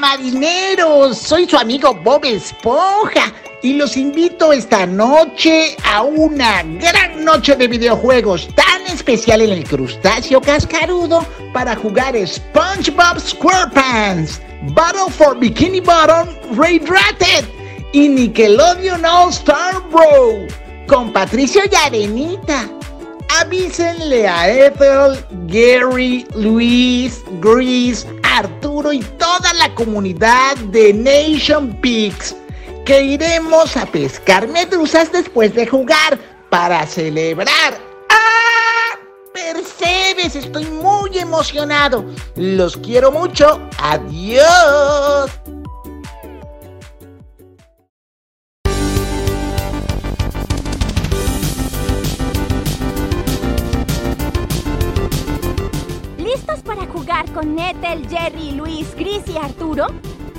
marineros! Soy su amigo Bob Esponja y los invito esta noche a una gran noche de videojuegos tan especial en el crustáceo cascarudo para jugar SpongeBob SquarePants, Battle for Bikini Bottom Raydrated y Nickelodeon All Star Bro con Patricio y Arenita. Avísenle a Ethel, Gary, Luis, Gris, Arturo y toda la comunidad de Nation Peaks que iremos a pescar medusas después de jugar para celebrar. ¡Ah! Percebes, estoy muy emocionado. Los quiero mucho. Adiós. ¿Listos para jugar con Ethel, Jerry, Luis, Gris y Arturo?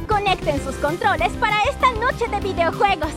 Conecten sus controles para esta noche de videojuegos.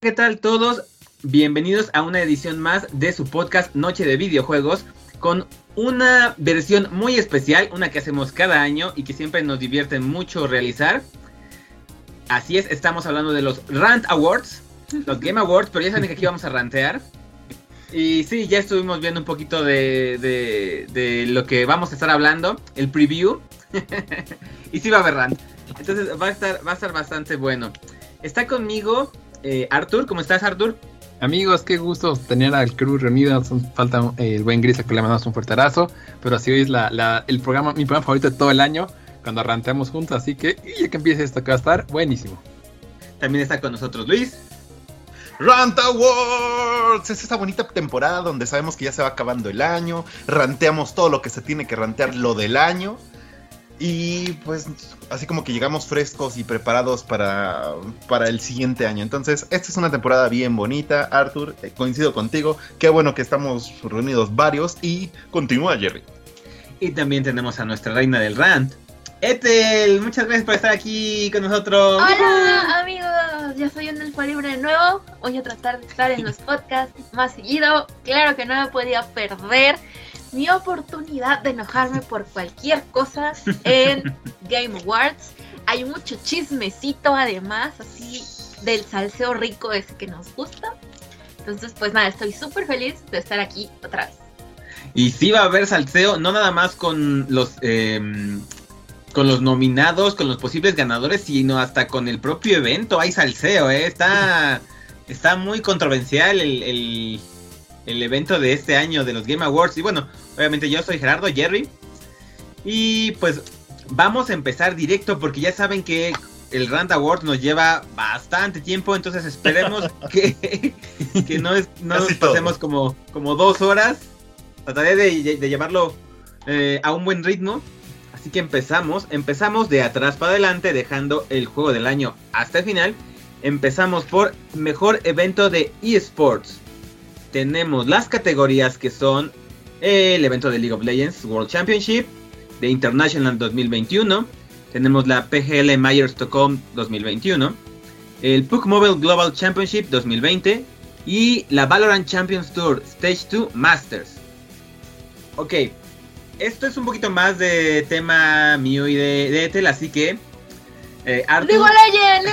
¿Qué tal todos? Bienvenidos a una edición más de su podcast Noche de Videojuegos con una versión muy especial, una que hacemos cada año y que siempre nos divierte mucho realizar. Así es, estamos hablando de los Rant Awards, los Game Awards, pero ya saben que aquí vamos a rantear. Y sí, ya estuvimos viendo un poquito de, de, de lo que vamos a estar hablando, el preview. y sí va a haber rant. Entonces va a estar, bastante bueno. Está conmigo eh, Arthur, ¿cómo estás Arthur? Amigos, qué gusto tener al crew reunido. Falta eh, el buen Gris, a que le mandamos un fuerte abrazo. Pero así hoy es la, el programa, mi programa favorito de todo el año, cuando arranteamos juntos. Así que ya que empiece esto, que va a estar buenísimo. También está con nosotros Luis. Rant Awards es esta bonita temporada donde sabemos que ya se va acabando el año, ranteamos todo lo que se tiene que rantear lo del año y pues así como que llegamos frescos y preparados para, para el siguiente año. Entonces, esta es una temporada bien bonita, Arthur, eh, coincido contigo, qué bueno que estamos reunidos varios y continúa Jerry. Y también tenemos a nuestra reina del rant, Ethel, muchas gracias por estar aquí con nosotros. Hola amigos, ya soy un elfo libre de nuevo. Voy a tratar de estar en los podcasts más seguido. Claro que no me podía perder mi oportunidad de enojarme por cualquier cosa en Game Awards. Hay mucho chismecito además, así del salseo rico ese que nos gusta. Entonces, pues nada, estoy súper feliz de estar aquí otra vez. Y sí va a haber salseo, no nada más con los eh, con los nominados, con los posibles ganadores, sino hasta con el propio evento. Hay salseo, ¿eh? Está, está muy controversial el, el, el, evento de este año de los Game Awards. Y bueno, obviamente yo soy Gerardo Jerry. Y pues vamos a empezar directo porque ya saben que el Rand Awards nos lleva bastante tiempo, entonces esperemos que, que no, es, no nos pasemos como, como dos horas. Trataré de, de llevarlo eh, a un buen ritmo. Así que empezamos, empezamos de atrás para adelante, dejando el juego del año hasta el final. Empezamos por mejor evento de eSports. Tenemos las categorías que son el evento de League of Legends World Championship, de International 2021. Tenemos la PGL Mayer Stockholm 2021, el PUC Mobile Global Championship 2020 y la Valorant Champions Tour Stage 2 Masters. Ok, esto es un poquito más de tema mío y de, de Ethel, así que. Eh, Arthur... ¡League of Legends!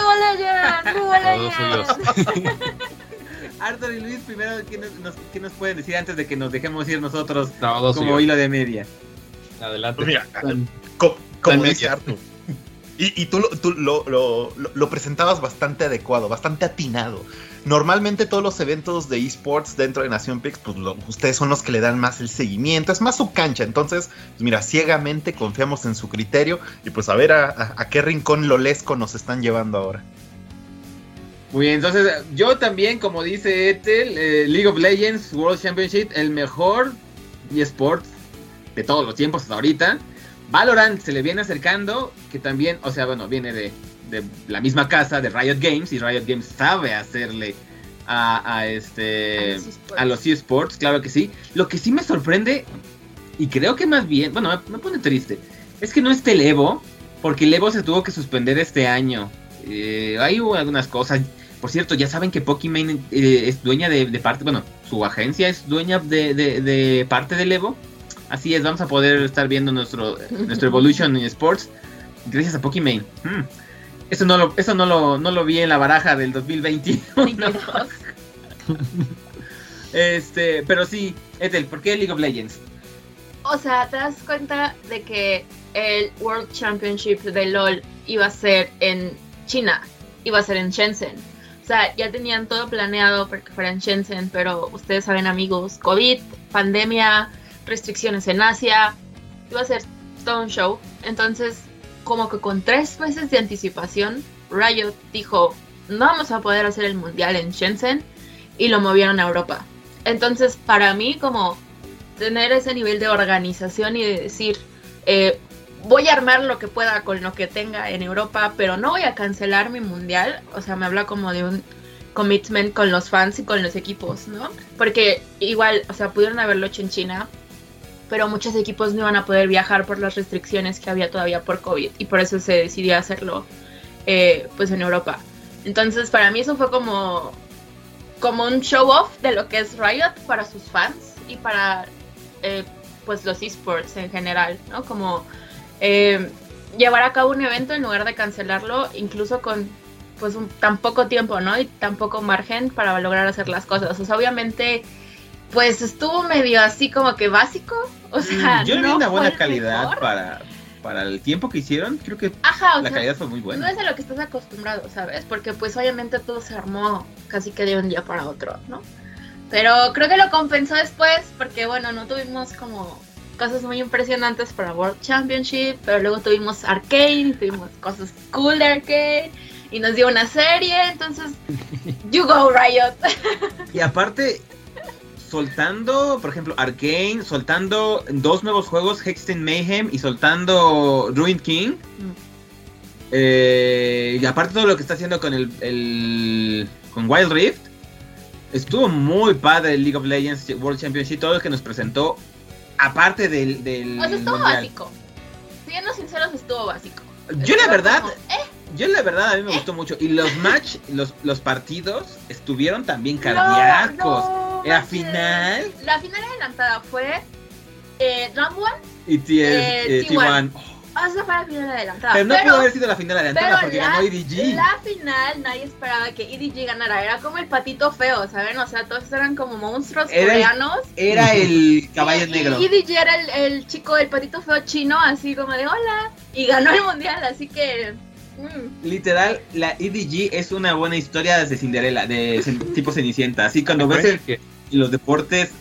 ¡League of Legends! Arthur y Luis, primero, ¿qué nos, ¿qué nos, pueden decir antes de que nos dejemos ir nosotros no, como hilo de media? Adelante. Pues mira, como, dice Arthur. Y, y tú, lo, tú lo, lo, lo, presentabas bastante adecuado, bastante atinado. Normalmente todos los eventos de esports dentro de Nación Pix, pues ustedes son los que le dan más el seguimiento, es más su cancha. Entonces, pues mira, ciegamente confiamos en su criterio y pues a ver a, a, a qué rincón lolesco nos están llevando ahora. Muy bien, entonces yo también, como dice Ethel, eh, League of Legends World Championship, el mejor esports de todos los tiempos hasta ahorita. Valorant se le viene acercando, que también, o sea, bueno, viene de, de la misma casa de Riot Games y Riot Games sabe hacerle a, este a los eSports, claro que sí. Lo que sí me sorprende y creo que más bien, bueno, me, pone triste, Es que no esté el Evo, porque el Evo se tuvo que suspender este año. Eh, ahí hubo algunas cosas. Por cierto, ya saben que Pokimane eh, es dueña de, de parte, bueno, su agencia es dueña de, de- de parte del Evo. Así es, vamos a poder estar viendo nuestro, nuestro Evolution en Sports gracias a Pokimane. Hmm. Eso no lo, eso no lo, no lo vi en la baraja del 2021. 22. Este, pero sí, Ethel, ¿por qué League of Legends? O sea, te das cuenta de que el World Championship de LOL iba a ser en China, iba a ser en Shenzhen. O sea, ya tenían todo planeado para que fuera en Shenzhen, pero ustedes saben, amigos, COVID, pandemia, restricciones en Asia, iba a ser todo un show. Entonces, como que con tres meses de anticipación, Riot dijo, no vamos a poder hacer el mundial en Shenzhen y lo movieron a Europa. Entonces, para mí, como tener ese nivel de organización y de decir, eh, voy a armar lo que pueda con lo que tenga en Europa, pero no voy a cancelar mi mundial. O sea, me habla como de un commitment con los fans y con los equipos, ¿no? Porque igual, o sea, pudieron haberlo hecho en China, pero muchos equipos no iban a poder viajar por las restricciones que había todavía por COVID y por eso se decidió hacerlo eh, pues en Europa. Entonces para mí eso fue como, como un show off de lo que es Riot para sus fans y para eh, pues los esports en general, ¿no? Como eh, llevar a cabo un evento en lugar de cancelarlo, incluso con pues un, tan poco tiempo, ¿no? Y tan poco margen para lograr hacer las cosas. O sea, obviamente, pues estuvo medio así como que básico. O sea, Mm, Yo le vi no una buena calidad mejor. para, para el tiempo que hicieron. Creo que Ajá, la sea, calidad fue muy no buena. es a lo que estás acostumbrado, ¿sabes? Porque pues obviamente todo se armó casi que de un día para otro, ¿no? Pero creo que lo compensó después porque bueno, no tuvimos como cosas muy impresionantes para World Championship, pero luego tuvimos Arcane, tuvimos cosas cool de Arcane y nos dio una serie, entonces you go Riot. Y aparte, soltando, por ejemplo, Arcane, soltando dos nuevos juegos, Hexten Mayhem y soltando Ruined King. Eh, y aparte todo lo que está haciendo con el, el- con Wild Rift. Estuvo muy padre el League of Legends World Championship, todo lo que nos presentó. Aparte del, del O sea, estuvo mundial. básico. Siendo sinceros, estuvo básico. Yo la verdad, como, eh, yo la verdad a mí me gustó mucho. Y los match, los, los partidos estuvieron también cardíacos. no La manches. final La final adelantada fue eh, Round One. y T- Eh, eh, T1. T1. O sea, fue la final adelantada. Pero no pudo haber sido la final adelantada pero porque la, ganó EDG. la final nadie esperaba que EDG ganara. Era como el patito feo, ¿saben? O sea, todos eran como monstruos Era el coreanos. Era el caballo Y- negro. Y EDG era el, el chico, el patito feo chino, así como de hola. Y ganó el mundial, así que. mm. Literal, la EDG es una buena historia de Cinderella, de tipo Cenicienta. Así cuando ves el- que los deportes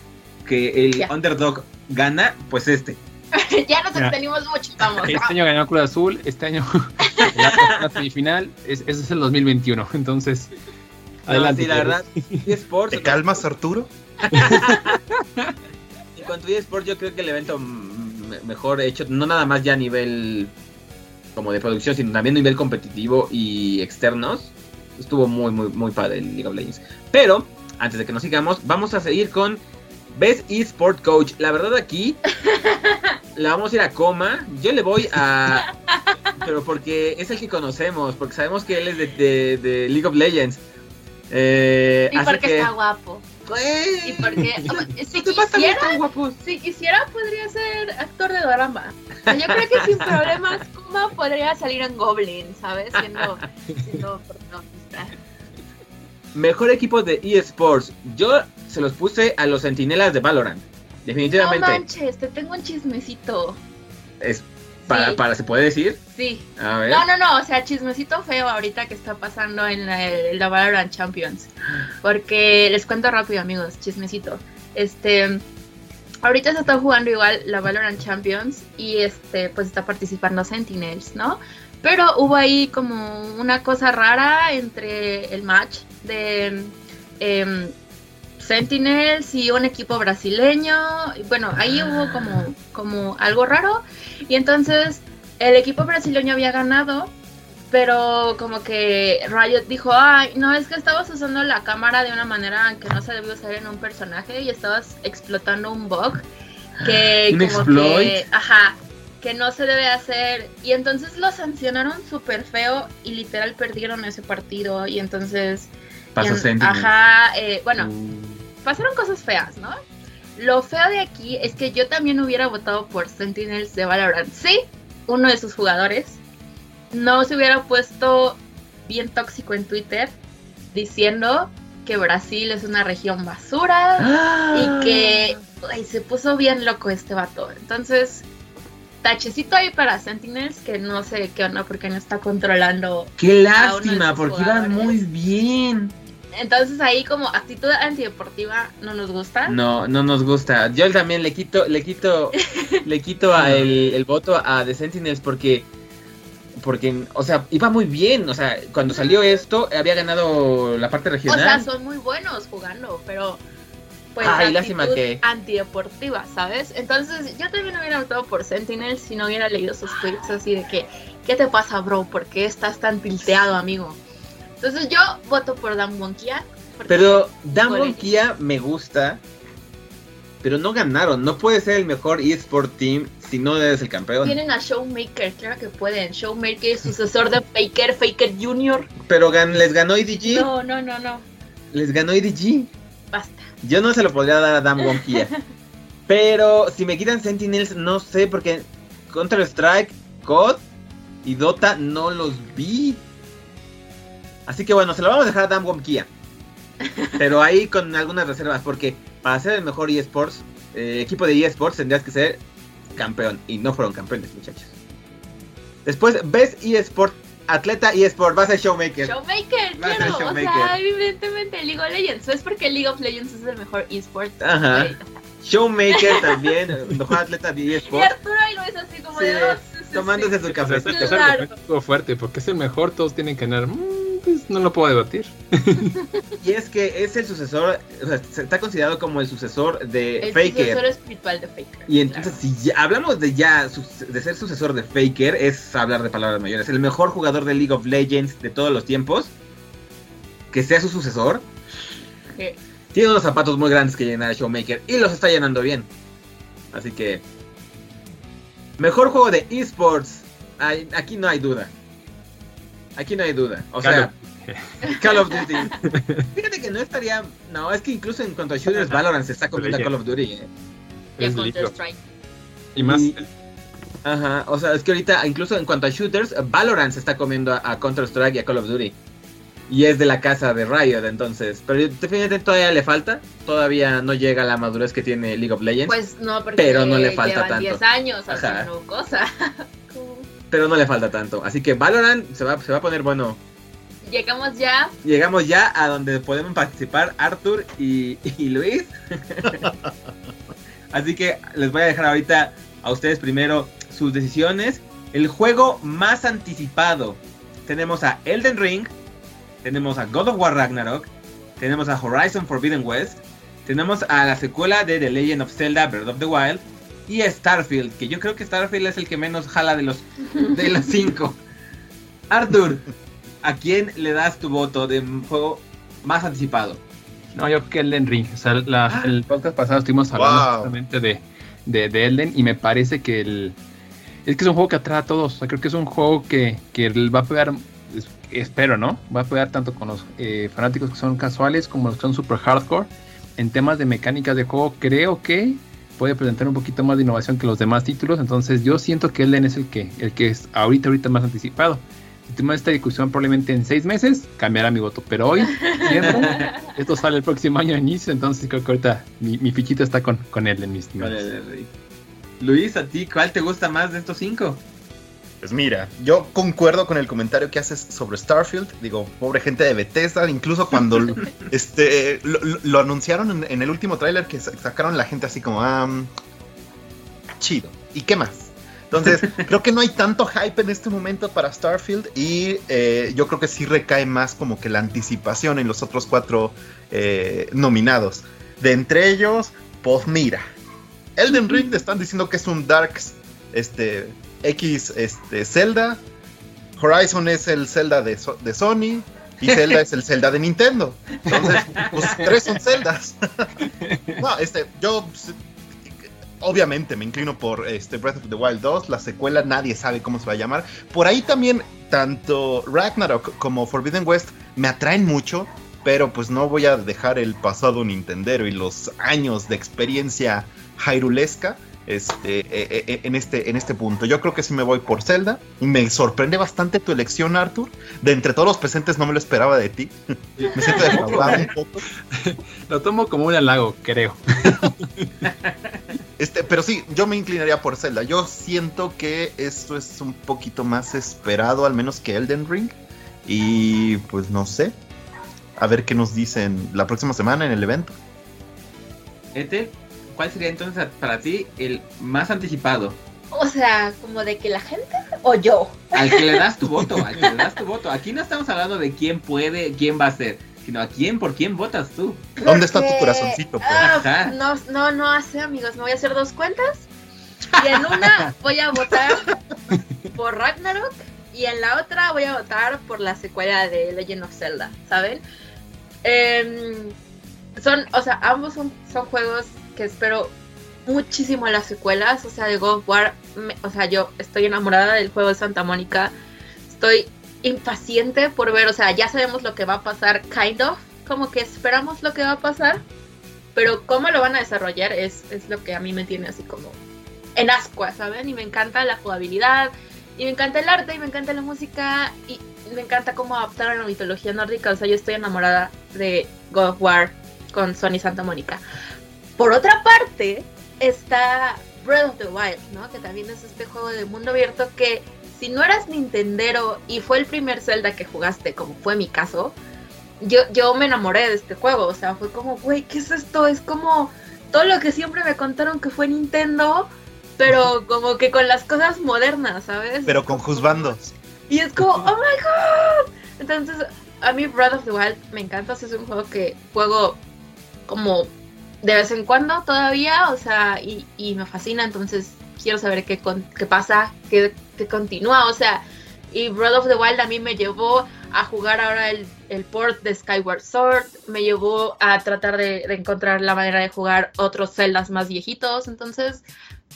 que el Ya. underdog gana, pues este. ya nos Mira. extendimos mucho, vamos. este año ganó Cruz Azul, este año la, semifinal, es, ese es el 2021. Entonces, adelante. No, sí, la verdad, eSports. ¿Te calmas, Arturo? En cuanto a eSports, yo creo que el evento me- mejor hecho, no nada más ya a nivel como de producción, sino también a nivel competitivo y externos, estuvo muy, muy, muy padre el League of Legends. Pero, antes de que nos sigamos, vamos a seguir con Best eSport Coach. La verdad aquí, la vamos a ir a coma. Yo le voy a... Pero porque es el que conocemos, porque sabemos que él es de, de- de League of Legends. Eh, Y porque que... está guapo. Güey, Y porque si quisiera, si quisiera podría ser actor de drama. Yo creo que sin problemas Kuma podría salir en Goblin, ¿sabes? Siendo, siendo protagonista. Mejor equipo de eSports. Yo se los puse a los sentinelas de Valorant. No Definitivamente. manches, te tengo un chismecito. es para, Sí. para, ¿se puede decir? Sí. A ver. No, no, no, o sea, chismecito feo ahorita que está pasando en la, en la Valorant Champions. Porque les cuento rápido, amigos, chismecito. Este, ahorita se está jugando igual la Valorant Champions y este, pues está participando Sentinels, ¿no? Pero hubo ahí como una cosa rara entre el match de em, Sentinels y un equipo brasileño. Bueno, ahí hubo como, como algo raro. Y entonces el equipo brasileño había ganado, pero como que Riot dijo, ay, no, es que estabas usando la cámara de una manera que no se debió usar en un personaje y estabas explotando un bug que ¿Un como exploit? que, ajá, que no se debe hacer. Y entonces lo sancionaron súper feo y literal perdieron ese partido. Y entonces. Pasó y en-. Ajá, eh, bueno, Uh, pasaron cosas feas, ¿no? Lo feo de aquí es que yo también hubiera votado por Sentinels de Valorant. Sí, uno de sus jugadores no se hubiera puesto bien tóxico en Twitter diciendo que Brasil es una región basura y que ay, se puso bien loco este vato. Entonces, tachecito ahí para Sentinels que no sé qué onda porque no está controlando. Qué lástima, porque iban muy bien. Entonces ahí como actitud antideportiva no nos gusta. No, no nos gusta. Yo también le quito, le quito, le quito a el, el voto a The Sentinels porque, porque, o sea, iba muy bien. O sea, cuando salió esto, había ganado la parte O sea, regional. son muy buenos jugando, pero pues Ay, lástima que- antideportiva, ¿sabes? Entonces yo también hubiera votado por Sentinel si no hubiera leído sus tweets así de que, ¿qué te pasa, bro? ¿Por qué estás tan tilteado, amigo? Entonces yo voto por Dan Wonkia. Pero Dan Híjole. Kia me gusta, pero no ganaron. No puede ser el mejor eSport team si no eres el campeón. Tienen a Showmaker, claro que pueden. Showmaker es sucesor de Faker, Faker Jr. Pero gan- les ganó EDG. No, no, no, no. Les ganó EDG. Basta. Yo no se lo podría dar a Dan Wonkia. pero si me quitan Sentinels, no sé, porque Counter-Strike, COD y Dota no los vi. Así que bueno, se lo vamos a dejar a Dan Wonkia. Pero ahí con algunas reservas, porque para ser el mejor eSports, eh, equipo de eSports tendrías que ser campeón. Y no fueron campeones, muchachos. Después, Best eSport, atleta eSport, va a ser Showmaker. Showmaker, Va a ser claro. O Showmaker. sea, evidentemente League of Legends. Es porque League of Legends es el mejor esport. Ajá. Showmaker también, mejor atleta de Y eSport. Arturo ahí lo es así como Sí, de. "Oh, sí, Tomándose sí". su O ese Claro. fuerte, porque es el mejor, todos tienen que ganar. Mm, pues no lo puedo debatir. Y es que es el sucesor, o sea, se está considerado como el sucesor de El Faker. sucesor espiritual de Faker. Y entonces, claro. si ya hablamos de ya de ser sucesor de Faker, es hablar de palabras mayores. El mejor jugador de League of Legends de todos los tiempos, que sea su sucesor, tiene unos zapatos muy grandes que llenar a Showmaker y los está llenando bien. Así que, mejor juego de esports, aquí no hay duda. Aquí no hay duda. O sea, Call of Duty. Fíjate que no estaría. No, es que incluso en cuanto a shooters, Valorant se está comiendo a Call of Duty. eh. Y a Es League of- Counter-Strike. Y más, Y- Ajá, o sea, es que ahorita, incluso en cuanto a shooters, Valorant se está comiendo a, a Counter-Strike y a Call of Duty. Y es de la casa de Riot, entonces. Pero definitivamente todavía le falta. Todavía no llega a la madurez que tiene League of Legends. Pues no, porque Pero no le falta llevan tanto. 10 años haciendo cosas. pero no le falta tanto. Así que Valorant se va, se va a poner bueno. Llegamos ya. Llegamos ya a donde podemos participar Arthur y, y Luis. Así que les voy a dejar ahorita a ustedes primero sus decisiones. El juego más anticipado. Tenemos a Elden Ring. Tenemos a God of War Ragnarok. Tenemos a Horizon Forbidden West. Tenemos a la secuela de The Legend of Zelda Breath of the Wild. Y Starfield, que yo creo que Starfield es el que menos jala de los, de los cinco. Arthur, ¿a quién le das tu voto de juego más anticipado? No, yo creo que Elden Ring. O sea, la- Ah. el podcast pasado estuvimos hablando Wow. justamente de, de, de Elden y me parece que el, es que es un juego que atrae a todos. O sea, creo que es un juego que, que va a pegar, es- espero, ¿no? Va a pegar tanto con los eh, fanáticos que son casuales como los que son super hardcore. En temas de mecánicas de juego, creo que puede presentar un poquito más de innovación que los demás títulos. Entonces, yo siento que Elden es el que, el que es ahorita, ahorita más anticipado. Si tenemos esta discusión probablemente en seis meses, cambiará mi voto. Pero hoy, tiempo, esto sale el próximo año de inicio, entonces creo que ahorita mi, mi fichita está con, con Elden, mis. Luis, ¿a ti cuál te gusta más de estos cinco? Pues mira, yo concuerdo con el comentario que haces sobre Starfield. Digo, pobre gente de Bethesda. Incluso cuando este, lo, anunciaron en, en el último tráiler que sa- sacaron la gente así como, ah, mm, chido. ¿Y qué más? Entonces, creo que no hay tanto hype en este momento para Starfield y eh, yo creo que sí recae más como que la anticipación en los otros cuatro eh, nominados. De entre ellos, pues mira, Elden Ring te están diciendo que es un Darks este, X este, Zelda. Horizon es el Zelda de, So- de Sony. Y Zelda es el Zelda de Nintendo. Entonces, pues tres son Zeldas. no, este, yo. pues, obviamente me inclino por este Breath of the Wild 2, la secuela nadie sabe cómo se va a llamar. Por ahí también tanto Ragnarok como Forbidden West me atraen mucho, pero pues no voy a dejar el pasado Nintendero y los años de experiencia jairulesca este, eh, eh, eh, en, este, en este punto. Yo creo que sí me voy por Zelda. Me sorprende bastante tu elección, Arthur. De entre todos los presentes no me lo esperaba de ti. me siento defraudado un poco. Lo tomo como un halago, creo. Este, pero sí, yo me inclinaría por Zelda. Yo siento que esto es un poquito más esperado, al menos que Elden Ring. Y pues no sé. A ver qué nos dicen la próxima semana en el evento. Ethel, ¿cuál sería entonces para ti el más anticipado? O sea, como de que la gente o yo. Al que le das tu voto, al que le das tu voto. Aquí no estamos hablando de quién puede, quién va a ser, sino a quién, por quién votas tú. ¿Dónde está tu corazoncito? pues? Ah, no, no, no hace amigos, me voy a hacer dos cuentas. Y en una voy a votar por Ragnarok y en la otra voy a votar por la secuela de Legend of Zelda, ¿saben? Em, son, o sea, ambos son, son juegos que espero muchísimo las secuelas, o sea, de God of War, me- o sea, yo estoy enamorada del juego de Santa Mónica, estoy impaciente por ver, o sea, ya sabemos lo que va a pasar, kind of, como que esperamos lo que va a pasar, pero cómo lo van a desarrollar es, es lo que a mí me tiene así como en ascua, ¿saben? Y me encanta la jugabilidad, y me encanta el arte, y me encanta la música, y me encanta cómo adaptaron la mitología nórdica, o sea, yo estoy enamorada de God of War con Sony Santa Mónica. Por otra parte, está Breath of the Wild, ¿no? Que también es este juego de mundo abierto que si no eras Nintendero y fue el primer Zelda que jugaste, como fue mi caso, yo, yo me enamoré de este juego. O sea, fue como, güey, ¿qué es esto? Es como todo lo que siempre me contaron que fue Nintendo, pero como que con las cosas modernas, ¿sabes? Pero con juzbandos. Y es como, oh my god. Entonces, a mí Breath of the Wild me encanta. es un juego que juego como de vez en cuando todavía, o sea, y, me fascina. Entonces, quiero saber qué, con- qué pasa, qué, qué continúa. O sea, y Breath of the Wild a mí me llevó a jugar ahora el, el port de Skyward Sword. Me llevó a tratar de, encontrar la manera de jugar otros Zeldas más viejitos. Entonces,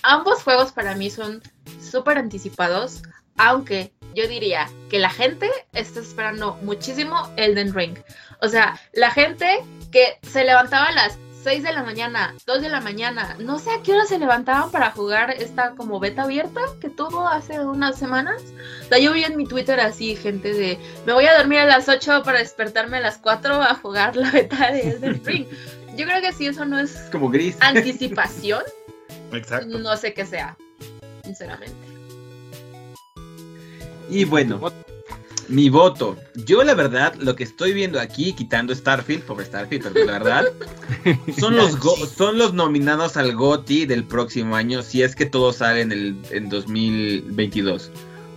ambos juegos para mí son súper anticipados. Aunque yo diría que la gente está esperando muchísimo Elden Ring. O sea, la gente que se levantaba a las 6 de la mañana, 2 de la mañana, no sé a qué hora se levantaban para jugar esta como beta abierta que tuvo hace unas semanas. O sea, yo vi en mi Twitter así gente de, me voy a dormir a las 8 para despertarme a las 4 a jugar la beta de Elden Ring. Yo creo que si eso no es Como gris. anticipación, Exacto. no sé qué sea, sinceramente. Y bueno, mi voto. Yo la verdad, lo que estoy viendo aquí, quitando Starfield, pobre Starfield, pero la verdad, son los go- son los nominados al GOTY del próximo año, si es que todo sale en el en 2022.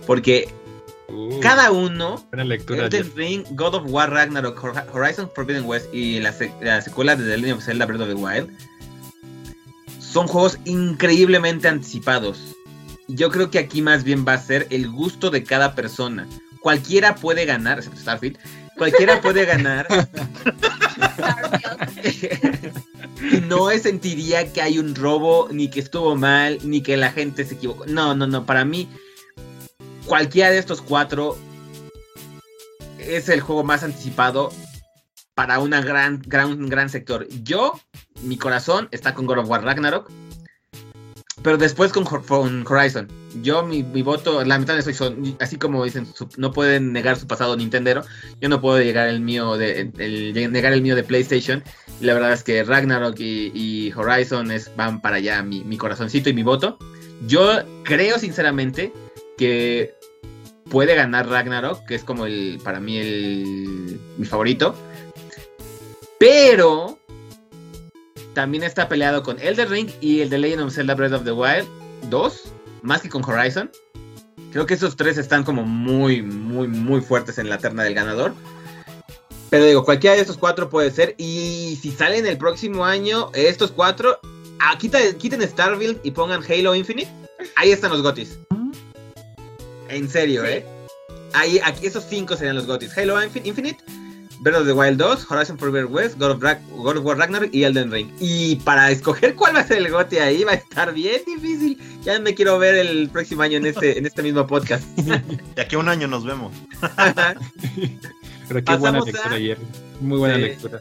Porque Uh, cada uno. Elden Ring, God of War, Ragnarok, Hor- Horizon Forbidden West y la, la secuela de The Legend of Zelda Breath of the Wild, son juegos increíblemente anticipados. Yo creo que aquí más bien va a ser el gusto de cada persona. Cualquiera puede ganar, excepto Starfield, cualquiera puede ganar y no sentiría que hay un robo, ni que estuvo mal, ni que la gente se equivocó. No, no, no. Para mí, cualquiera de estos cuatro es el juego más anticipado para una gran, gran, un gran sector. Yo, mi corazón está con God of War Ragnarok. Pero después con, Hor- con Horizon. Yo, mi, mi voto, lamentablemente soy así como dicen, su- no pueden negar su pasado Nintendero. Yo no puedo llegar el mío de, negar el mío de PlayStation. Y la verdad es que Ragnarok y, y Horizon es, van para allá mi, mi corazoncito y mi voto. Yo creo sinceramente que puede ganar Ragnarok, que es como el para mí el mi favorito. Pero también está peleado con Elden Ring y el de Legend of Zelda Breath of the Wild 2, más que con Horizon. Creo que esos tres están como muy, muy, muy fuertes en la terna del ganador. Pero digo, cualquiera de estos cuatro puede ser. Y si salen el próximo año, estos cuatro, ah, quita- quiten Starfield y pongan Halo Infinite. Ahí están los gotis. En serio, Sí. ¿eh? Ahí, aquí esos cinco serían los gotis. Halo Infin- Infinite, Breath of the Wild 2, Horizon Forbidden West, God of, Rag- God of War Ragnarok y Elden Ring. Y para escoger cuál va a ser el gote ahí va a estar bien difícil. Ya me quiero ver el próximo año en este, en este mismo podcast. De aquí a un año nos vemos. Pero qué buena lectura a- ayer. Muy buena Sí. lectura.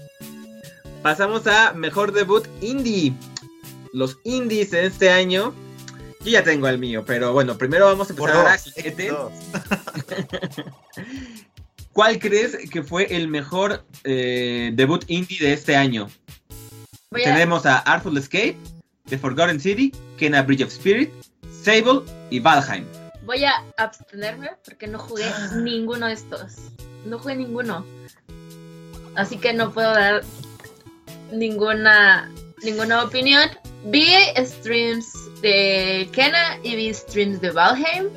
Pasamos a mejor debut indie. Los indies de este año. Yo ya tengo el mío, pero bueno, primero vamos a Por empezar ahora. ¿Cuál crees que fue el mejor eh, debut indie de este año? Voy a, Tenemos a Artful Escape, The Forgotten City, Kena Bridge of Spirit, Sable y Valheim. voy a abstenerme porque no jugué ninguno de estos. No jugué ninguno. Así que no puedo dar ninguna ninguna opinión. Vi streams de Kena y vi streams de Valheim.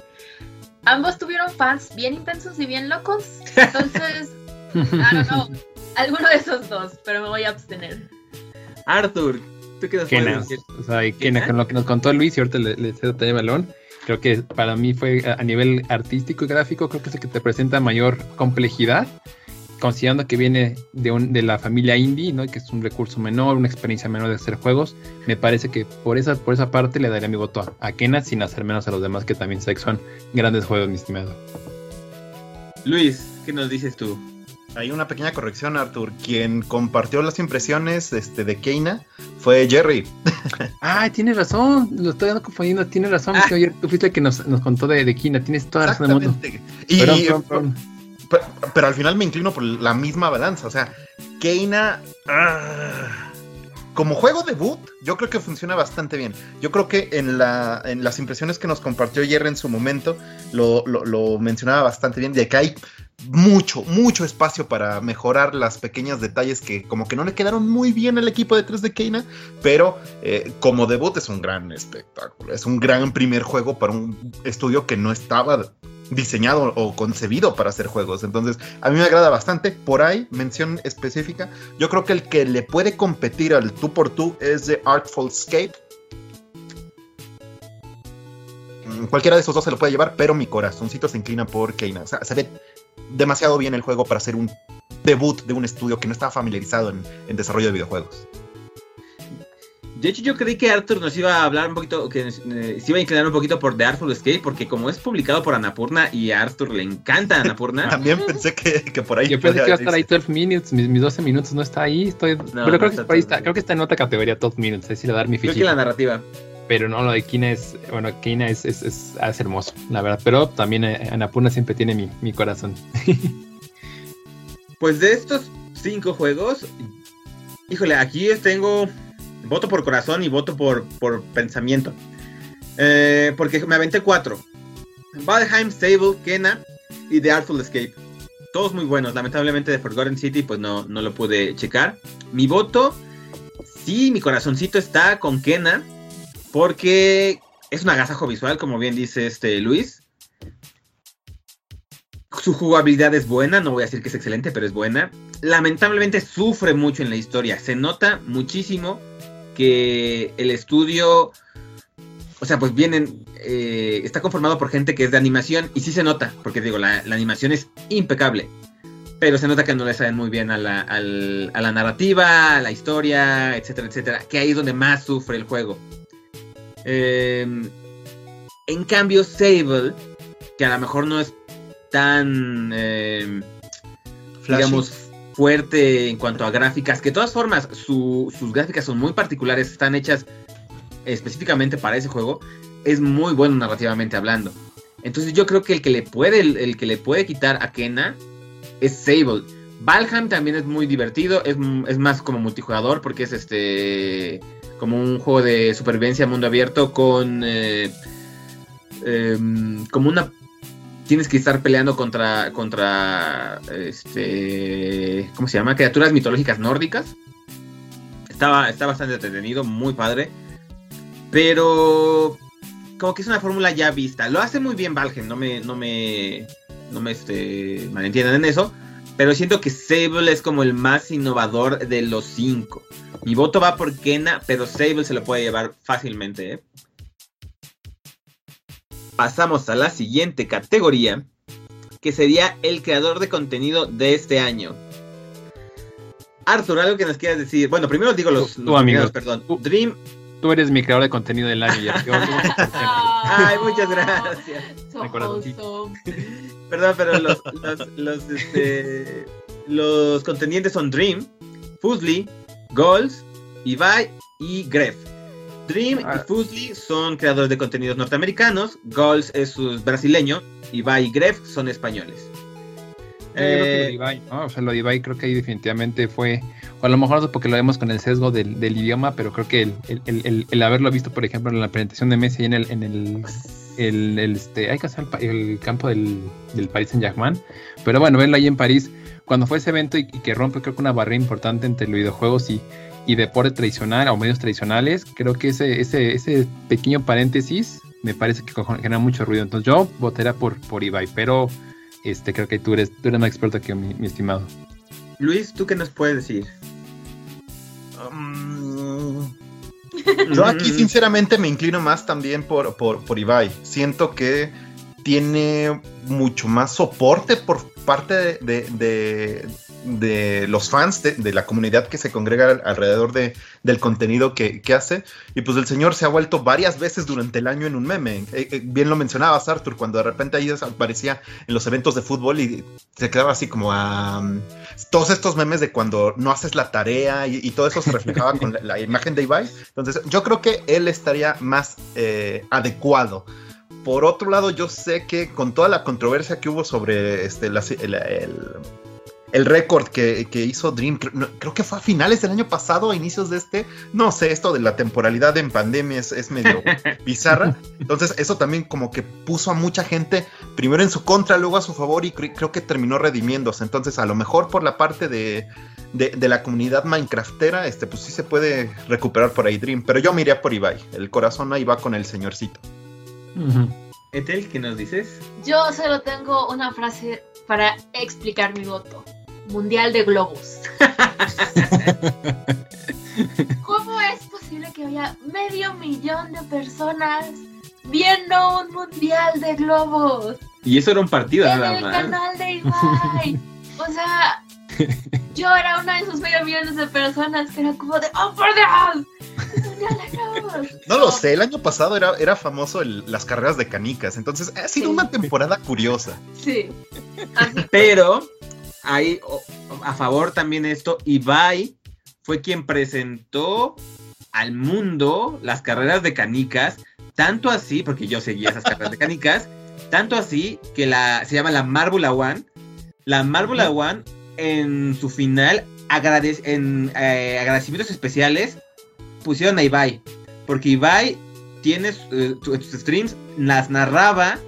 Ambos tuvieron fans bien intensos y bien locos. Entonces, I don't know. Alguno de esos dos, pero me voy a abstener. Arthur, ¿tú qué nos puedes Kena, decir? o sea, con lo que nos contó Luis y ahorita le, le cedo también el balón, creo que para mí fue a nivel artístico y gráfico, creo que es el que te presenta mayor complejidad, considerando que viene de, un, de la familia indie, ¿no? que es un recurso menor, una experiencia menor de hacer juegos, me parece que por esa, por esa parte le daría mi voto a, a Kena sin hacer menos a los demás que también sé que son grandes juegos, mi estimado. Luis, ¿qué nos dices tú? Hay una pequeña corrección, Arthur. Quien compartió las impresiones este, de Keina fue Jerry. Ah, tienes razón, lo estoy dando confundiendo, tienes razón, Ah. ayer tú fuiste el que nos, nos contó de, de Kena, tienes toda la razón del mundo. Exactamente. Y, Perdón, perdón, perdón. Pero, al final me inclino por la misma balanza. O sea, Keina. ah, como juego debut, yo creo que funciona bastante bien. Yo creo que en, la, en las impresiones que nos compartió Jerry en su momento, lo, lo- mencionaba bastante bien, de que hay mucho, mucho espacio para mejorar las pequeños detalles que como que no le quedaron muy bien al equipo detrás de Keina, pero eh, como debut es un gran espectáculo. Es un gran primer juego para un estudio que no estaba diseñado o concebido para hacer juegos. Entonces, a mí me agrada bastante. Por ahí, mención específica. Yo creo que el que le puede competir al tú por tú es The Artful Escape. Mm, Cualquiera de esos dos se lo puede llevar, pero mi corazoncito se inclina por Keina. Se ve demasiado bien el juego para ser un debut de un estudio que no estaba familiarizado en desarrollo de videojuegos. De hecho, yo creí que Arthur nos iba a hablar un poquito, que eh, se iba a inclinar un poquito por The Artful Escape, porque como es publicado por Anapurna y a Arthur le encanta Anapurna, También pensé que, que por ahí. Yo pensé que iba a estar ahí irse. 12 minutes, mis, mis 12 minutos no está ahí, estoy... pero no creo que está por ahí 12 está, creo que está en otra categoría 12 minutes, ahí sí le dar mi creo que la narrativa. Pero no, lo de Kina es, bueno, Kina es, es, es, es hermoso, la verdad. Pero también eh, Anapurna siempre tiene mi, mi corazón. Pues de estos cinco juegos, híjole, aquí tengo voto por corazón y voto por, por pensamiento. Eh, porque me aventé cuatro. Valheim, Sable, Kena y The Artful Escape. Todos muy buenos. Lamentablemente de Forgotten City pues no, no lo pude checar. Mi voto, sí, mi corazoncito está con Kena. Porque es un agasajo visual, como bien dice este Luis. Su jugabilidad es buena, no voy a decir que es excelente, pero es buena. Lamentablemente sufre mucho en la historia. Se nota muchísimo que el estudio, o sea, pues vienen, eh, está conformado por gente que es de animación y sí se nota, porque digo, la, la animación es impecable. Pero se nota que no le saben muy bien a la, al- a la narrativa, a la historia, etcétera, etcétera. Que ahí es donde más sufre el juego. Eh, en cambio, Sable, que a lo mejor no es tan, eh, digamos, fuerte en cuanto a gráficas, que de todas formas su- sus gráficas son muy particulares, están hechas específicamente para ese juego, es muy bueno narrativamente hablando. Entonces yo creo que el que le puede, el que le puede quitar a Kena es Sable. Valheim también es muy divertido, es, es más como multijugador porque es este como un juego de supervivencia mundo abierto con eh, em, como una tienes que estar peleando contra contra este ¿cómo se llama? criaturas mitológicas nórdicas. Estaba está bastante entretenido, muy padre. Pero como que es una fórmula ya vista. Lo hace muy bien Valheim, no me no me no me este, malentiendan en eso. Pero siento que Sable es como el más innovador de los cinco. Mi voto va por Kena, pero Sable se lo puede llevar fácilmente. ¿eh? Pasamos a la siguiente categoría, que sería el creador de contenido de este año. Arthur, algo que nos quieras decir. Bueno, primero digo los, Tú, los tú, amigo. nominados, perdón. Tú. Dream. Tú eres mi creador de contenido del año ya. Yo- yo- Ay, muchas gracias. So. Perdón, pero los, los, los, este, los contendientes son Dream, Fusli, Goals, Ibai y Gref. Dream Ah. y Fusli son creadores de contenidos norteamericanos, Goals es su- brasileño, Ibai y Gref son españoles. Yo creo que lo de Eh, Ibai, ¿no? O sea, lo de Ibai creo que ahí definitivamente fue, o a lo mejor porque lo vemos con el sesgo del, del idioma, pero creo que el, el- el- el- el haberlo visto, por ejemplo, en la presentación de Messi en el, en el, el, este, hay que hacer el, campo del, del Paris Saint Germain, pero bueno, verlo ahí en París, cuando fue ese evento y, y que rompe creo que una barrera importante entre los videojuegos y, y deporte tradicional o medios tradicionales, creo que ese, ese, ese pequeño paréntesis me parece que genera mucho ruido, entonces yo votaría por, por Ibai, pero este creo que tú eres, tú eres más experto que mi, mi estimado. Luis, ¿tú qué nos puedes decir? Mm, Yo aquí sinceramente me inclino más también por, por, por Ibai. Siento que tiene mucho más soporte por parte de, de- de- de los fans, de, la comunidad que se congrega al- alrededor de, del contenido que, que hace. Y pues el señor se ha vuelto varias veces durante el año en un meme. Eh, eh, bien lo mencionabas, Arthur, cuando de repente ahí aparecía en los eventos de fútbol y se quedaba así como a... todos estos memes de cuando no haces la tarea y, y todo eso se reflejaba con la, la imagen de Ibai. Entonces, yo creo que él estaría más eh, adecuado. Por otro lado, yo sé que con toda la controversia que hubo sobre este, la- el, el- el récord que, que hizo Dream, creo, que fue a finales del año pasado, a inicios de este, no sé, esto de la temporalidad en pandemia es, es medio bizarra. Entonces, eso también como que puso a mucha gente primero en su contra, luego a su favor y cre- creo que terminó redimiéndose. Entonces, a lo mejor por la parte de, de, de la comunidad Minecraftera, este, pues sí se puede recuperar por ahí Dream. Pero yo me iría por Ibai. El corazón ahí va con el señorcito. Etel, ¿qué nos dices? Yo solo tengo una frase para explicar mi voto. Mundial de globos. ¿Cómo es posible que haya medio millón de personas viendo un mundial de globos Y eso era un partido en nada el más. canal de Ibai? O sea, yo era una de esos medio millones de personas que era como de ¡Oh, por Dios! No lo sé, el año pasado era, era famoso el- las carreras de canicas. Entonces, ha sido una temporada curiosa. Sí. Así Pero hay a favor también esto, Ibai fue quien presentó al mundo las carreras de canicas, tanto así, porque yo seguía esas carreras de canicas, tanto así que la se llama la Marbula One. La Marbula One en su final agradec- en eh, agradecimientos especiales pusieron a Ibai, porque Ibai tiene eh, su- sus streams las narraba,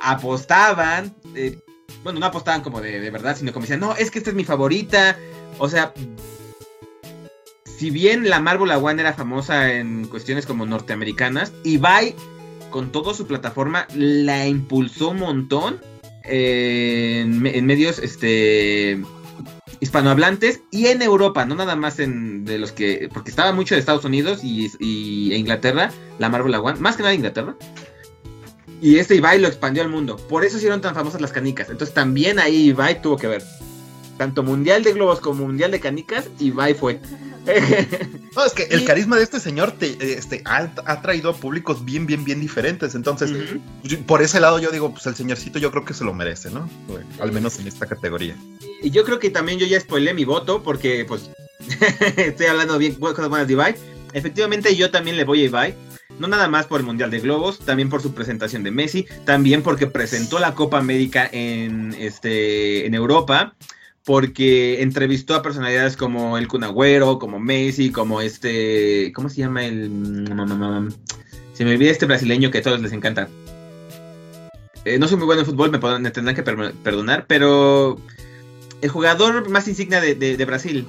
apostaban, eh, bueno, no apostaban como de, de verdad, sino como decían, no, es que esta es mi favorita. O sea, si bien la Marvel One era famosa en cuestiones como norteamericanas, Ibai, con toda su plataforma, la impulsó un montón eh, en, en medios este hispanohablantes y en Europa, no nada más en de los que, porque estaba mucho de Estados Unidos y, e Inglaterra, la Marvel One, más que nada Inglaterra. Y este Ibai lo expandió al mundo. Por eso hicieron tan famosas las canicas. Entonces también ahí Ibai tuvo que ver. Tanto Mundial de Globos como Mundial de Canicas, Ibai fue. No, es que el carisma de este señor te, este, ha, ha traído a públicos bien, bien, bien diferentes. Entonces, yo- por ese lado yo digo, pues el señorcito yo creo que se lo merece, ¿no? Al menos en esta categoría. Y yo creo que también yo ya spoilé mi voto porque pues estoy hablando bien cosas buenas de Ibai. Efectivamente yo también le voy a Ibai. No nada más por el Mundial de Globos, también por su presentación de Messi, también porque presentó la Copa América en, este, en Europa, porque entrevistó a personalidades como el Kun Agüero, como Messi, como este, ¿cómo se llama el? Se me olvida este brasileño que a todos les encanta. Eh, no soy muy bueno en fútbol, me, tendrán que per- perdonar, pero el jugador más insignia de Brasil.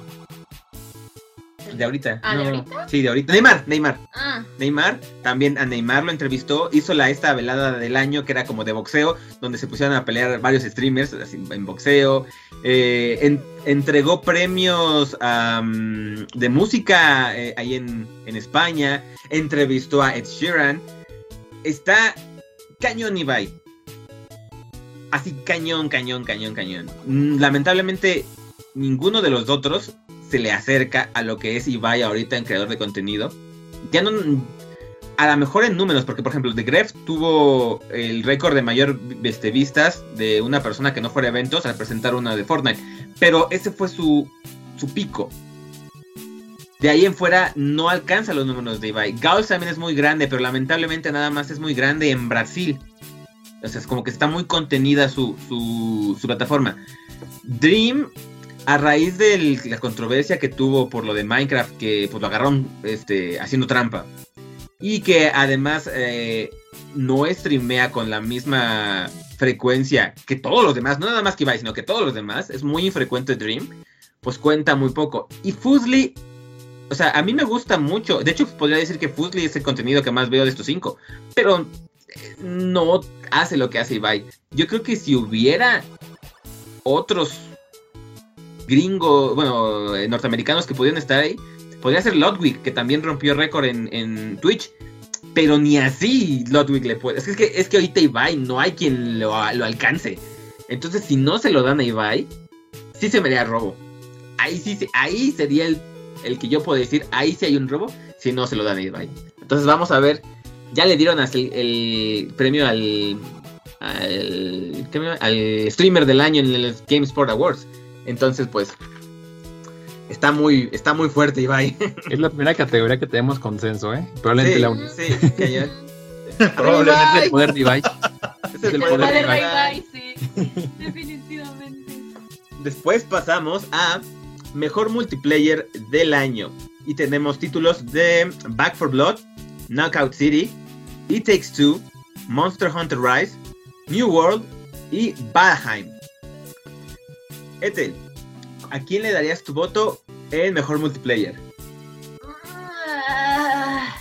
De ahorita. Ah, ¿de ahorita? Sí, de ahorita. Neymar, Neymar. Ah, Neymar, también a Neymar lo entrevistó, hizo la esta velada del año que era como de boxeo, donde se pusieron a pelear varios streamers así, en boxeo, eh, en- entregó premios de música eh, ahí en, en España, entrevistó a Ed Sheeran, está cañón Ibai, así cañón, cañón, cañón, cañón. Mm, Lamentablemente ninguno de los otros se le acerca a lo que es Ibai ahorita en creador de contenido. Ya no, a lo mejor en números, porque por ejemplo, The Gref tuvo el récord de mayor este, vistas de una persona que no fuera a eventos al presentar una de Fortnite, pero ese fue su, su pico. De ahí en fuera no alcanza los números de Ibai. Gauss también es muy grande, pero lamentablemente nada más es muy grande en Brasil. O sea, es como que está muy contenida su, su, su plataforma. Dream, a raíz de la controversia que tuvo por lo de Minecraft, que pues lo agarraron este, haciendo trampa. Y que además eh, no streamea con la misma frecuencia que todos los demás, no nada más que Ibai, sino que todos los demás, es muy infrecuente Dream, pues cuenta muy poco. Y Fusli o sea, a mí me gusta mucho. De hecho, podría decir que Fusli es el contenido que más veo de estos cinco. Pero eh, no hace lo que hace Ibai. Yo creo que si hubiera otros gringos, bueno, eh, norteamericanos que pudieran estar ahí, podría ser Ludwig, que también rompió récord en, Twitch. Pero ni así Ludwig le puede. Es que, es que ahorita Ibai no hay quien lo, lo alcance. Entonces, si no se lo dan a Ibai, sí se me haría robo. Ahí sí, ahí sería el el que yo puedo decir, ahí sí hay un robo, si no se lo dan a Ibai. Entonces vamos a ver, ya le dieron hasta el, premio al, al, al, streamer del año en el GameSport Awards. Entonces pues está muy, está muy fuerte Ibai. Es la primera categoría que tenemos consenso, ¿eh? Probablemente la única. Sí, que Probablemente el poder de Ibai. Es el, poder, de Ibai, sí. Definitivamente. Después pasamos a mejor multiplayer del año. Y tenemos títulos de Back for Blood, Knockout City, It Takes Two, Monster Hunter Rise, New World y Valheim. Ethel, ¿a quién le darías tu voto en mejor multiplayer? Ah.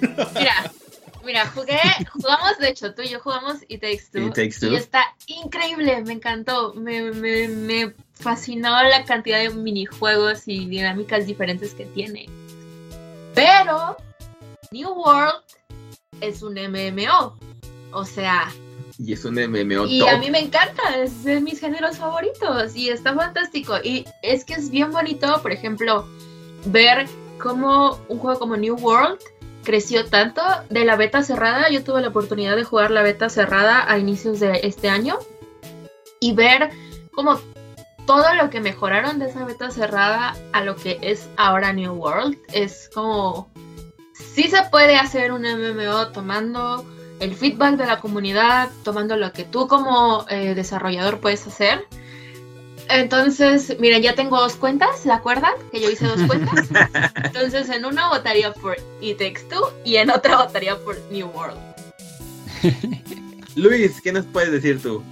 mira, mira, jugué, jugamos, de hecho, tú y yo jugamos It Takes Two. It takes two. Y está increíble, me encantó. Me, me, me fascinó la cantidad de minijuegos y dinámicas diferentes que tiene. Pero New World es un MMO. O sea. Y es un MMO. Y a mí me encanta, es de mis géneros favoritos y está fantástico. Y es que es bien bonito, por ejemplo, ver cómo un juego como New World creció tanto de la beta cerrada. Yo tuve la oportunidad de jugar la beta cerrada a inicios de este año y ver cómo todo lo que mejoraron de esa beta cerrada a lo que es ahora New World es como sí se puede hacer un MMO tomando el feedback de la comunidad, tomando lo que tú como eh, desarrollador puedes hacer. Entonces, miren, ya tengo dos cuentas, ¿la acuerdan? Que yo hice dos cuentas. Entonces, en una votaría por It Takes Two y en otra votaría por New World. Luis, ¿qué nos puedes decir tú?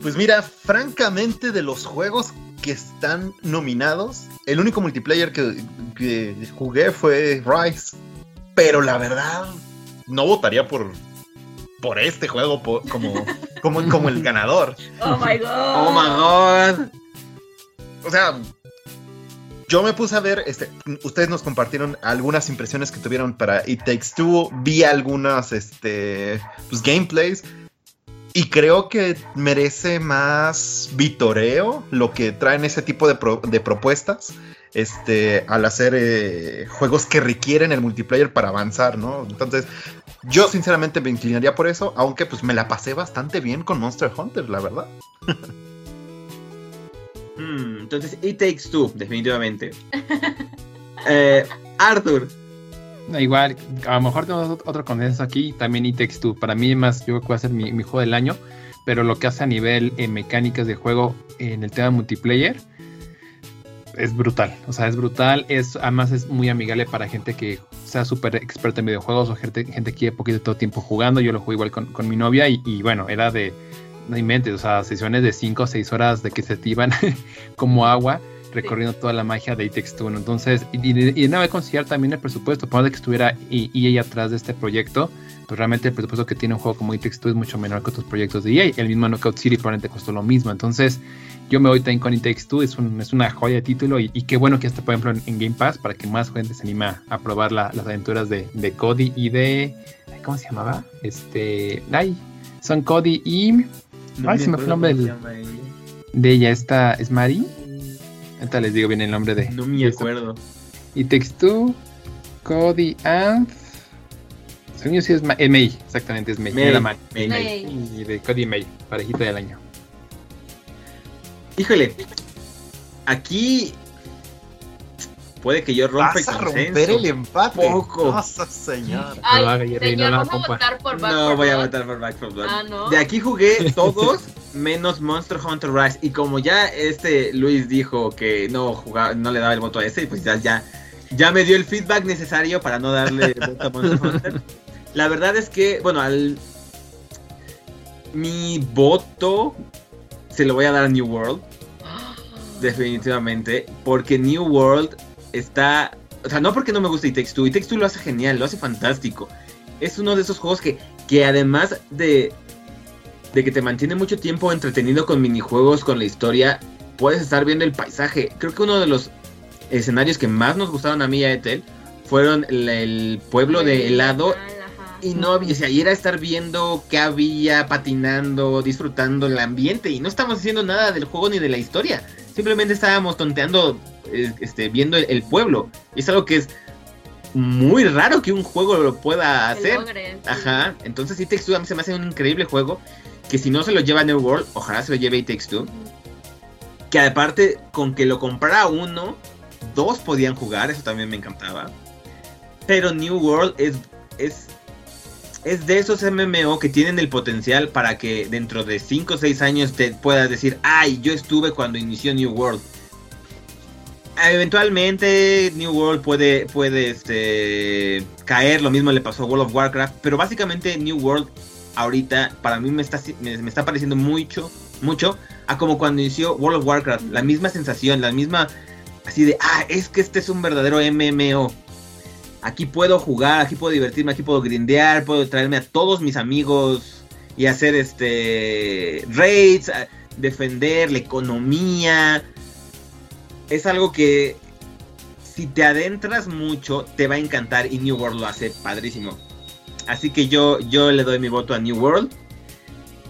Pues mira, francamente de los juegos que están nominados, el único multiplayer que, jugué fue Rise. Pero la verdad, no votaría por, por este juego como, como, como el ganador. Oh my god. Oh my god. O sea, yo me puse a ver, este, ustedes nos compartieron algunas impresiones que tuvieron para It Takes Two, vi algunas este, pues, gameplays y creo que merece más vitoreo lo que traen ese tipo de, propuestas este, al hacer eh, juegos que requieren el multiplayer para avanzar, ¿no? Entonces, yo sinceramente me inclinaría por eso, aunque pues me la pasé bastante bien con Monster Hunter, la verdad. Hmm, entonces, It Takes Two, definitivamente. Eh, Arthur, Igual, a lo mejor tenemos otro consenso aquí, también It Takes Two. Para mí, más, yo creo que va a ser mi, juego del año, pero lo que hace a nivel eh, mecánicas de juego en el tema multiplayer es brutal. O sea, es brutal. Es, además, es muy amigable para gente que sea súper experta en videojuegos o gente, gente que lleve poquito todo tiempo jugando. Yo lo jugué igual con, mi novia y, bueno, era de, no inventes, o sea, sesiones de 5 o 6 horas de que se te iban como agua recorriendo toda la magia de It Entonces, y, y, de considerar también el presupuesto, por que estuviera EA atrás de este proyecto, pues realmente el presupuesto que tiene un juego como It es mucho menor que otros proyectos de EA. El mismo Knockout City probablemente costó lo mismo. Entonces, yo me voy también con It Takes es, es una joya de título y, qué bueno que está, por ejemplo, en, Game Pass para que más gente se anima a probar las aventuras de, Cody y de... ¿Cómo se llamaba? Este... Ay, son Cody y... ay, se me fue el nombre de ella. Esta es Mari. Ahorita les digo bien el nombre de. No me acuerdo. Y Takes Two, Cody and. Según yo sí es eh, May, exactamente, es May. May, era May. May, May. Y de Cody y May, parejita del año. Híjole. Aquí. Puede que yo rompa el Vas a consenso. romper el empate. Poco. No, señor. Ay, señor, no lo vamos a compa. votar por Back No for voy a votar por Back 4 Blood. Ah, ¿no? De aquí jugué todos menos Monster Hunter Rise. Y como ya este Luis dijo que no jugaba, no le daba el voto a ese, pues ya, ya, ya me dio el feedback necesario para no darle voto a Monster Hunter. La verdad es que, bueno, al mi voto se lo voy a dar a New World. Definitivamente. Porque New World está. O sea, no porque no me guste It Takes Two. It Takes Two lo hace genial, lo hace fantástico. Es uno de esos juegos que, que además de, de que te mantiene mucho tiempo entretenido con minijuegos, con la historia, puedes estar viendo el paisaje. Creo que uno de los escenarios que más nos gustaron a mí y a Ethel fueron el, el pueblo de helado. Y no había, o sea, y era estar viendo qué había, patinando, disfrutando el ambiente. Y no estamos haciendo nada del juego ni de la historia. Simplemente estábamos tonteando, este, viendo el, el pueblo. Y es algo que es muy raro que un juego lo pueda hacer. logre, sí. Ajá. Entonces, It Takes Two a mí se me hace un increíble juego. Que si no se lo lleva New World, ojalá se lo lleve It Takes Two. Que aparte, con que lo comprara uno, dos podían jugar, eso también me encantaba. Pero New World es, es, es de esos MMO que tienen el potencial para que dentro de 5 o 6 años te puedas decir, ay, yo estuve cuando inició New World. Eventualmente New World puede, puede este, caer, lo mismo le pasó a World of Warcraft, pero básicamente New World ahorita para mí me está, me, me está pareciendo mucho, mucho a como cuando inició World of Warcraft, la misma sensación, la misma así de, ah, es que este es un verdadero MMO. Aquí puedo jugar, aquí puedo divertirme, aquí puedo grindear, puedo traerme a todos mis amigos y hacer este raids, defender la economía. Es algo que si te adentras mucho te va a encantar y New World lo hace padrísimo. Así que yo, yo le doy mi voto a New World.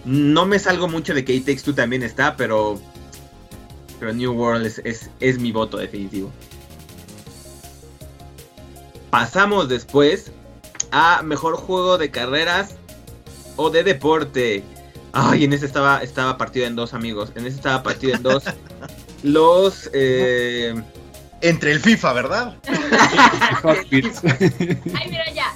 No me salgo mucho de que It Takes también está, pero, pero New World es, es mi voto definitivo. Pasamos después a mejor juego de carreras o de deporte. Ay, en ese estaba, estaba partido en dos, amigos. En ese estaba partido en dos. Los. eh, Entre el FIFA, ¿verdad? Ay, mira ya.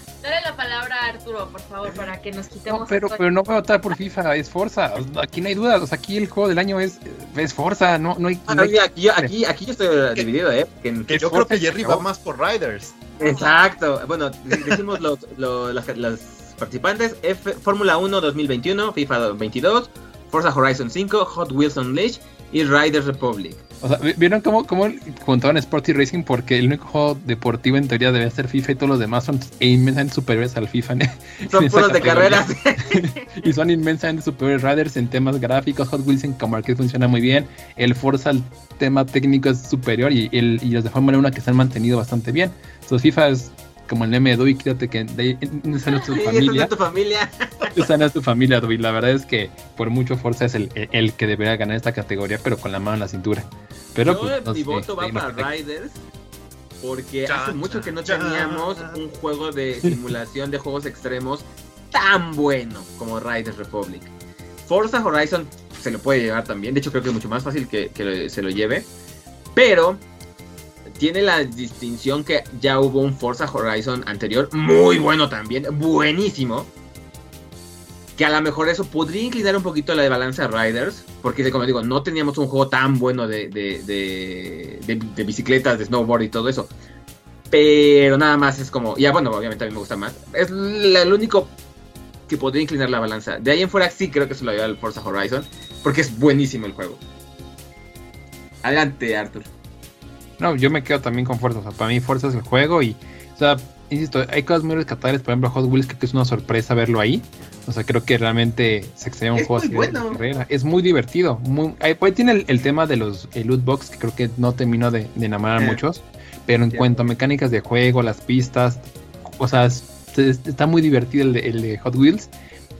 La palabra a Arturo, por favor, para que nos quitemos. No, pero, pero no voy a votar por FIFA, es Forza. Aquí no hay duda. O sea, aquí el juego del año es, es Forza. No, no hay. ah, no hay- aquí, yo- aquí, aquí yo estoy dividido, ¿eh? Que en- Que yo Forza creo que Jerry va más por Riders. Exacto. Bueno, decimos los, los, las- las participantes: F- Fórmula 1 2021, FIFA 22, Forza Horizon 5, Hot Wheels Unleashed y Riders Republic. O sea, ¿vieron cómo, cómo juntaron Sport y Racing? Porque el único juego deportivo en teoría debe ser FIFA y todos los demás son inmensamente superiores al FIFA. Son puros de carreras. y son inmensamente superiores Riders en temas gráficos. Hot Wheels en como arcade funciona muy bien. El Forza, el tema técnico es superior. Y, el, y los de Fórmula 1 que se han mantenido bastante bien. Entonces, FIFA es como el meme de Dewey, quédate que de esa no es tu Sí, esa familia. es tu familia. Esa no es tu familia, Dewey. La verdad es que por mucho Forza es el, el, el que debería ganar esta categoría, pero con la mano en la cintura. Pero Yo, pues, no mi sé, voto va para. Riders. Porque hace mucho que no teníamos un juego de simulación de juegos extremos tan bueno como Riders Republic. Forza Horizon se lo puede llevar también. De hecho, creo que es mucho más fácil que, se lo lleve. Pero tiene la distinción que ya hubo un Forza Horizon anterior, muy bueno también, buenísimo. Que a lo mejor eso podría inclinar un poquito la de balanza a Riders. Porque, como digo, no teníamos un juego tan bueno de, de, de, de- bicicletas, de snowboard y todo eso. Pero nada más es como. Ya, bueno, obviamente a mí me gusta más. Es el único que podría inclinar la balanza. De ahí en fuera sí creo que se lo lleva el Forza Horizon. Porque es buenísimo el juego. Adelante, Arthur. No, yo me quedo también con Forza. O sea, para mí Forza es el juego y, o sea, insisto, hay cosas muy rescatables. Por ejemplo, Hot Wheels creo que es una sorpresa verlo ahí. O sea, creo que realmente se extraña un Es juego así de carrera. Es muy divertido. Muy, ahí, ahí tiene el, el tema de los loot box que creo que no terminó de, de enamorar a Eh. muchos. Pero en cuanto a mecánicas de juego, las pistas, o sea, es- es- está muy divertido el de, el de Hot Wheels.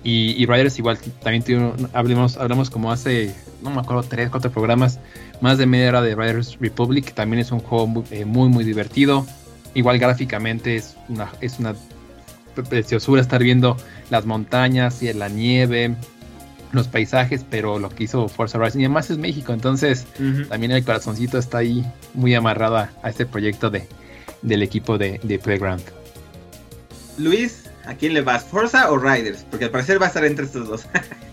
Y, y Riders igual también tuvieron, hablamos, hablamos como hace, no me acuerdo, tres, cuatro programas, más de media hora de Riders Republic, que también es un juego muy, eh, muy, muy divertido. Igual gráficamente es una, es una preciosura estar viendo las montañas y la nieve, los paisajes, pero lo que hizo Forza Horizon y además es México, entonces también el corazoncito está ahí muy amarrado a, a este proyecto de, del equipo de, de Playground. Luis, ¿a quién le vas? ¿Forza o Riders? Porque al parecer va a estar entre estos dos.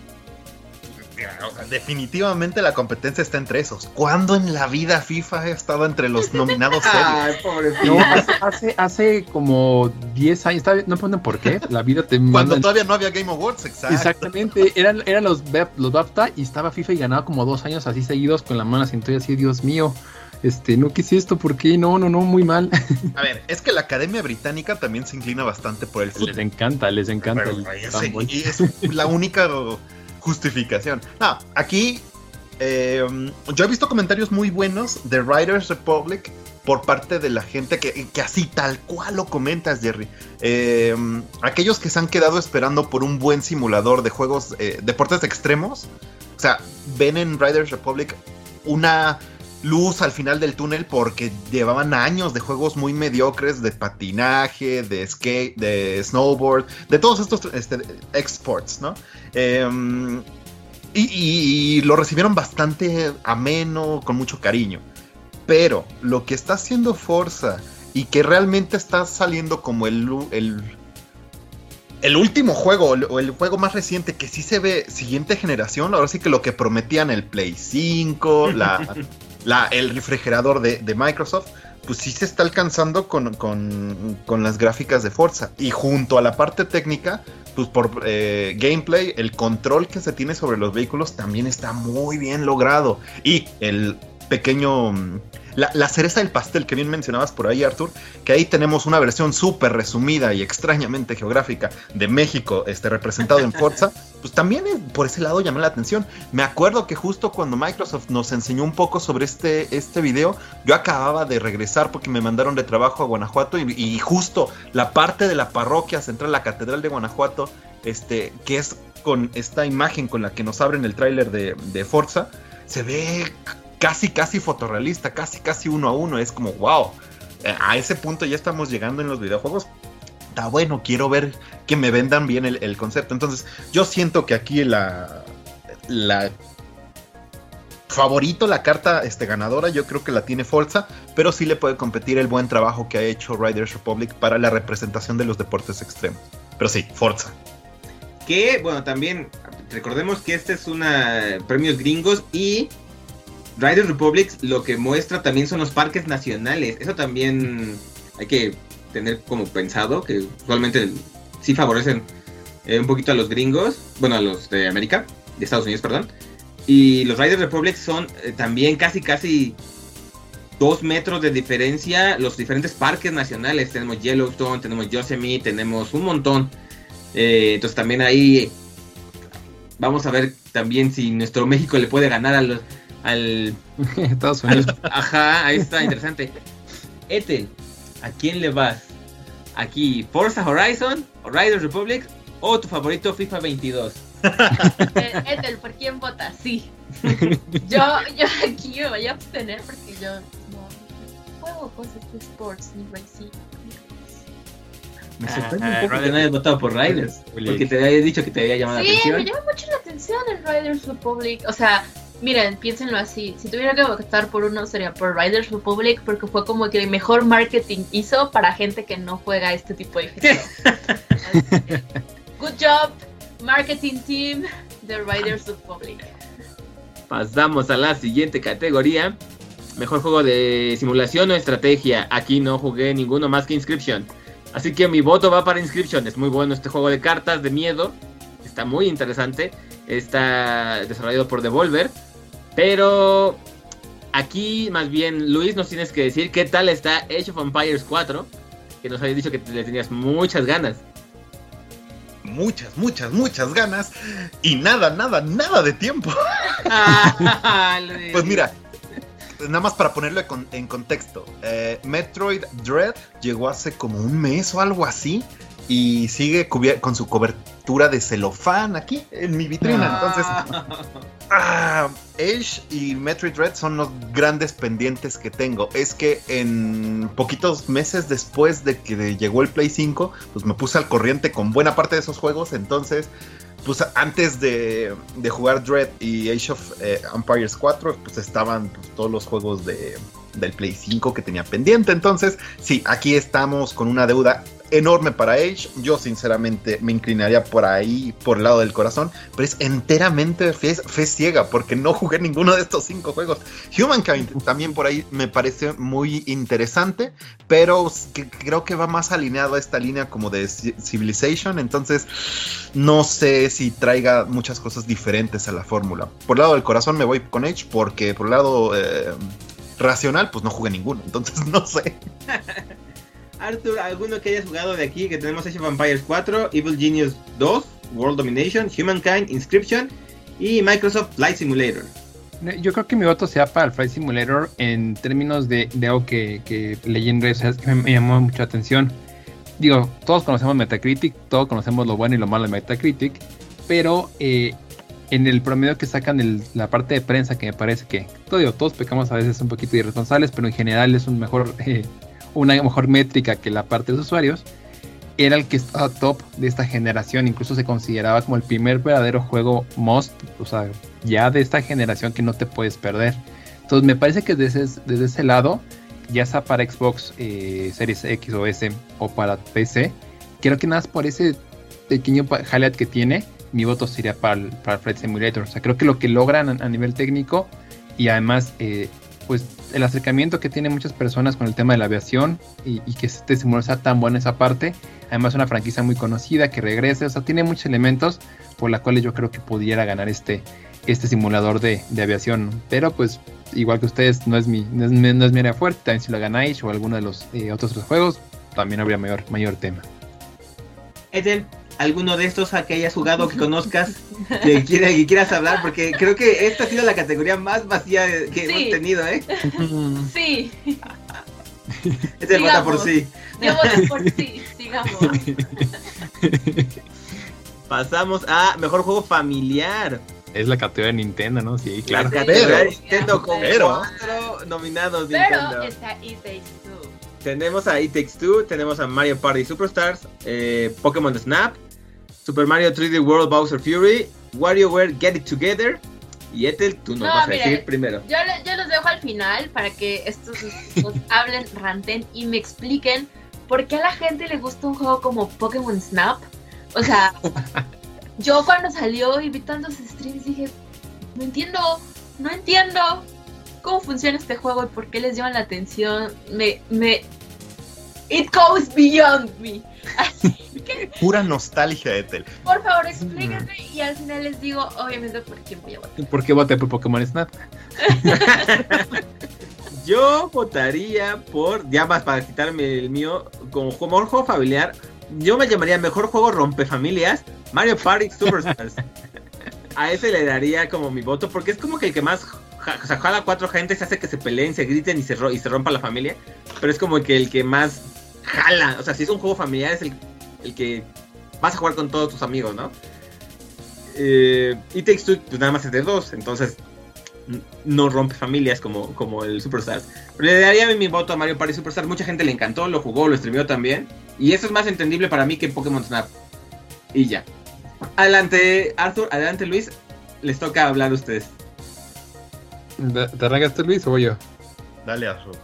Mira, o sea, definitivamente la competencia está entre esos. ¿Cuándo en la vida FIFA ha estado entre los nominados? Ay, pobrecito. No, hace, hace, como 10 años, no preguntan por qué, la vida te Cuando manda... todavía no había Game Awards, exacto. Exactamente, eran, eran los, los BAFTA y estaba FIFA y ganaba como dos años así seguidos con la mano y así, Dios mío, este, no quise esto, ¿por qué? No, no, no, muy mal. A ver, es que la Academia Británica también se inclina bastante por el les fútbol. encanta, les encanta. Pero, el ay, fanboy. sí, y es la única justificación. No, aquí eh, yo he visto comentarios muy buenos de Riders Republic por parte de la gente que, que así tal cual lo comentas, Jerry. Eh, aquellos que se han quedado esperando por un buen simulador de juegos, eh, deportes extremos, o sea, ven en Riders Republic una luz al final del túnel porque llevaban años de juegos muy mediocres de patinaje, de skate, de snowboard, de todos estos este, exports, ¿no? Eh, y, lo recibieron bastante ameno, con mucho cariño. Pero lo que está haciendo Forza y que realmente está saliendo como el, el, el último juego o el juego más reciente que sí se ve siguiente generación, ahora sí que lo que prometían el Play 5, la, la- el refrigerador de, de Microsoft, pues sí se está alcanzando con, con- con las gráficas de Forza. Y junto a la parte técnica, pues por eh, gameplay, el control que se tiene sobre los vehículos también está muy bien logrado. Y el pequeño... mm, La, la cereza del pastel que bien mencionabas por ahí, Arthur, que ahí tenemos una versión súper resumida y extrañamente geográfica de México este, representado en Forza, pues también por ese lado llamó la atención. Me acuerdo que justo cuando Microsoft nos enseñó un poco sobre este, este video, yo acababa de regresar porque me mandaron de trabajo a Guanajuato y, y justo la parte de la parroquia central, la Catedral de Guanajuato, este, que es con esta imagen con la que nos abren el tráiler de, de Forza, se ve casi, casi fotorrealista, casi, casi uno a uno. Es como, wow, eh, a ese punto ya estamos llegando en los videojuegos. Está bueno, quiero ver que me vendan bien el, concepto. Entonces, yo siento que aquí la, la favorito, la carta este, ganadora, yo creo que la tiene Forza, pero sí le puede competir el buen trabajo que ha hecho Riders Republic para la representación de los deportes extremos. Pero sí, Forza. Que, bueno, también recordemos que este es una premios gringos y Riders Republic lo que muestra también son los parques nacionales. Eso también hay que tener como pensado que usualmente sí favorecen eh, un poquito a los gringos, bueno, a los de América, de Estados Unidos, perdón. Y los Riders Republic son eh, también casi, casi dos metros de diferencia los diferentes parques nacionales. Tenemos Yellowstone, tenemos Yosemite, tenemos un montón. Eh, entonces también ahí vamos a ver también si nuestro México le puede ganar a los, al... Estados Unidos. Ajá, ahí está interesante. Ethel, ¿a quién le vas? Aquí, Forza Horizon, o Riders Republic o tu favorito FIFA 22. Eh, Ethel, ¿por quién votas? Sí. Yo, yo aquí me voy a abstener porque yo no juego cosas de sports ni racing. Me Ah, sorprende ah, un poco que no hayas votado por Riders. Porque te había dicho que te había llamado la Sí, me atención. llama mucho la atención el Riders Republic. O sea, miren, piénsenlo así. Si tuviera que votar por uno sería por Riders Republic porque fue como que el mejor marketing hizo para gente que no juega este tipo de que, Good job, marketing team de Riders Republic. Pasamos a la siguiente categoría. Mejor juego de simulación o estrategia. Aquí no jugué ninguno más que Inscription. Así que mi voto va para Inscription. Es muy bueno este juego de cartas de miedo. Está muy interesante. Está desarrollado por Devolver. Pero aquí más bien Luis nos tienes que decir qué tal está Age of Empires 4. Que nos habías dicho que le tenías muchas ganas. Muchas, muchas, muchas ganas y nada, nada, nada de tiempo. Pues mira, nada más para ponerlo en contexto, eh, Metroid Dread llegó hace como un mes o algo así y sigue con su cobertura de celofán aquí en mi vitrina. Entonces, Ah, Edge y Metroid Dread son los grandes pendientes que tengo. Es que en poquitos meses después de que llegó el Play 5, pues me puse al corriente con buena parte de esos juegos. Entonces, pues antes de, de jugar Dread y Age of eh, Empires 4, pues estaban pues, todos los juegos de, del Play 5 que tenía pendiente. Entonces, sí, aquí estamos con una deuda enorme para Age. Yo sinceramente me inclinaría por ahí, por el lado del corazón, pero es enteramente fe, fe ciega porque no jugué ninguno de estos cinco juegos. Humankind también por ahí me parece muy interesante, pero que- creo que va más alineado a esta línea como de Ci- Civilization, entonces no sé si traiga muchas cosas diferentes a la fórmula. Por el lado del corazón me voy con Age porque por el lado eh, racional pues no jugué ninguno, entonces no sé. Arthur, ¿alguno que hayas jugado de aquí? Que tenemos Age of Empires 4, Evil Genius 2, World Domination, Humankind, Inscription y Microsoft Flight Simulator. Yo creo que mi voto sea para el Flight Simulator en términos de, algo que, que leí en redes me, llamó mucha atención. Digo, todos conocemos Metacritic, todos conocemos lo bueno y lo malo de Metacritic, pero eh, en el promedio que sacan la parte de prensa, que me parece que todo, todos pecamos a veces un poquito irresponsables, pero en general es un mejor, eh, una mejor métrica que la parte de los usuarios, era el que estaba top de esta generación, incluso se consideraba como el primer verdadero juego most, o sea, ya de esta generación que no te puedes perder. Entonces me parece que desde, desde ese lado, ya sea para Xbox eh, Series X o S o para PC, creo que nada más por ese pequeño highlight que tiene, mi voto sería para el, para Flight Simulator. O sea, creo que lo que logran a, a nivel técnico y además, eh, pues el acercamiento que tienen muchas personas con el tema de la aviación y, que este simulador sea tan bueno esa parte. Además, una franquicia muy conocida que regrese. O sea, tiene muchos elementos por la cuales yo creo que pudiera ganar este, este simulador de, de aviación. Pero pues, igual que ustedes, no es mi, no es, no es mi área fuerte. También si lo ganáis o alguno de los eh, otros juegos, también habría mayor, mayor tema. Ethel, ¿alguno de estos a que hayas jugado, que conozcas, que, quiera- que quieras hablar? Porque creo que esta ha sido la categoría más vacía que Sí. hemos tenido, ¿eh? Sí, vota Digamos. por sí. yo voto por sí, sigamos. Pasamos a Mejor Juego Familiar. Es la categoría de Nintendo, ¿no? Sí, claro. La categoría de Pero- Nintendo con pero- cuatro nominados Pero Nintendo. está It Takes Two. Tenemos a It Takes Two, tenemos a Mario Party Superstars, eh, Pokémon Snap, Super Mario 3D World Bowser Fury, WarioWare Get It Together. Y Ethel, tú nos No, vas a decir primero. Yo, los dejo al final para que estos hablen, ranten y me expliquen por qué a la gente le gusta un juego como Pokémon Snap. O sea, yo cuando salió y vi tantos streams dije, no entiendo, no entiendo cómo funciona este juego y por qué les llaman la atención. Me, me, it goes beyond me. Así que, Pura nostalgia, Ethel. por favor, explíquenme y al final les digo, obviamente, por quién voy a votar. ¿Por qué voté por Pokémon Snap? Yo votaría por, ya más para quitarme el mío, como mejor juego familiar, yo me llamaría mejor juego rompefamilias, Mario Party Superstars. a ese le daría como mi voto, porque es como que el que más ja- o sea, jala a cuatro gente, se hace que se peleen, se griten y se, ro- y se rompa la familia, pero es como que el que más jala, o sea, si es un juego familiar es el, el que vas a jugar con todos tus amigos, ¿no? Eh, It Takes Two, pues nada más es de dos, entonces no rompe familias como, como el Superstars. Pero le daría mi voto a Mario Party Superstars. Mucha gente le encantó, lo jugó, lo streameó también. Y eso es más entendible para mí que Pokémon Snap. Y ya. Adelante, Arthur. Adelante, Luis. Les toca hablar a ustedes. ¿Te te arrancas tú, Luis, o voy yo? Dale, Azul.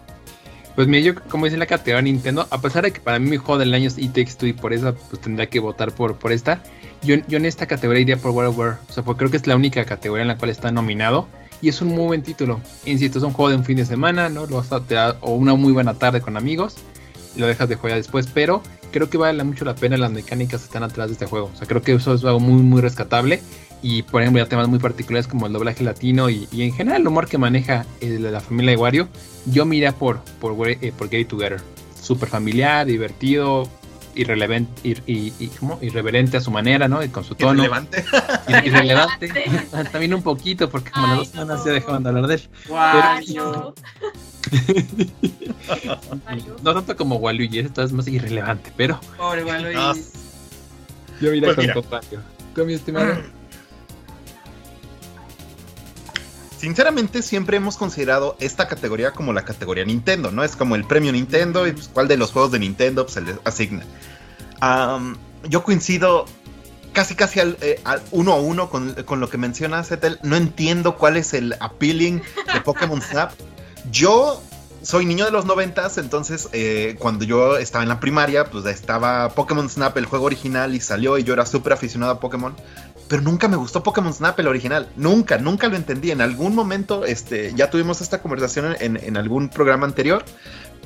Pues mira, yo como dice la categoría Nintendo, a pesar de que para mí mi juego del año es It Takes y por eso pues tendría que votar por, por esta, yo, yo en esta categoría iría por WarioWare. O sea, porque creo que es la única categoría en la cual está nominado y es un muy buen título. Insisto, es un juego de un fin de semana, ¿no? Lo vas a te o una muy buena tarde con amigos y lo dejas de jugar después, pero creo que vale mucho la pena las mecánicas que están atrás de este juego. O sea, creo que eso es algo muy, muy rescatable. Y por ejemplo, ya temas muy particulares como el doblaje latino y, y en general el humor que maneja eh, la, familia de Wario, yo miré por, por, eh, por Get It Together. Súper familiar, divertido, irrelevante, ir- y, y- ¿cómo? irreverente a su manera, ¿no? Y con su tono. Irrelevante. Ir- Irrelevante. También un poquito, porque como las dos semanas ya dejaban de hablar de él. No tanto como Waluigi, esto es más irrelevante, pero Pobre Waluigi. Yo mira Pues con mira. contrario. Tú, mi estimado. Sinceramente, siempre hemos considerado esta categoría como la categoría Nintendo, ¿no? Es como el premio Nintendo y pues, cuál de los juegos de Nintendo pues, se les asigna. Yo coincido casi casi al, eh, al uno a uno con, con lo que menciona Zetel. No entiendo cuál es el appealing de Pokémon Snap. Yo soy niño de los noventas, entonces eh, cuando yo estaba en la primaria, pues estaba Pokémon Snap, el juego original, y salió y yo era súper aficionado a Pokémon. Pero nunca me gustó Pokémon Snap, el original. Nunca, nunca lo entendí. En algún momento, este, ya tuvimos esta conversación en, en algún programa anterior,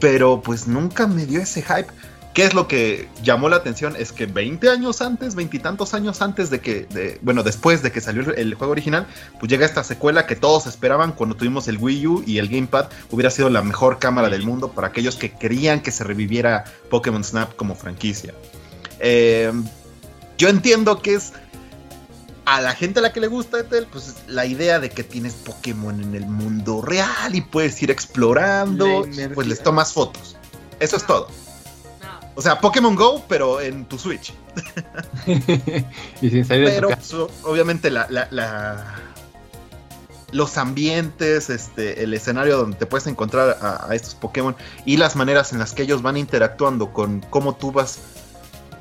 pero pues nunca me dio ese hype. ¿Qué es lo que llamó la atención? Es que 20 años antes, veintitantos años antes de que, de- bueno, después de que salió el, el juego original, pues llega esta secuela que todos esperaban cuando tuvimos el Wii U y el Gamepad. Hubiera sido la mejor cámara del mundo para aquellos que querían que se reviviera Pokémon Snap como franquicia. Eh, yo entiendo que es a la gente a la que le gusta Etel, pues la idea de que tienes Pokémon en el mundo real y puedes ir explorando, pues les tomas fotos. Eso es todo. O sea, Pokémon Go, pero en tu Switch. y sin salir de tu Pero casa. pues, obviamente la, la- la- los ambientes, este, el escenario donde te puedes encontrar a, a estos Pokémon y las maneras en las que ellos van interactuando con cómo tú vas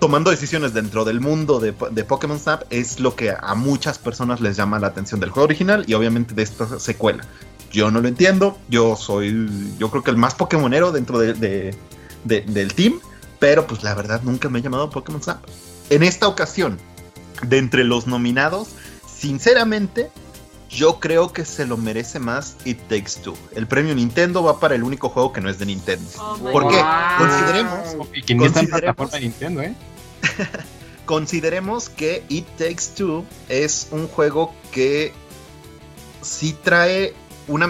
tomando decisiones dentro del mundo de, Po- de Pokémon Snap es lo que a muchas personas les llama la atención del juego original y obviamente de esta secuela. Yo no lo entiendo, yo soy, yo creo que el más Pokémonero dentro de- de- de- del team, pero pues la verdad nunca me ha llamado Pokémon Snap. En esta ocasión, de entre los nominados, sinceramente, yo creo que se lo merece más It Takes Two. El premio Nintendo va para el único juego que no es de Nintendo. Oh ¿Por qué? Consideremos, Y que ni está en plataforma de Nintendo, ¿eh? consideremos que It Takes Two es un juego que sí trae una,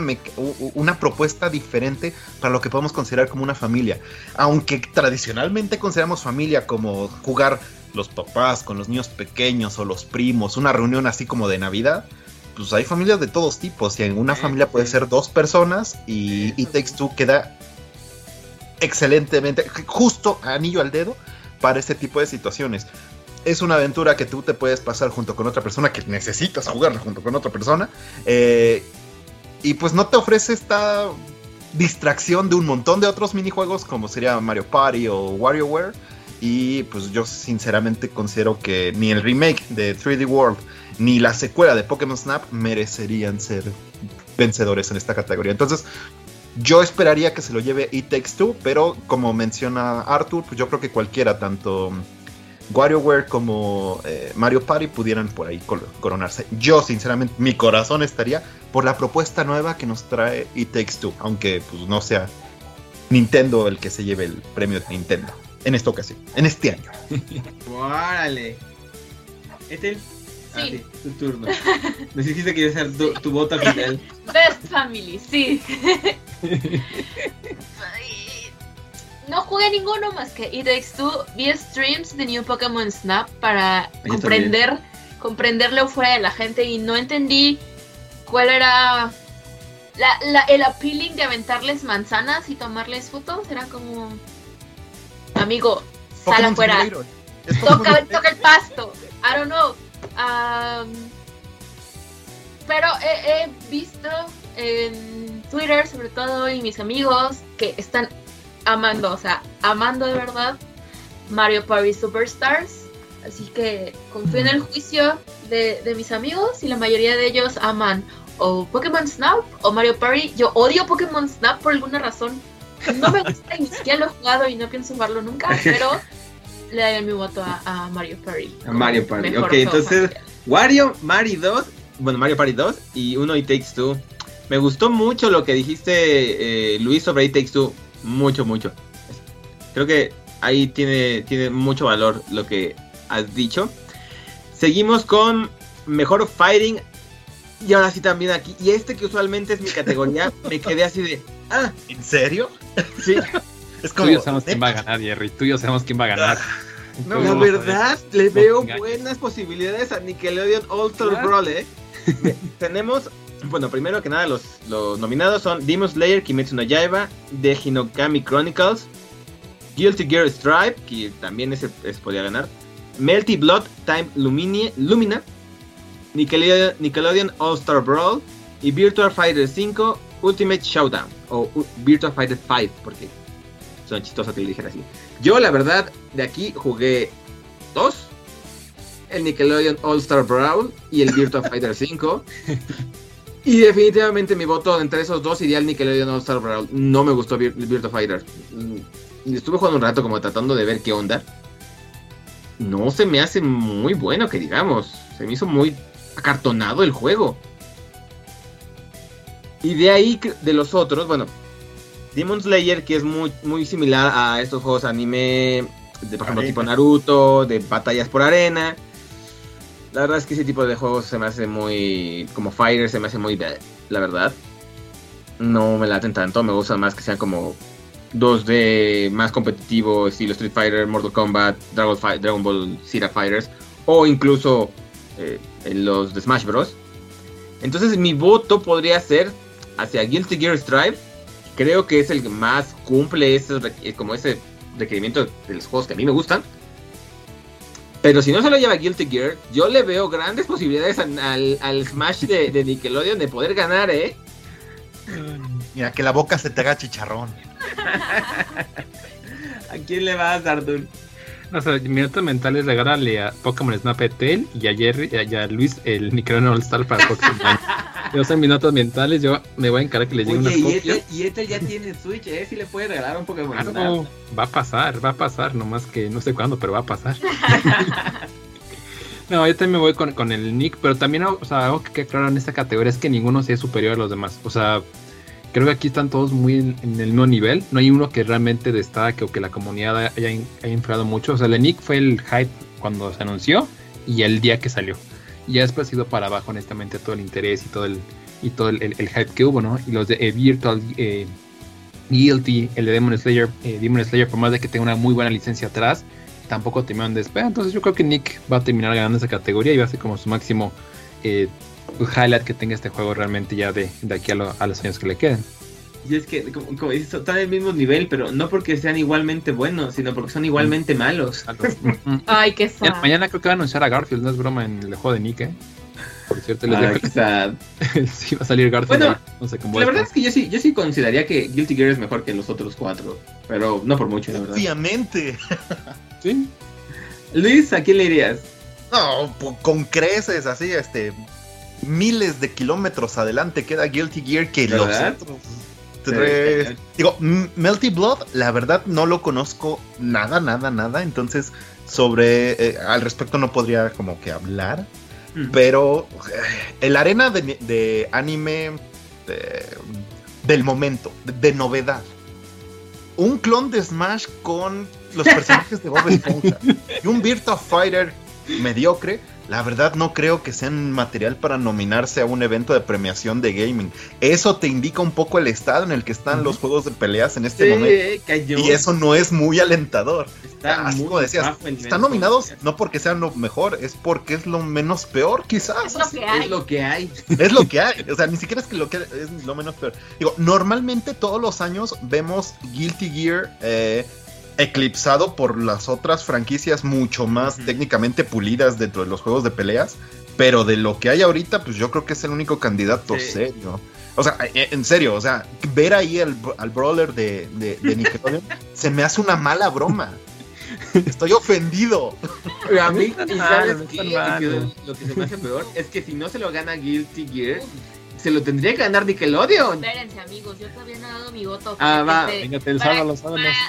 una propuesta diferente para lo que podemos considerar como una familia. Aunque tradicionalmente consideramos familia como jugar los papás con los niños pequeños o los primos, una reunión así como de Navidad. Pues hay familias de todos tipos y en una familia puede ser dos personas y It Takes Two queda excelentemente, justo anillo al dedo para este tipo de situaciones. Es una aventura que tú te puedes pasar junto con otra persona, que necesitas jugarla junto con otra persona. eh, y pues no te ofrece esta distracción de un montón de otros minijuegos como sería Mario Party o WarioWare. Y pues yo sinceramente considero que ni el remake de 3D World ni la secuela de Pokémon Snap merecerían ser vencedores en esta categoría. Entonces, yo esperaría que se lo lleve It Takes pero como menciona Arthur, pues yo creo que cualquiera, tanto WarioWare como eh, Mario Party, pudieran por ahí coronarse. Yo, sinceramente, mi corazón estaría por la propuesta nueva que nos trae It Takes Two, aunque pues no sea Nintendo el que se lleve el premio de Nintendo en esta ocasión, en este año. Órale. Este Ah, Sí. tu turno. Me dijiste que iba a ser tu, tu voto final. Best Family, sí. no jugué ninguno más que It Takes Two. Vi streams de New Pokémon Snap para Yo comprender, comprender la euforia de la gente y no entendí cuál era la, la- el appealing de aventarles manzanas y tomarles fotos. Era como, amigo, sal afuera. Toca, toca el pasto. I don't know. Um, pero he, he visto en Twitter, sobre todo, y mis amigos que están amando, o sea, amando de verdad Mario Party Superstars. Así que confío en el juicio de, de mis amigos y la mayoría de ellos aman o Pokémon Snap o Mario Party. Yo odio Pokémon Snap por alguna razón. No me gusta y ni siquiera lo he jugado y no pienso jugarlo nunca, pero le daré mi voto a, a Mario Party. A Mario Party. Ok, entonces familiar. Wario, Mario 2, bueno, Mario Party 2 y uno It Takes Two. Me gustó mucho lo que dijiste, eh, Luis, sobre It Takes Two. Mucho, mucho. Creo que ahí tiene, tiene mucho valor lo que has dicho. Seguimos con Mejor Fighting. Y ahora sí también aquí. Y este que usualmente es mi categoría, me quedé así de... Ah, ¿En serio? sí. Es Tú y yo sabemos quién va a ganar, Jerry. Tú y yo sabemos quién va a ganar. No, la verdad, le No veo buenas posibilidades a Nickelodeon All Star Claro. Brawl, ¿eh? Tenemos Bueno, primero que nada, los, los nominados son Demon Slayer, Kimetsu no Yaiba, The Hinokami Chronicles, Guilty Gear Stripe, que también ese, ese podía ganar, Melty Blood Time Lumina, Nickelodeon, Nickelodeon All Star Brawl y Virtual Fighter 5 Ultimate Showdown o U- Virtual Fighter 5, porque son chistosos que le dijera así. Yo, la verdad, de aquí jugué dos: el Nickelodeon All Star Brawl y el Virtual Fighter 5. Y definitivamente mi voto entre esos dos iría al Nickelodeon All Star Brawl. No me gustó Vir- Virtua Fighter. Mm, Estuve jugando un rato como tratando de ver qué onda. No se me hace muy bueno que digamos. Se me hizo muy acartonado el juego. Y de ahí, de los otros, bueno, Demon Slayer, que es muy, muy similar a estos juegos anime, de, por ejemplo, Arena. tipo Naruto, de batallas por arena. La verdad es que ese tipo de juegos se me hace muy. Como Fighter, se me hace muy. bleh, La verdad. No me laten tanto. Me gusta más que sean como 2D más competitivo, estilo Street Fighter, Mortal Kombat, Dragon, Fi- Dragon Ball Zeta Fighters. O incluso eh, los de Smash Bros. Entonces mi voto podría ser hacia Guilty Gear Strive. Creo que es el que más cumple ese, requ- como ese requerimiento de los juegos que a mí me gustan. Pero si no se lo lleva Guilty Gear, yo le veo grandes posibilidades al, al- al Smash de, de Nickelodeon de poder ganar, ¿eh? Mira, que la boca se te haga chicharrón. ¿A quién le vas, Arthur? No sé, minutos mentales regálale a Pokémon Snap Tail y a Jerry y a Luis el Nickelodeon All Star para el próximo año. Yo son minutos mentales, yo me voy a encargar que les llegue una Oye, y copia. este, y este ya tiene Switch, ¿eh? Si le puede regalar un Pokémon Snap. Claro, va a pasar, va a pasar, nomás que no sé cuándo, pero va a pasar. no, yo también me voy con, con el Nick, pero también, o sea, algo que queda claro en esta categoría es que ninguno sea superior a los demás. O sea, creo que aquí están todos muy en, el mismo nivel. No hay uno que realmente destaque o que la comunidad haya, haya inflado mucho. O sea, el Nick fue el hype cuando se anunció y el día que salió. Y después ha ido para abajo, honestamente, todo el interés y todo el, y todo el, el- hype que hubo, ¿no? Y los de eh, Virtual eh, Guilty, el de Demon Slayer, eh, Demon Slayer, por más de que tenga una muy buena licencia atrás, tampoco terminaron de despegar. Entonces yo creo que Nick va a terminar ganando esa categoría y va a ser como su máximo highlight que tenga este juego realmente ya de, de aquí a, lo- a los años que le queden. Y es que, como, como dices, están al mismo nivel, pero no porque sean igualmente buenos, sino porque son igualmente malos. Ay, qué Ya- sad. Mañana creo que va a anunciar a Garfield, no es broma, en el juego de Nick, ¿eh? Por cierto, les Ah, dejo- qué sad. sí va a salir Garfield. Bueno, no sé cómo La verdad es que yo sí, yo sí consideraría que Guilty Gear es mejor que los otros cuatro, pero no por mucho, la verdad. Obviamente. Sí. Luis, ¿a quién le irías? No, con creces, así, este. Miles de kilómetros adelante queda Guilty Gear que ¿Verdad? los otros tres. Digo, Melty Blood, la verdad no lo conozco nada, nada, nada. Entonces, sobre. eh, al respecto no podría como que hablar. Mm. Pero eh, el arena de, de anime del momento, de, de novedad. Un clon de Smash con los personajes de Bob Esponja y un Virtua Fighter mediocre. La verdad no creo que sean material para nominarse a un evento de premiación de gaming. Eso te indica un poco el estado en el que están los juegos de peleas en este Sí, momento. cayó. Y eso no es muy alentador. Está Así muy como decías, están nominados no porque sean lo mejor, es porque es lo menos peor, quizás. Es lo que hay. Es lo que hay. Es lo que hay. O sea, ni siquiera es que lo que es lo menos peor. Digo, normalmente todos los años vemos Guilty Gear eh, eclipsado por las otras franquicias mucho más técnicamente pulidas dentro de los juegos de peleas. Pero de lo que hay ahorita, pues yo creo que es el único candidato Sí. serio. O sea, eh, en serio, o sea, ver ahí al, al brawler de, de, de Nickelodeon se me hace una mala broma. Estoy ofendido. A mí, No está ¿y mal, sabes no qué? Lo que se me hace peor es que si no se lo gana Guilty Gear, se lo tendría que ganar Nickelodeon. Espérense, amigos, yo todavía no he dado mi voto. Ah, va. Véngate el sábado,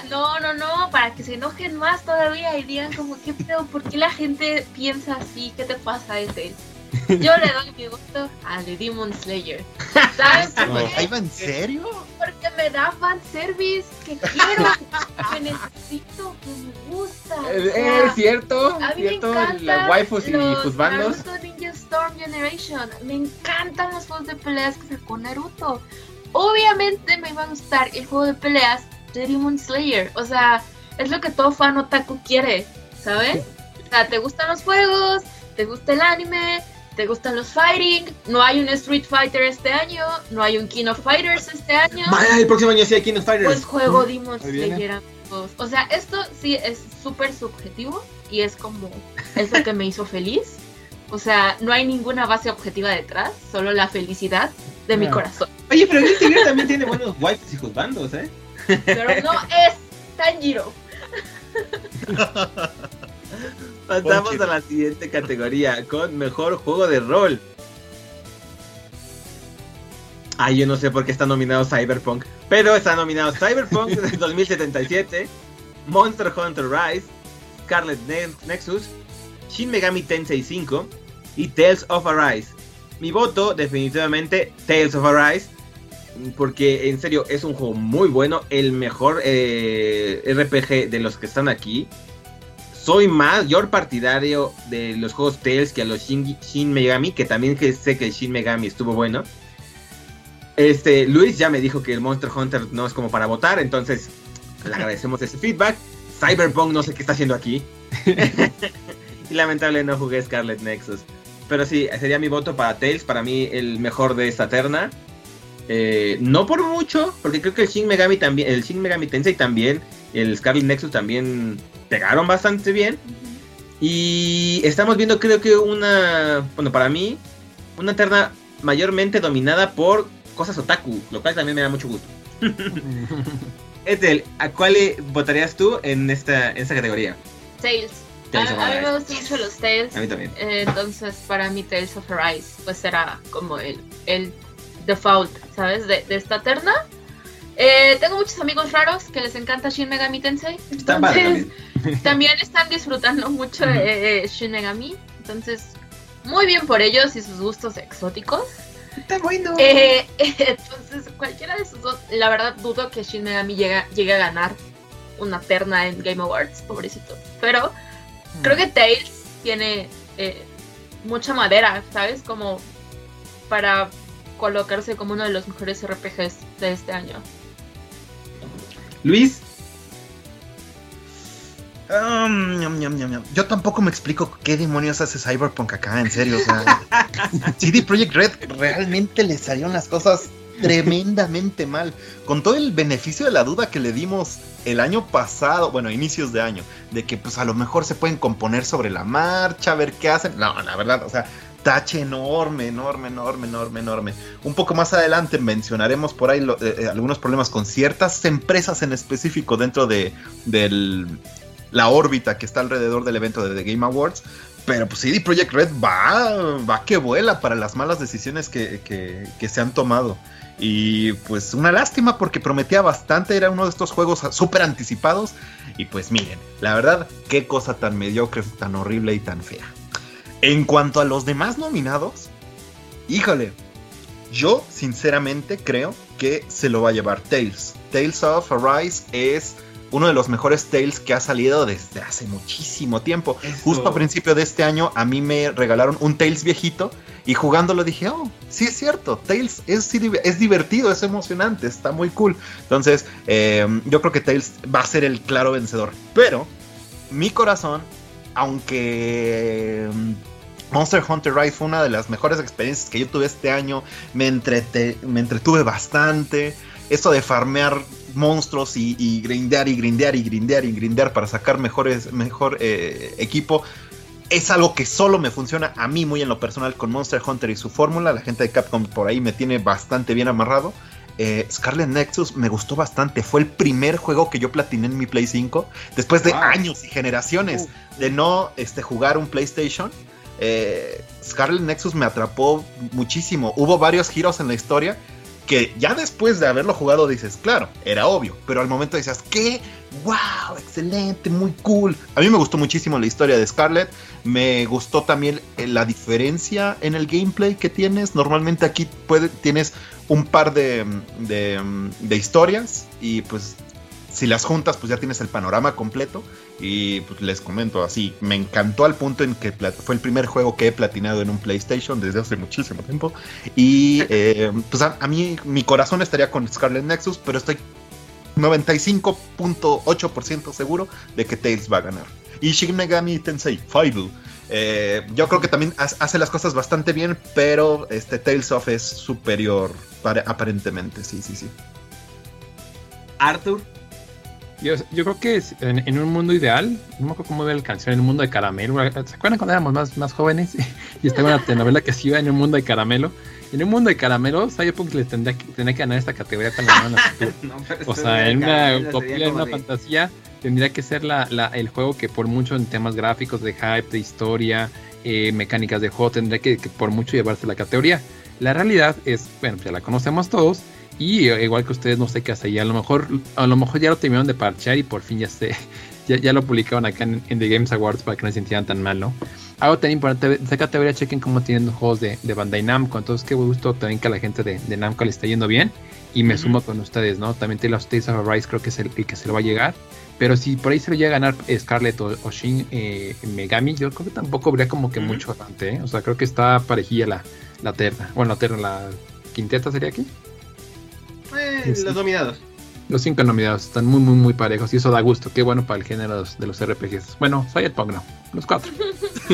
no, no, no, para que se enojen más todavía y digan como, ¿qué pedo? ¿Por qué la gente piensa así? ¿Qué te pasa, Ethel? Yo le doy mi voto a The Demon Slayer. ¿Sabes por qué? ¿Ahí va en serio? Porque me da fanservice que quiero, que necesito, que me gusta. o Eh, sea, Es cierto, a mí me cierto, encantan las waifus y los juzbandos. Naruto Ninja Storm Generation. Me encantan los juegos de peleas que sacó Naruto. Obviamente me iba a gustar el juego de peleas de Demon Slayer. O sea, es lo que todo fan otaku quiere, ¿sabes? O sea, te gustan los juegos, te gusta el anime, te gustan los fighting, no hay un Street Fighter este año, no hay un King of Fighters este año, Vaya, el próximo año sí hay King of Fighters. pues juego Demon. Slayer. amigos. O sea, esto sí es súper subjetivo y es como, es lo que me hizo feliz. O sea, no hay ninguna base objetiva detrás, solo la felicidad de mi Ah. corazón. Oye, pero Guilty Gear también tiene buenos wipes y juzbandos, ¿eh? Pero no es Tanjiro. Pasamos Ponche. a la siguiente categoría con mejor juego de rol. Ay, yo no sé por qué está nominado Cyberpunk, pero está nominado Cyberpunk 2077, Monster Hunter Rise, Scarlet Ne- Nexus, Shin Megami Tensei 5 y Tales of Arise. Mi voto definitivamente Tales of Arise, porque en serio es un juego muy bueno, el mejor eh, RPG de los que están aquí soy mayor partidario de los juegos Tales que a los Shin, Shin Megami, que también sé que el Shin Megami estuvo bueno. Este, Luis ya me dijo que el Monster Hunter no es como para votar, entonces le agradecemos ese feedback. Cyberpunk no sé qué está haciendo aquí. y lamentable no jugué Scarlet Nexus. Pero sí, sería mi voto para Tales, para mí el mejor de esta terna. Eh, no por mucho, porque creo que el Shin Megami también, el Shin Megami Tensei también, el Scarlet Nexus también pegaron bastante bien. Y estamos viendo, creo que una, bueno, para mí, una terna mayormente dominada por cosas otaku, lo cual también me da mucho gusto. Ethel, ¿a cuál eh, votarías tú en esta, en esta categoría? Tales. Tales a, mí me gustan mucho los Tales. A mí también. Eh, entonces, para mí, Tales of Arise, pues será como el, el default, ¿sabes? De, de esta terna. Eh, tengo muchos amigos raros que les encanta Shin Megami Tensei. Está padre Entonces, también. También están disfrutando mucho de eh, Shin Megami. Entonces, muy bien por ellos y sus gustos exóticos. Está bueno. Eh, entonces, cualquiera de esos dos, la verdad dudo que Shin Megami llegue, llegue a ganar una terna en Game Awards, pobrecito. Pero creo que Tails tiene eh, mucha madera, ¿sabes? Como para colocarse como uno de los mejores RPGs de este año. Luis, Um, ñam. Yo tampoco me explico qué demonios hace Cyberpunk acá, en serio. O sea, CD Projekt Red realmente le salieron las cosas tremendamente mal. Con todo el beneficio de la duda que le dimos el año pasado, bueno, inicios de año, de que pues a lo mejor se pueden componer sobre la marcha, ver qué hacen. No, la verdad, o sea, tache enorme, enorme, enorme, enorme, enorme. Un poco más adelante mencionaremos por ahí lo- eh, eh, algunos problemas con ciertas empresas en específico dentro de, del, la órbita que está alrededor del evento de The Game Awards. Pero pues CD Projekt Red va, va que vuela para las malas decisiones que, que- que se han tomado. Y pues una lástima porque prometía bastante, era uno de estos juegos súper anticipados. Y pues miren, la verdad, qué cosa tan mediocre, tan horrible y tan fea. En cuanto a los demás nominados, híjole, yo sinceramente creo que se lo va a llevar Tales. Tales of Arise es uno de los mejores Tales que ha salido desde hace muchísimo tiempo. Eso. Justo a principio de este año a mí me regalaron un Tales viejito y jugándolo dije, oh, sí es cierto, Tales es, es divertido, es emocionante, está muy cool. Entonces, eh, yo creo que Tales va a ser el claro vencedor. Pero mi corazón, aunque mm, Monster Hunter Rise fue una de las mejores experiencias que yo tuve este año, me, entrete- me entretuve bastante. Eso de farmear monstruos y, y grindear y grindear y grindear y grindear para sacar mejores, mejor eh, equipo. Es algo que solo me funciona a mí muy en lo personal con Monster Hunter y su fórmula. La gente de Capcom por ahí me tiene bastante bien amarrado. Eh, Scarlet Nexus me gustó bastante. Fue el primer juego que yo platiné en mi Play 5. Después de Wow. años y generaciones de no este, jugar un PlayStation. eh, Scarlet Nexus me atrapó muchísimo. Hubo varios giros en la historia que ya después de haberlo jugado dices, claro, era obvio, pero al momento decías, ¿qué? ¡Wow! Excelente, muy cool. A mí me gustó muchísimo la historia de Scarlet. Me gustó también eh, la diferencia en el gameplay que tienes. Normalmente aquí puede, tienes un par de, de, de historias y pues si las juntas pues ya tienes el panorama completo. Y pues les comento así, me encantó al punto en que fue el primer juego que he platinado en un PlayStation desde hace muchísimo tiempo. Y eh, pues a, a mí mi corazón estaría con Scarlet Nexus, pero estoy 95.8% seguro de que Tails va a ganar. Y Shin Megami Tensei 5 Eh, yo creo que también hace las cosas bastante bien, pero este Tales of es superior aparentemente, sí, sí, sí. Arthur. Yo, creo que en, un mundo ideal, no me acuerdo cómo ve la canción, en un mundo de caramelo. ¿Se acuerdan cuando éramos más, más jóvenes? y estaba una telenovela que se iba en un mundo de caramelo. En un mundo de caramelo, Cyberpunk le tendría que, tendría que ganar esta categoría la mano. O sea, en una utopía, en una fantasía, tendría que ser la, la, el juego que por mucho en temas gráficos, de hype, de historia, eh, mecánicas de juego, tendría que, que, por mucho llevarse la categoría. La realidad es, bueno, ya la conocemos todos, y eh, igual que ustedes, no sé qué hace. Y a lo mejor, a lo mejor ya lo terminaron de parchear y por fin ya se, ya, lo publicaron acá en, The Games Awards para que no se sintieran tan mal, ¿no? Algo tan importante, esta categoría chequen cómo tienen juegos de, de Bandai Namco. Entonces, qué gusto también que a la gente de, de Namco le está yendo bien. Y me sumo con ustedes, ¿no? También tiene los Tales of Arise, creo que es el, que se lo va a llegar. Pero si por ahí se lo llega a ganar Scarlett o, Shin eh, Megami, yo creo que tampoco habría como que mucho bastante, ¿eh? O sea, creo que está parejilla la, la terna. Bueno, la terna, la quinteta sería aquí. Eh, los nominados. Los cinco nominados están muy, muy, muy parejos y eso da gusto. Qué bueno para el género de los RPGs. Bueno, Cyberpunk no, los cuatro.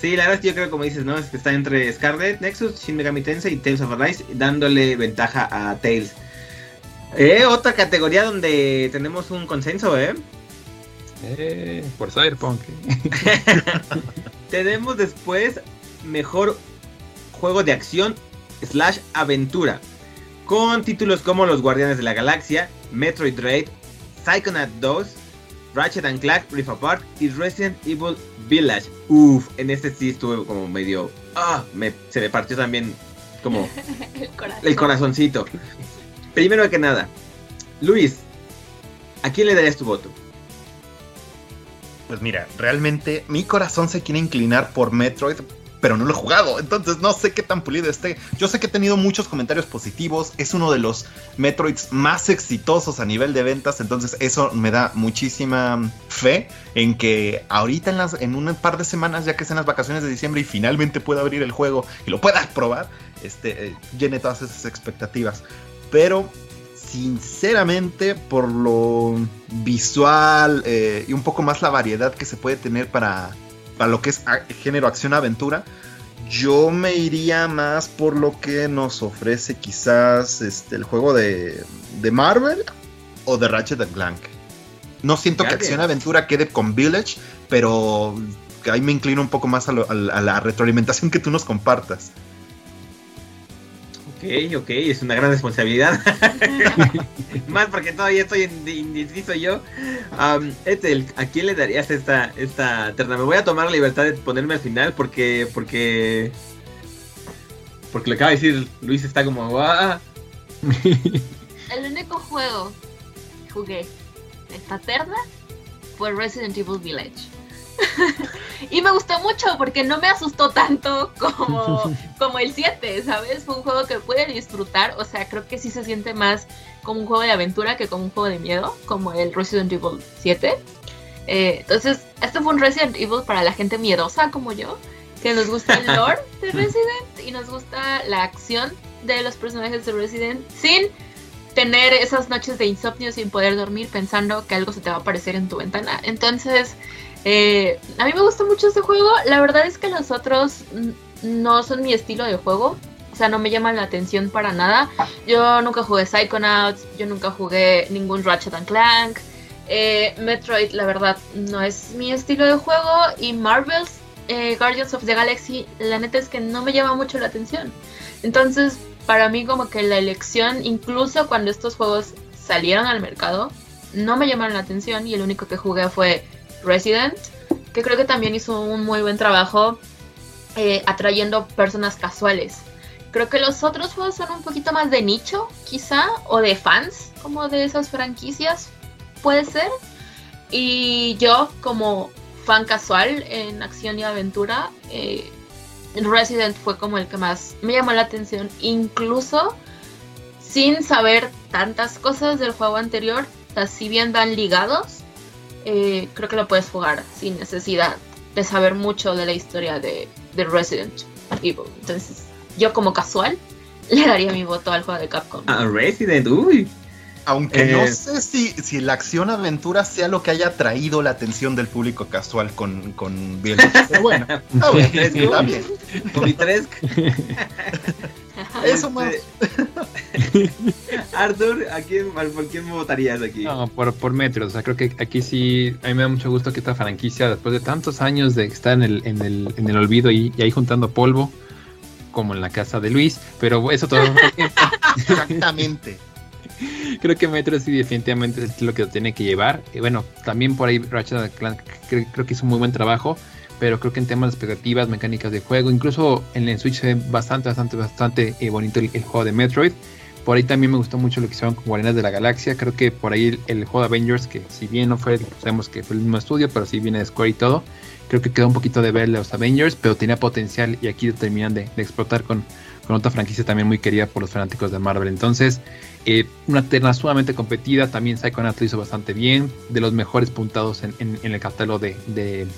sí, la verdad es que yo creo, como dices, ¿no? Es que está entre Scarlet, Nexus, Shin Megami Tensei y Tales of Arise, dándole ventaja a Tales. Eh, otra categoría donde tenemos un consenso, ¿eh? Eh, por Cyberpunk. tenemos después mejor juego de acción slash aventura, con títulos como Los Guardianes de la Galaxia, Metroid Dread, Psychonaut 2, Ratchet and Clank Rift Apart y Resident Evil Village. Uff, en este sí estuve como medio... Ah, me, se me partió también como el, corazoncito. Primero que nada, Luis, ¿a quién le darías tu voto? Pues mira, realmente mi corazón se quiere inclinar por Metroid pero no lo he jugado, entonces no sé qué tan pulido esté. Yo sé que he tenido muchos comentarios positivos, es uno de los Metroids más exitosos a nivel de ventas, entonces eso me da muchísima fe en que ahorita en, las, en un par de semanas, ya que sean las vacaciones de diciembre y finalmente pueda abrir el juego y lo pueda probar, este, eh, llene todas esas expectativas. Pero sinceramente, por lo visual eh, y un poco más la variedad que se puede tener para para lo que es género acción-aventura, yo me iría más por lo que nos ofrece quizás este, el juego de, de Marvel o de Ratchet Clank. No siento que acción-aventura quede con Village, pero ahí me inclino un poco más a la retroalimentación que tú nos compartas. Ok, ok, es una gran responsabilidad. Más porque todavía estoy indeciso yo. Um, Ethel, ¿a quién le darías esta, esta terna? Me voy a tomar la libertad de ponerme al final porque. porque. Porque lo acaba de decir Luis está como. El único juego que jugué esta terna fue Resident Evil Village. Y me gustó mucho porque no me asustó tanto como, como el 7, ¿sabes? Fue un juego que pude disfrutar, o sea, creo que sí se siente más como un juego de aventura que como un juego de miedo, como el Resident Evil 7. Eh, entonces, esto fue un Resident Evil para la gente miedosa como yo, que nos gusta el lore de Resident y nos gusta la acción de los personajes de Resident sin tener esas noches de insomnio sin poder dormir pensando que algo se te va a aparecer en tu ventana. Entonces, eh, a mí me gusta mucho este juego. La verdad es que los otros no son mi estilo de juego. O sea, no me llaman la atención para nada. Yo nunca jugué Psychonauts, yo nunca jugué ningún Ratchet and Clank. Eh, Metroid, la verdad, no es mi estilo de juego. Y Marvel's eh, Guardians of the Galaxy, la neta es que no me llama mucho la atención. Entonces, para mí como que la elección, incluso cuando estos juegos salieron al mercado, no me llamaron la atención y el único que jugué fue Resident, que creo que también hizo un muy buen trabajo eh, atrayendo personas casuales. Creo que los otros juegos son un poquito más de nicho, quizá, o de fans, como de esas franquicias, puede ser. Y yo, como fan casual en acción y aventura, eh, Resident fue como el que más me llamó la atención, incluso sin saber tantas cosas del juego anterior, si bien van ligados, eh, creo que lo puedes jugar sin necesidad de saber mucho de la historia de, Resident Evil. Entonces, yo como casual le daría mi voto al juego de Capcom. A Resident, uy. Aunque no Eh, sé si, si la acción aventura sea lo que haya atraído la atención del público casual con, con Bielsa. Pero bueno, está bien, está bien. Eso más. Este, Arthur, ¿a quién, ¿por quién votarías aquí? No, por, por metros. O sea, creo que aquí sí, a mí me da mucho gusto que esta franquicia, después de tantos años de estar en el, en el, en el olvido y, y ahí juntando polvo, como en la casa de Luis, pero eso todo Exactamente. creo que Metro sí definitivamente es el estilo que lo tiene que llevar. Y bueno, también por ahí Ratchet Clank cre- creo que hizo un muy buen trabajo, pero creo que en temas de expectativas, mecánicas de juego, incluso en el Switch se ve bastante, bastante, bastante eh, bonito el, juego de Metroid. Por ahí también me gustó mucho lo que hicieron con Guardianes de la Galaxia. Creo que por ahí el, juego de Avengers, que si bien no fue, sabemos que fue el mismo estudio, pero sí viene de Square y todo. Creo que quedó un poquito de ver los Avengers, pero tenía potencial y aquí terminan de, explotar con, con otra franquicia también muy querida por los fanáticos de Marvel. Entonces, eh, una terna sumamente competida. También Psychonauts lo hizo bastante bien. De los mejores puntados en, el catálogo de-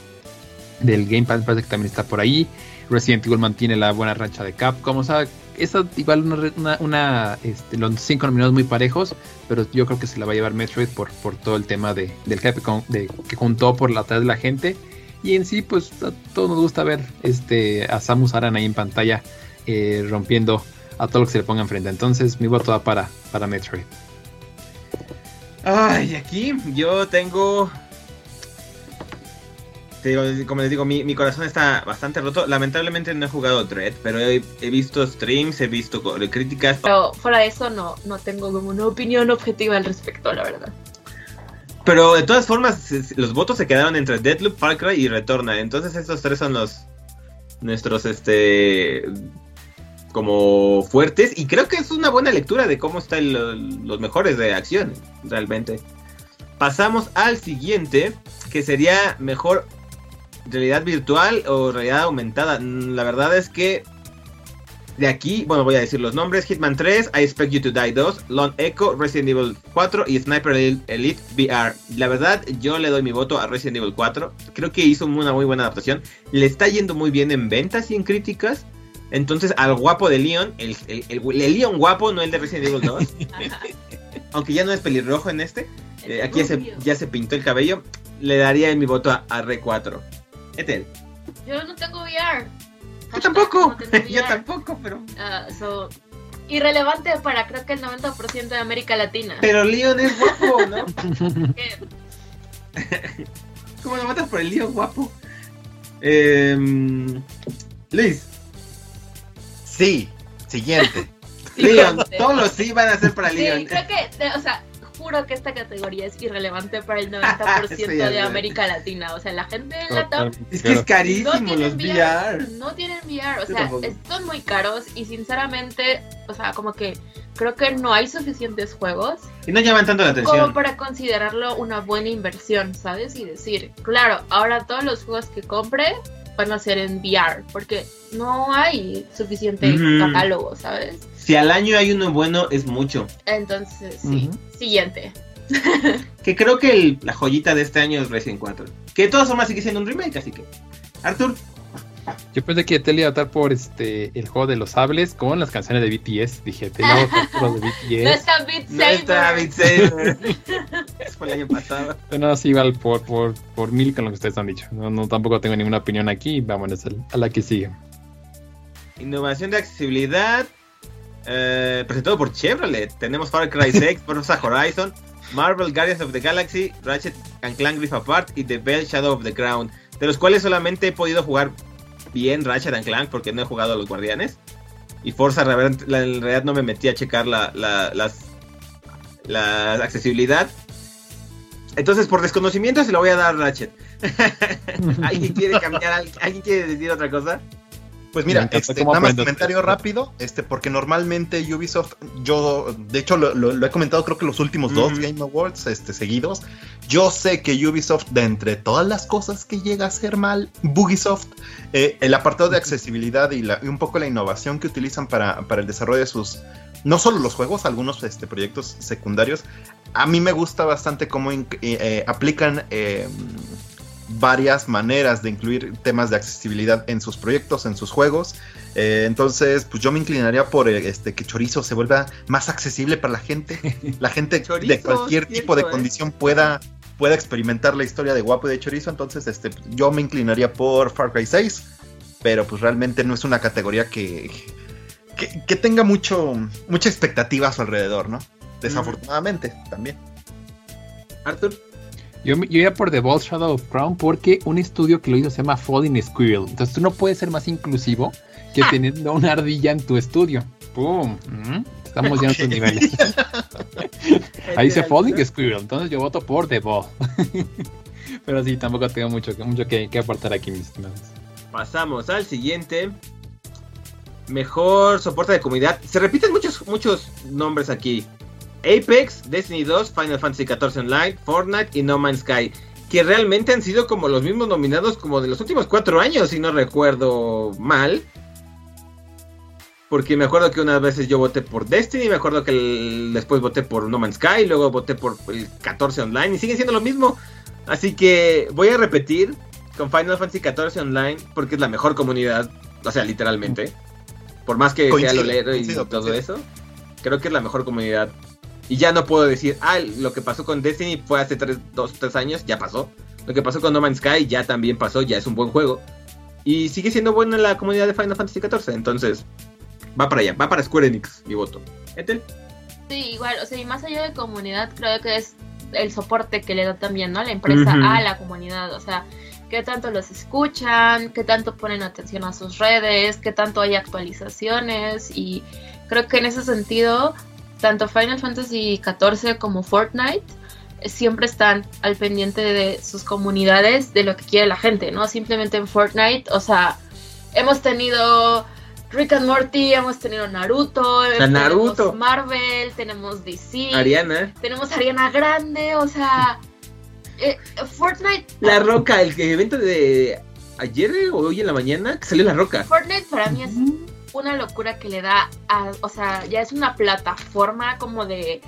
del Game Pass, que también está por ahí. Resident Evil mantiene la buena racha de Capcom. O sea, esa igual una, este, los cinco nominados muy parejos, pero yo creo que se la va a llevar Metroid por, por todo el tema de, del de, que juntó por la atrás de la gente. Y en sí, pues a todos nos gusta ver este, a Samus Aran ahí en pantalla eh, rompiendo a todo lo que se le ponga enfrente. Entonces, mi voto va para, para Metroid. Ay, aquí yo tengo. Como les digo, mi, mi corazón está bastante roto. Lamentablemente no he jugado Dread, pero he, he visto streams, he visto críticas. Pero fuera de eso no, no tengo como una opinión objetiva al respecto, la verdad. Pero de todas formas, los votos se quedaron entre Deadloop, Far Cry y Returnal. Entonces estos tres son los nuestros este como fuertes y creo que es una buena lectura de cómo están lo- los mejores de acción realmente. Pasamos al siguiente, que sería mejor realidad virtual o realidad aumentada. Mm, La verdad es que de aquí, bueno, voy a decir los nombres: Hitman 3, I Expect You to Die 2, Lone Echo, Resident Evil 4 y Sniper Elite VR. La verdad, yo le doy mi voto a Resident Evil 4. Creo que hizo una muy buena adaptación. Le está yendo muy bien en ventas y en críticas. Entonces, al guapo de Leon, el, el, el- el Leon guapo, no el de Resident Evil 2, aunque ya no es pelirrojo en este, eh, aquí ya se, ya se pintó el cabello, le daría mi voto a, a R4. Etel. Yo no tengo VR. Yo tampoco, No tengo yo VR. tampoco, pero... So, irrelevante para creo que el 90% de América Latina. Pero Leon es guapo, ¿no? ¿Cómo lo matas por el Leon guapo? Em, Luis, Sí, siguiente. Leon, todos los sí van a ser para Sí, Leon. creo que, o sea, juro que esta categoría es irrelevante para el 90% Eso ya de. América Latina. O sea, la gente en la TAP Es que es no carísimo tienen los VR. No tienen VR, o sea, son muy caros y sinceramente, o sea, como que creo que no hay suficientes juegos Y no llaman tanto la como atención. para considerarlo una buena inversión, ¿sabes? Y decir, claro, ahora todos los juegos que compre van a ser en VR, porque no hay suficiente catálogo, ¿sabes? Si al año hay uno bueno, es mucho. Entonces, sí. Siguiente. Que creo que el- la joyita de este año es Resident 4. Que de todas formas sigue siendo un remake, así que. Arthur, Yo pensé que Tel iba a votar por este el juego de los sables con las canciones de BTS. Dije, votar por los de No BTS. está Beat no está Saber. Beat Saber. Fue el año pasado. Pero no, sí, igual por, por, por mil con lo que ustedes han dicho. No, no tampoco tengo ninguna opinión aquí. Vámonos a la que sigue. Innovación de accesibilidad. Eh, presentado por Chevrolet. Tenemos Far Cry 6, Forza Horizon, Marvel Guardians of the Galaxy, Ratchet and Clank Rift Apart y The Bell Shadow of the Crown. De los cuales solamente he podido jugar bien Ratchet and Clank porque no he jugado a los Guardianes. Y Forza, en realidad no me metí a checar la, la, las, la accesibilidad. Entonces, por desconocimiento, se lo voy a dar a Ratchet. ¿Alguien quiere cambiar? al- ¿Alguien quiere decir otra cosa? Pues mira, este, nada más comentario rápido, este, porque normalmente Ubisoft, yo, de hecho lo, lo- lo he comentado creo que los últimos dos. Game Awards este, seguidos, yo sé que Ubisoft, de entre todas las cosas que llega a hacer mal, Bugisoft, eh, el apartado de accesibilidad y, la- y un poco la innovación que utilizan para, para el desarrollo de sus, no solo los juegos, algunos este, proyectos secundarios, a mí me gusta bastante cómo eh, eh, aplican... eh, varias maneras de incluir temas de accesibilidad en sus proyectos, en sus juegos. Eh, entonces, pues yo me inclinaría por eh, este que Chorizo se vuelva más accesible para la gente. La gente de cualquier cierto, tipo de ¿eh? condición pueda, pueda experimentar la historia de Guapo y de Chorizo. Entonces, este, yo me inclinaría por Far Cry 6. Pero pues realmente no es una categoría que, que, que tenga mucho, mucha expectativa a su alrededor, ¿no? Desafortunadamente, también. Arthur. Yo, yo iría por The Ball Shadow of Crown porque un estudio que lo hizo se llama Falling Squirrel. Entonces tú no puedes ser más inclusivo que teniendo una ardilla en tu estudio. ¡Pum! Mm, Estamos ya en tus niveles. Ahí dice Falling Squirrel. Entonces yo voto por The Ball. Pero sí, tampoco tengo mucho, mucho que, que aportar aquí, mis estimados. Pasamos al siguiente. Mejor soporte de comunidad. Se repiten muchos, muchos nombres aquí. Apex, Destiny 2, Final Fantasy XIV Online, Fortnite y No Man's Sky. Que realmente han sido como los mismos nominados como de los últimos cuatro años, si no recuerdo mal. Porque me acuerdo que unas veces yo voté por Destiny, me acuerdo que el- después voté por No Man's Sky, luego voté por el 14 Online y siguen siendo lo mismo. Así que voy a repetir con Final Fantasy XIV Online porque es la mejor comunidad, o sea, literalmente. Por más que sea Coincido, lo lero y coincido, todo coincido. eso, creo que es la mejor comunidad. Y ya no puedo decir, ah, lo que pasó con Destiny fue hace 2, 3 años, ya pasó. Lo que pasó con No Man's Sky ya también pasó, ya es un buen juego. Y sigue siendo buena la comunidad de Final Fantasy XIV, entonces va para allá, va para Square Enix, mi voto. Ethel. Sí, igual, o sea, y más allá de comunidad, creo que es el soporte que le da también, ¿no? La empresa Ujú. a la comunidad, o sea, qué tanto los escuchan, qué tanto ponen atención a sus redes, qué tanto hay actualizaciones y creo que en ese sentido, tanto Final Fantasy XIV como Fortnite eh, siempre están al pendiente de sus comunidades, de lo que quiere la gente, ¿no? Simplemente en Fortnite, o sea, hemos tenido Rick and Morty, hemos tenido Naruto, tenemos Naruto. Marvel, tenemos DC, Ariana. tenemos Ariana Grande, o sea, eh, Fortnite, La Roca, el evento de ayer o hoy en la mañana, que salió La Roca. Fortnite para mí es una locura que le da, a, o sea, ya es una plataforma como de,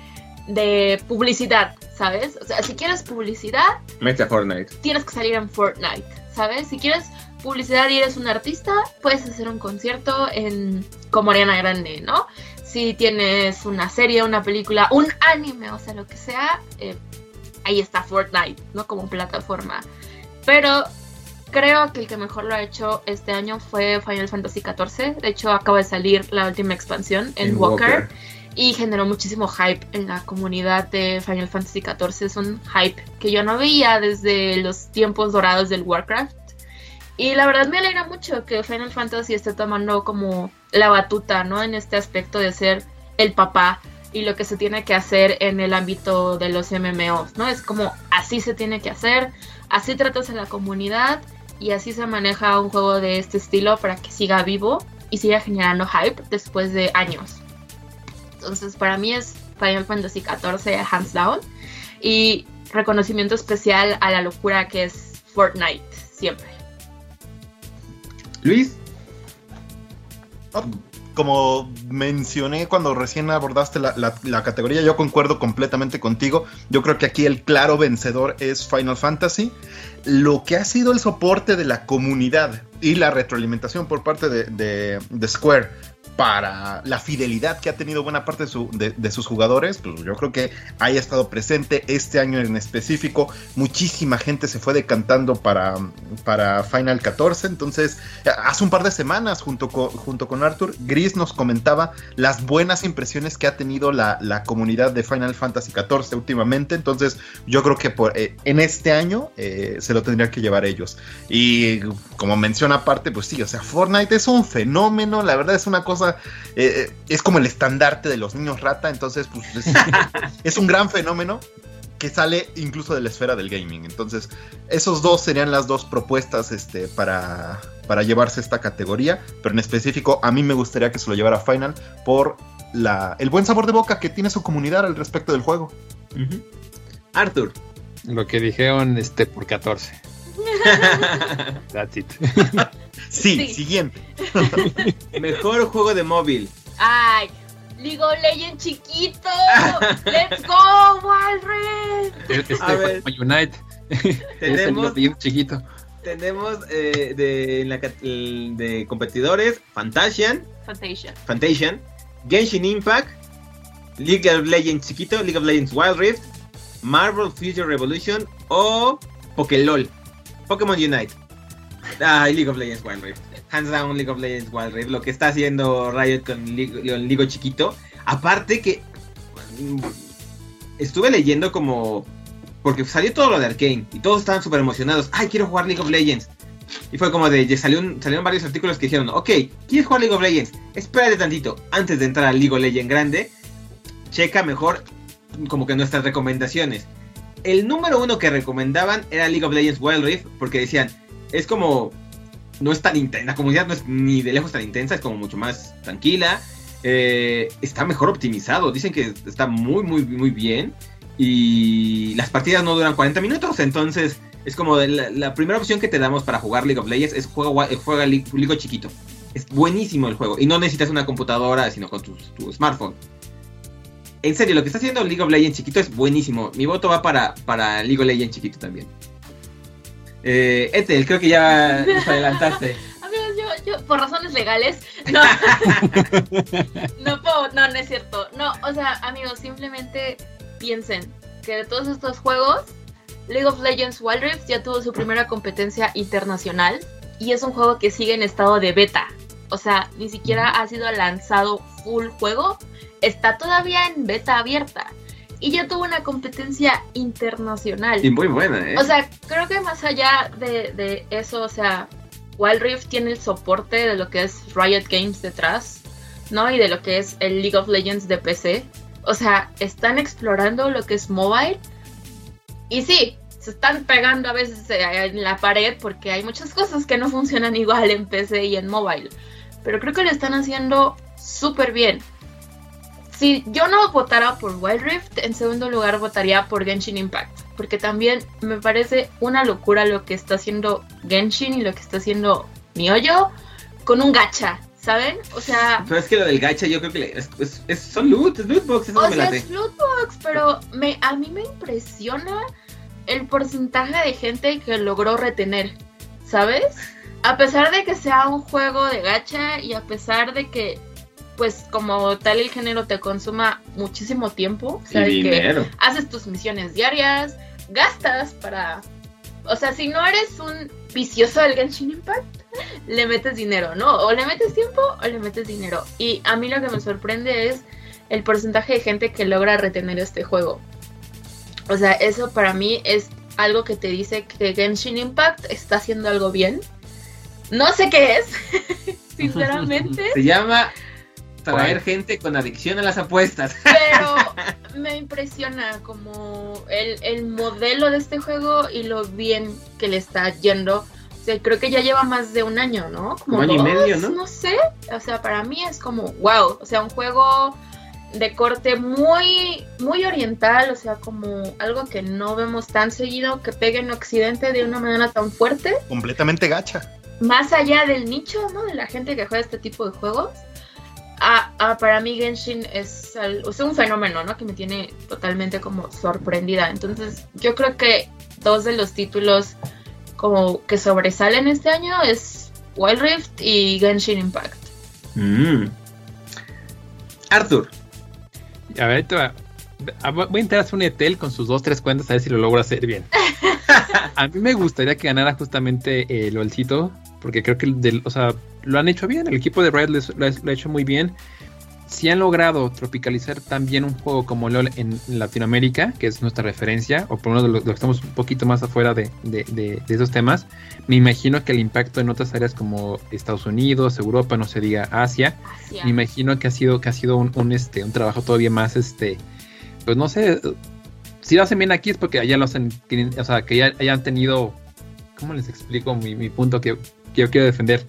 de publicidad, ¿sabes? O sea, si quieres publicidad, Mete a Fortnite. tienes que salir en Fortnite, ¿sabes? Si quieres publicidad y eres un artista, puedes hacer un concierto en como Ariana Grande, ¿no? Si tienes una serie, una película, un anime, o sea, lo que sea, eh, ahí está Fortnite, ¿no? Como plataforma. Pero creo que el que mejor lo ha hecho este año fue Final Fantasy XIV. De hecho, acaba de salir la última expansión en, Walker y generó muchísimo hype en la comunidad de Final Fantasy XIV. Es un hype que yo no veía desde los tiempos dorados del Warcraft. Y la verdad me alegra mucho que Final Fantasy esté tomando como la batuta, ¿no? En este aspecto de ser el papá y lo que se tiene que hacer en el ámbito de los MMOs, ¿no? Es como así se tiene que hacer, así tratas a la comunidad y así se maneja un juego de este estilo para que siga vivo y siga generando hype después de años. Entonces, para mí es Final Fantasy XIV hands down. Y reconocimiento especial a la locura que es Fortnite, siempre. Luis. Como mencioné cuando recién abordaste la, categoría, yo concuerdo completamente contigo. Yo creo que aquí el claro vencedor es Final Fantasy. Lo que ha sido el soporte de la comunidad y la retroalimentación por parte de- de Square para la fidelidad que ha tenido buena parte de, su- de- de sus jugadores, pues yo creo que haya estado presente este año en específico. Muchísima gente se fue decantando para, para Final 14. Entonces, hace un par de semanas, junto con, junto con Arthur, Gris nos comentaba las buenas impresiones que ha tenido la, la comunidad de Final Fantasy 14 últimamente. Entonces, yo creo que por, eh, en este año eh, se lo tendría que llevar ellos. Y como menciona aparte, pues sí, o sea, Fortnite es un fenómeno, la verdad es una cosa, eh, eh, es como el estandarte de los niños rata, entonces pues es, es un gran fenómeno que sale incluso de la esfera del gaming. Entonces, esos dos serían las dos propuestas este, para, para llevarse esta categoría, pero en específico a mí me gustaría que se lo llevara Final por la, el buen sabor de boca que tiene su comunidad al respecto del juego. Arthur. Lo que dijeron este por 14. That's it. Sí, Sí. siguiente. Mejor juego de móvil. ¡Ay! League of Legends chiquito. ¡Let's go, Walred! Este A ver. Unite. Es el tenemos chiquito. tenemos eh, de, en la de competidores Fantasian, Fantasia. Fantasian, Genshin Impact, League of Legends chiquito, League of Legends Wild Rift, Marvel Future Revolution o Pokélol, Pokémon Unite. Ah, League of Legends Wild Rift. Hands down League of Legends Wild Rift. Lo que está haciendo Riot con Ligo chiquito. Aparte que estuve leyendo como porque salió todo lo de Arkane y todos estaban súper emocionados. Ay, quiero jugar League of Legends. Y fue como de, salió salieron varios artículos que dijeron, ok, ¿quieres jugar League of Legends? Espérate tantito, antes de entrar al League of Legends grande, checa mejor como que nuestras recomendaciones. El número uno que recomendaban era League of Legends Wild Rift, porque decían, es como, no es tan intensa, la comunidad no es ni de lejos tan intensa, es como mucho más tranquila, eh, está mejor optimizado, dicen que está muy, muy, muy bien. Y las partidas no duran 40 minutos, entonces es como la, primera opción que te damos para jugar League of Legends es juega, juega League chiquito. Es buenísimo el juego y no necesitas una computadora, sino con tu, tu smartphone. En serio, lo que está haciendo League of Legends chiquito es buenísimo. Mi voto va para, para League of Legends chiquito también. Eh, Ethel, creo que ya nos adelantaste. Amigos, yo, yo, por razones legales, no. no puedo, no, no es cierto. No, o sea, amigos, simplemente piensen que de todos estos juegos, League of Legends Wild Rift ya tuvo su primera competencia internacional y es un juego que sigue en estado de beta. O sea, ni siquiera ha sido lanzado full juego, está todavía en beta abierta y ya tuvo una competencia internacional. Y muy buena, ¿eh? O sea, creo que más allá de, de eso, o sea, Wild Rift tiene el soporte de lo que es Riot Games detrás, ¿no? Y de lo que es el League of Legends de PC. O sea, están explorando lo que es mobile. Y sí, se están pegando a veces eh, en la pared porque hay muchas cosas que no funcionan igual en PC y en mobile. Pero creo que lo están haciendo súper bien. Si yo no votara por Wild Rift, en segundo lugar votaría por Genshin Impact. Porque también me parece una locura lo que está haciendo Genshin y lo que está haciendo Miollo con un gacha, ¿saben? O sea, Pero es que lo del gacha yo creo que es, es- es- son loot, es loot box, eso o me sea, late. es lootbox, pero me, a mí me impresiona el porcentaje de gente que logró retener, ¿sabes? A pesar de que sea un juego de gacha y a pesar de que, pues como tal el género te consuma muchísimo tiempo, o sea, Y de que dinero. haces tus misiones diarias, gastas para... O sea, si no eres un vicioso del Genshin Impact, le metes dinero, ¿no? O le metes tiempo o le metes dinero. Y a mí lo que me sorprende es el porcentaje de gente que logra retener este juego. O sea, eso para mí es algo que te dice que Genshin Impact está haciendo algo bien. No sé qué es, sinceramente, Se llama traer ¿Cuál? gente con adicción a las apuestas. pero me impresiona como el, el modelo de este juego y lo bien que le está yendo. O sea, creo que ya lleva más de un año, ¿no? Como año y medio, ¿no? No sé. O sea, para mí es como, wow. O sea, un juego de corte muy, muy oriental, o sea, como algo que no vemos tan seguido, que pegue en Occidente de una manera tan fuerte, Completamente gacha. más allá del nicho, ¿no? De la gente que juega este tipo de juegos. Ah, ah, para mí Genshin es, al- un fenómeno, ¿no? Que me tiene totalmente como sorprendida. Entonces, yo creo que dos de los títulos como que sobresalen este año es Wild Rift y Genshin Impact. Mm. Arthur, A ver, te va. Ah, Voy a intentar hacer un Etel con sus dos, tres cuentas a ver si lo logro hacer bien. a mí me gustaría que ganara justamente el LOLcito, porque creo que, el del- o sea, lo han hecho bien. El equipo de Riot les- lo, ha- lo ha hecho muy bien. Si han logrado tropicalizar también un juego como LOL en Latinoamérica, que es nuestra referencia, o por lo menos lo, que estamos un poquito más afuera de, de- de- de esos temas, me imagino que el impacto en otras áreas como Estados Unidos, Europa, no se diga Asia, me imagino que ha sido que ha sido un, un, este un trabajo todavía más este pues no sé si lo hacen bien aquí es porque allá lo hacen o sea que ya hayan tenido cómo les explico mi, mi punto que, que yo quiero defender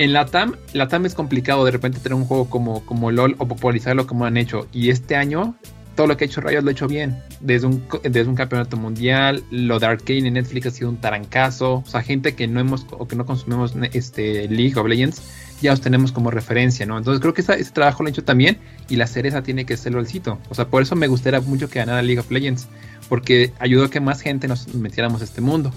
en la TAM la TAM es complicado de repente tener un juego como como LOL o popularizarlo como han hecho y este año todo lo que ha hecho Riot lo ha hecho bien desde un desde un campeonato mundial lo de Arcane en Netflix ha sido un tarancazo o sea gente que no hemos o que no consumimos este League of Legends ya los tenemos como referencia, ¿no? Entonces creo que ese trabajo lo he hecho también y la cereza tiene que ser sitio. O sea, por eso me gustaría mucho que ganara League of Legends, porque ayudó a que más gente nos metiéramos a este mundo.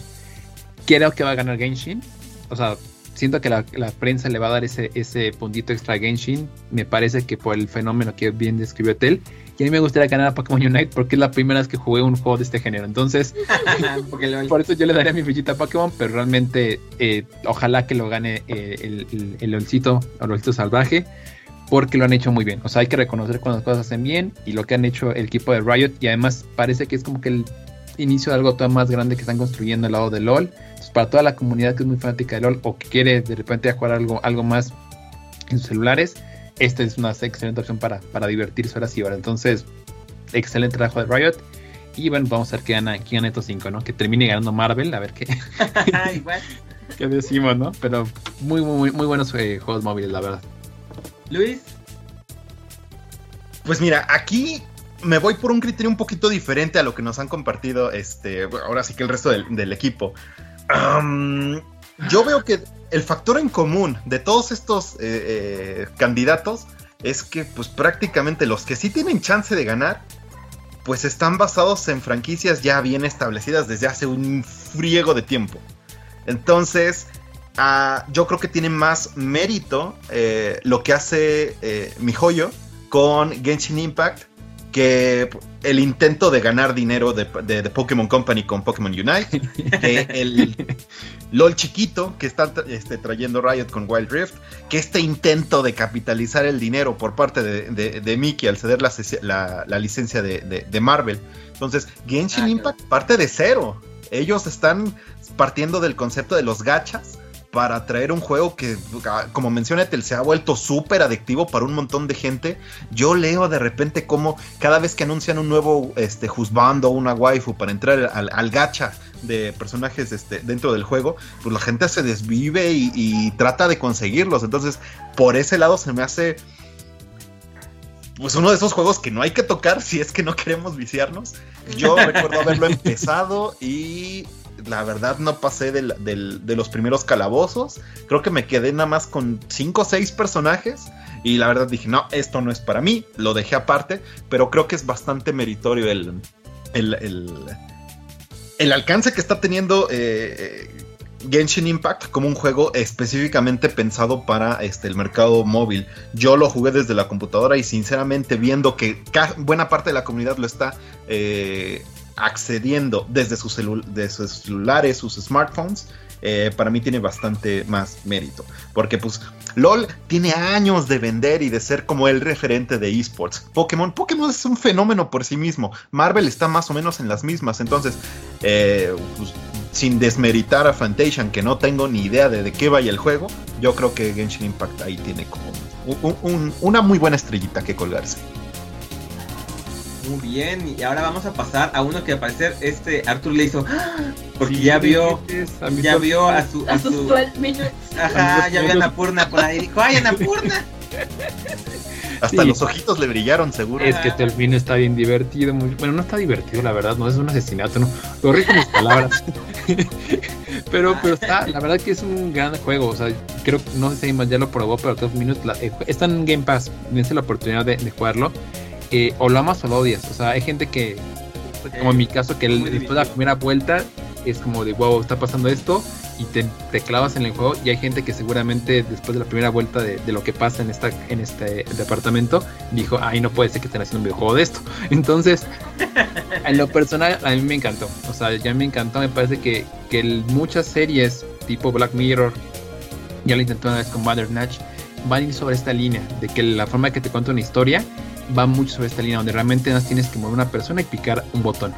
Creo que va a ganar Genshin. O sea, siento que la, prensa le va a dar ese, ese puntito extra a Genshin. Me parece que por el fenómeno que bien describió Tel. Y a mí me gustaría ganar a Pokémon Unite porque es la primera vez que jugué un juego de este género. Entonces, por eso yo le daría mi fichita a Pokémon, pero realmente eh, ojalá que lo gane eh, el, el, el Olcito, el Salvaje, porque lo han hecho muy bien. O sea, hay que reconocer cuando las cosas hacen bien y lo que han hecho el equipo de Riot. Y además parece que es como que el inicio de algo todavía más grande que están construyendo al lado de LOL. Entonces, para toda la comunidad que es muy fanática de LOL o que quiere de repente jugar algo, algo más en sus celulares esta es una excelente opción para, para divertirse horas y horas. Entonces, excelente trabajo de Riot. Y bueno, vamos a ver qué gana, quién gana estos cinco, ¿no? Que termine ganando Marvel, a ver qué, qué decimos, ¿no? Pero muy, muy, muy buenos eh, juegos móviles, la verdad. Luis. Pues mira, aquí me voy por un criterio un poquito diferente a lo que nos han compartido, este, ahora sí que el resto del, equipo. yo veo que el factor en común de todos estos eh, eh, candidatos es que pues prácticamente los que sí tienen chance de ganar pues están basados en franquicias ya bien establecidas desde hace un friego de tiempo. Entonces, ah, yo creo que tiene más mérito eh, lo que hace mi joyo con Genshin Impact que el intento de ganar dinero de, Pokémon Company con Pokémon Unite, que el LOL chiquito que está este, trayendo Riot con Wild Rift, que este intento de capitalizar el dinero por parte de, Mickey al ceder la, licencia de, Marvel. Entonces, Genshin ah, Impact parte de cero. Ellos están partiendo del concepto de los gachas para traer un juego que, ah, como menciona se ha vuelto súper adictivo para un montón de gente. Yo leo de repente como cada vez que anuncian un nuevo este, o una waifu para entrar al, gacha de personajes este, dentro del juego, pues la gente se desvive y, trata de conseguirlos. Entonces, por ese lado se me hace pues uno de esos juegos que no hay que tocar si es que no queremos viciarnos. Yo recuerdo haberlo empezado y la verdad no pasé de los primeros calabozos. Creo que me quedé nada más con 5 o 6 personajes. Y la verdad dije, no, esto no es para mí. Lo dejé aparte. Pero creo que es bastante meritorio el, el, alcance que está teniendo eh, Genshin Impact como un juego específicamente pensado para este, el mercado móvil. Yo lo jugué desde la computadora y sinceramente viendo que buena parte de la comunidad lo está eh, accediendo desde sus, celulares, sus smartphones, eh, para mí tiene bastante más mérito. Porque pues LOL tiene años de vender y de ser como el referente de esports. Pokémon, Pokémon es un fenómeno por sí mismo. Marvel está más o menos en las mismas. Entonces, eh, pues, sin desmeritar a Fantasia, que no tengo ni idea de, de qué vaya el juego, yo creo que Genshin Impact ahí tiene como una muy buena estrellita que colgarse. Muy bien, y ahora vamos a pasar a uno que al parecer este Arthur le hizo porque ya vio ya vio a su a, sus 12 minutos. Ajá, ya vio a Napurna por ahí, dijo, "Ay, Napurna." Hasta los ojitos le brillaron, seguro. Es que Telvin está bien divertido. Bueno, no está divertido, la verdad. No es un asesinato, no. Lo rico mis palabras. pero, pero está, la verdad que es un gran juego. O sea, creo, no sé si ya lo probó, pero 12 minutos. Eh, está en Game Pass. Dense la oportunidad de, de jugarlo o lo amas o lo odias. O sea, hay gente que, como en mi caso, que después de la primera vuelta es como de wow, está pasando esto y te, clavas en el juego. Y hay gente que seguramente después de la primera vuelta de, lo que pasa en, esta, en este departamento dijo, ay, no puede ser que estén haciendo un videojuego de esto. Entonces, en lo personal, a mí me encantó. O sea, ya me encantó. Me parece que, que muchas series tipo Black Mirror, ya lo intentó una vez con Snatch, van a ir sobre esta línea de que la forma que te cuenta una historia va mucho sobre esta línea, donde realmente no tienes que mover una persona y picar un botón.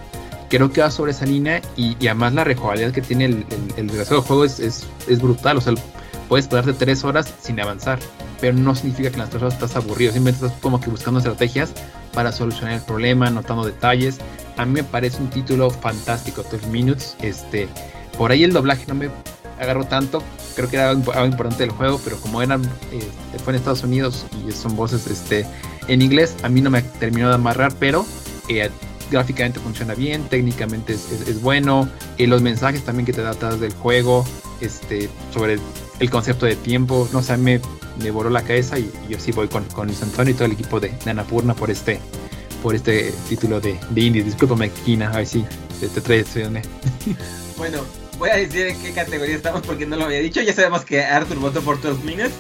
Creo que va sobre esa línea y, además la rejugabilidad que tiene el, el, el juego es, es, es, brutal. O sea, puedes pasarte tres horas sin avanzar, pero no significa que en las tres horas estás aburrido. Simplemente estás como que buscando estrategias para solucionar el problema, notando detalles. A mí me parece un título fantástico, 12 Minutes. Este, por ahí el doblaje no me agarró tanto. Creo que era algo importante del juego, pero como eran, este, fue en Estados Unidos y son voces este, en inglés a mí no me terminó de amarrar, pero eh, gráficamente funciona bien, técnicamente es, bueno, y los mensajes también que te da atrás del juego, este, sobre el concepto de tiempo, no sé, me, me la cabeza y, yo sí voy con, con Luis Antonio y todo el equipo de, de Anapurna por este por este título de, de indie. Discúlpame, Kina, a ver si te, te traes. Bueno, voy a decir en qué categoría estamos porque no lo había dicho. Ya sabemos que Arthur votó por 12 Minutes.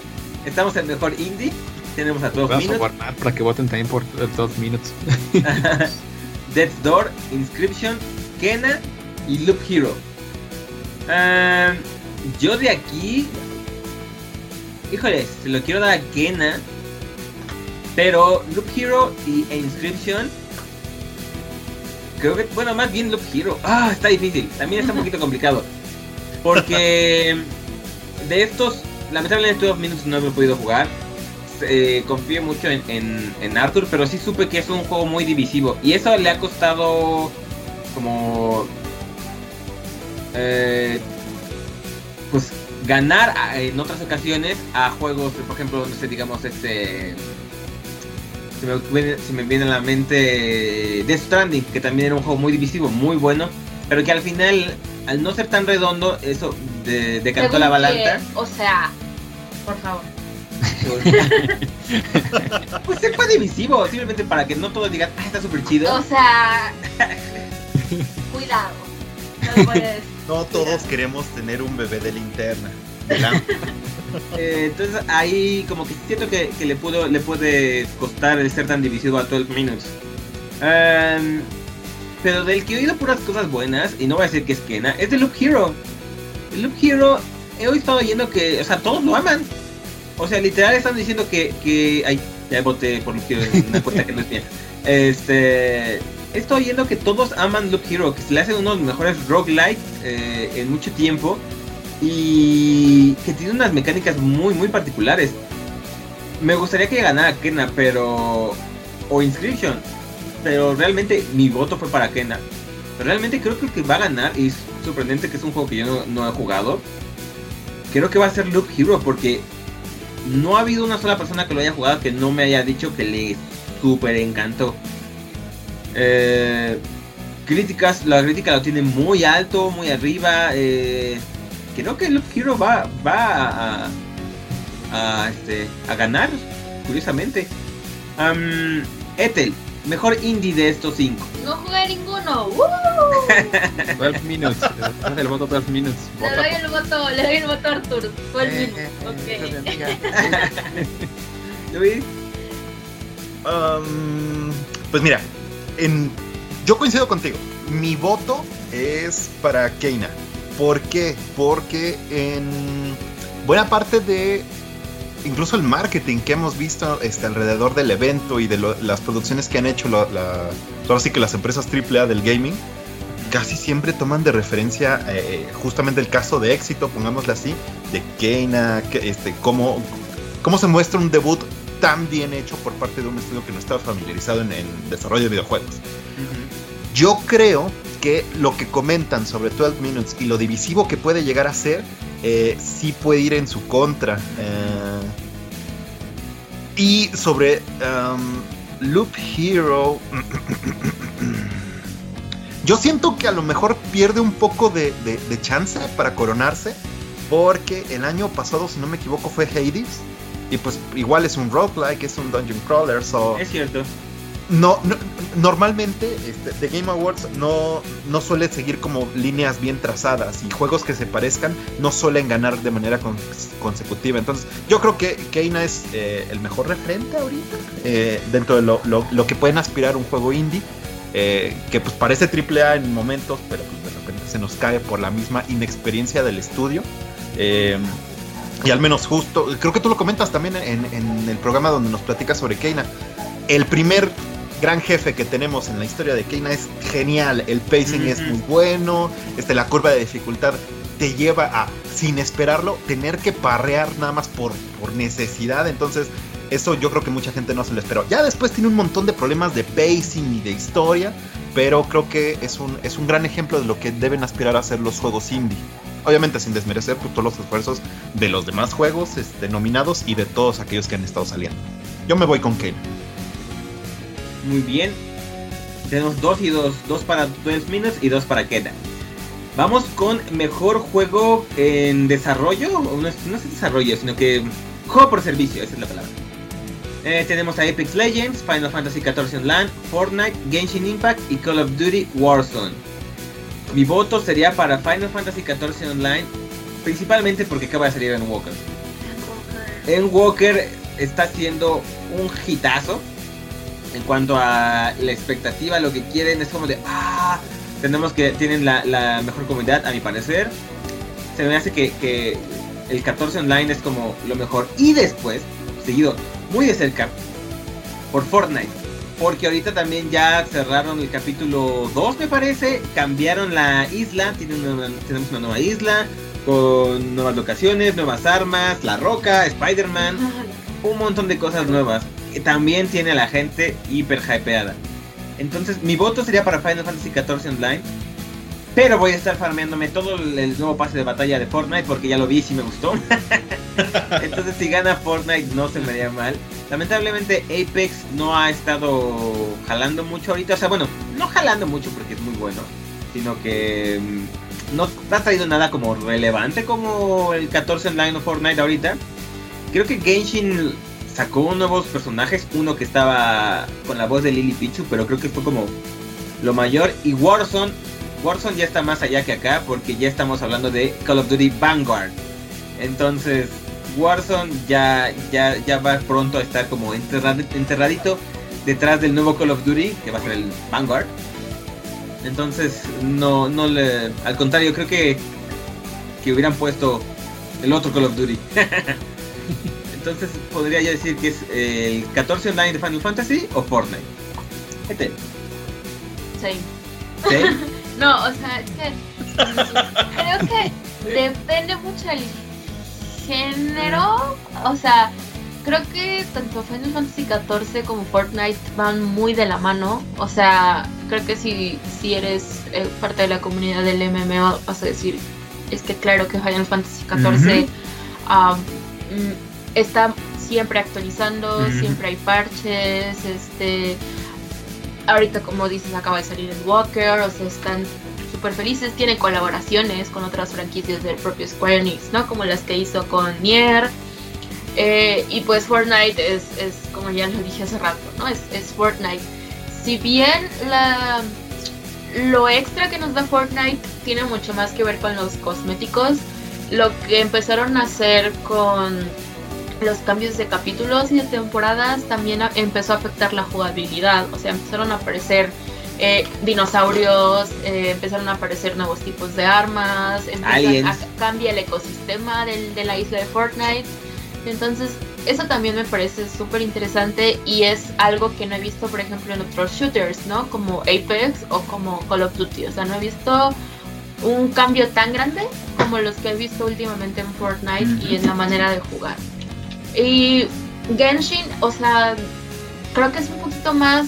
Estamos en mejor indie. Tenemos a 12 Vamos a Minutes. para que voten también por 2 minutos. Death's Door, Inscription, Kena y Loop Hero. Ah, yo de aquí. Híjole, se lo quiero dar a Kena. Pero Loop Hero y, e Inscription. Creo que, bueno, más bien Loop Hero. Ah, está difícil. También está un poquito complicado. Porque de estos, lamentablemente, dos minutos no he podido jugar. Eh, confío mucho en, en, en Arthur, pero sí supe que es un juego muy divisivo. Y eso le ha costado como... eh, pues ganar a- en otras ocasiones a juegos, por ejemplo, no sé, digamos, este... Se me, viene- se me viene a la mente Death Stranding, que también era un juego muy divisivo, muy bueno, pero que al final, al no ser tan redondo, eso de- decantó la Según balanza. O sea, por favor. pues se fue divisivo, simplemente para que no todos digan, ah, está súper chido. O sea, cuidado. No lo puedes. No todos queremos tener un bebé de linterna. Eh, entonces ahí como que siento que, que le pudo le puede costar el ser tan divisivo a 12 Minutes. Em, pero del que he oído puras cosas buenas, y no voy a decir que es Kena, es de Loop Hero. El Loop Hero, he estado oyendo que, o sea, todos lo aman. O sea, literal están diciendo que, que ay, ya voté por Loop Hero una cuenta que no es mía. Este, estado oyendo que todos aman Loop Hero, que se le hace uno de los mejores roguelike eh, en mucho tiempo y que tiene unas mecánicas muy muy particulares. Me gustaría que ganara Kena, pero o Inscription, pero realmente mi voto fue para Kena. Pero realmente creo que el que va a ganar y es sorprendente que es un juego que yo no, no he jugado. Creo que va a ser Loop Hero porque no ha habido una sola persona que lo haya jugado que no me haya dicho que le super encantó. Eh, críticas, la crítica lo tiene muy alto, muy arriba. eh, creo que Loop Hero va, va a, este, a ganar, curiosamente. Am, Ethel, mejor indie de estos cinco. No jugué ninguno. ¡Uh! 12 minutes. El voto 12 minutes. Le doy el voto, le doy el voto a Arthur. Fue el mismo. Ok. Luis, Um, pues mira, en, yo coincido contigo. Mi voto es para Keina. ¿Por qué? Porque en buena parte de incluso el marketing que hemos visto este, alrededor del evento y de lo- las producciones que han hecho la, la- ahora sí que las empresas AAA del gaming, casi siempre toman de referencia eh, justamente el caso de éxito, pongámosle así, de Keina, que, este, cómo, cómo se muestra un debut tan bien hecho por parte de un estudio que no estaba familiarizado en el desarrollo de videojuegos. Yo creo que lo que comentan sobre 12 Minutes y lo divisivo que puede llegar a ser, eh, sí puede ir en su contra. eh. y sobre um, Loop Hero, yo siento que a lo mejor pierde un poco de, de- chance para coronarse, porque el año pasado, si no me equivoco, fue Hades. Y pues igual es un roguelike, es un dungeon crawler, es cierto. No, no- normalmente este, The Game Awards no, no suele seguir como líneas bien trazadas y juegos que se parezcan no suelen ganar de manera con- consecutiva. Entonces yo creo que Keina es eh, el mejor referente ahorita eh, dentro de lo, lo- lo que pueden aspirar un juego indie. eh, que pues parece triple A en momentos, pero pues de repente se nos cae por la misma inexperiencia del estudio. Eh, y al menos justo, creo que tú lo comentas también en, en el programa donde nos platicas sobre Keina. El primer gran jefe que tenemos en la historia de Keina es genial. El pacing es muy bueno. Este, la curva de dificultad te lleva a, sin esperarlo, tener que parrear nada más por, por necesidad. Entonces, eso yo creo que mucha gente no se lo esperó. Ya después tiene un montón de problemas de pacing y de historia. Pero creo que es un, es un gran ejemplo de lo que deben aspirar a hacer los juegos indie. Obviamente sin desmerecer pues, todos los esfuerzos de los demás juegos este, nominados y de todos aquellos que han estado saliendo. Yo me voy con Kane. Muy bien. Tenemos dos y dos. Dos para 12 Minutes y dos para Kena. Vamos con mejor juego en desarrollo. o No es, no es desarrollo, sino que juego por servicio, esa es la palabra. Eh, tenemos a Apex Legends, Final Fantasy XIV Online, Fortnite, Genshin Impact y Call of Duty Warzone. Mi voto sería para Final Fantasy XIV Online, principalmente porque acaba de salir en Walker. En Walker está siendo un hitazo en cuanto a la expectativa, lo que quieren es como de, ah, tenemos que, tienen la, la mejor comunidad, a mi parecer. Se me hace que, que el 14 online es como lo mejor. Y después, seguido muy de cerca, por Fortnite. Porque ahorita también ya cerraron el capítulo 2, me parece. Cambiaron la isla. Tienen una- tenemos una nueva isla. Con nuevas locaciones, nuevas armas. La Roca, Spider-Man. Un montón de cosas nuevas. También tiene a la gente hiper hypeada. Entonces, mi voto sería para Final Fantasy XIV Online. Pero voy a estar farmeándome todo el, el nuevo pase de batalla de Fortnite porque ya lo vi y sí me gustó. Entonces si gana Fortnite no se me haría mal. Lamentablemente Apex no ha estado jalando mucho ahorita. O sea, bueno, no jalando mucho porque es muy bueno. Sino que mm, no ha traído nada como relevante como el 14 online o Fortnite ahorita. Creo que Genshin sacó nuevos personajes. Uno que estaba con la voz de Lily Pichu, pero creo que fue como lo mayor. Y Warzone Warzone ya está más allá que acá porque ya estamos hablando de Call of Duty Vanguard. Entonces, Warzone ya, ya, ya va pronto a estar como enterrad- enterradito detrás del nuevo Call of Duty, que va a ser el Vanguard. Entonces, no, no le. Al contrario, creo que, que hubieran puesto el otro Call of Duty. Entonces, podría yo decir que es el 14 online de Final Fantasy o Fortnite. Este, Sí. ¿sí? No, o sea, es que creo que depende mucho del género. O sea, creo que tanto Final Fantasy XIV como Fortnite van muy de la mano. O sea, creo que si, si eres eh, parte de la comunidad del MMO vas a decir, es que claro que Final Fantasy XIV Ujú. ah, mm, está siempre actualizando, siempre hay parches, este ahorita como dices acaba de salir el Walker, o sea, están súper felices, tienen colaboraciones con otras franquicias del propio Square Enix, ¿no? Como las que hizo con Nier. Eh, y pues Fortnite es, es, como ya lo dije hace rato, ¿no? Es, es Fortnite. Si bien la, lo extra que nos da Fortnite tiene mucho más que ver con los cosméticos, lo que empezaron a hacer con los cambios de capítulos y de temporadas también empezó a afectar la jugabilidad. O sea, empezaron a aparecer eh, dinosaurios, eh, empezaron a aparecer nuevos tipos de armas, a- cambia el ecosistema del- de la isla de Fortnite. Entonces, eso también me parece súper interesante y es algo que no he visto, por ejemplo, en otros shooters, ¿no? Como Apex o como Call of Duty. O sea, no he visto un cambio tan grande como los que he visto últimamente en Fortnite y en la manera de jugar. Y Genshin, o sea, creo que es un poquito más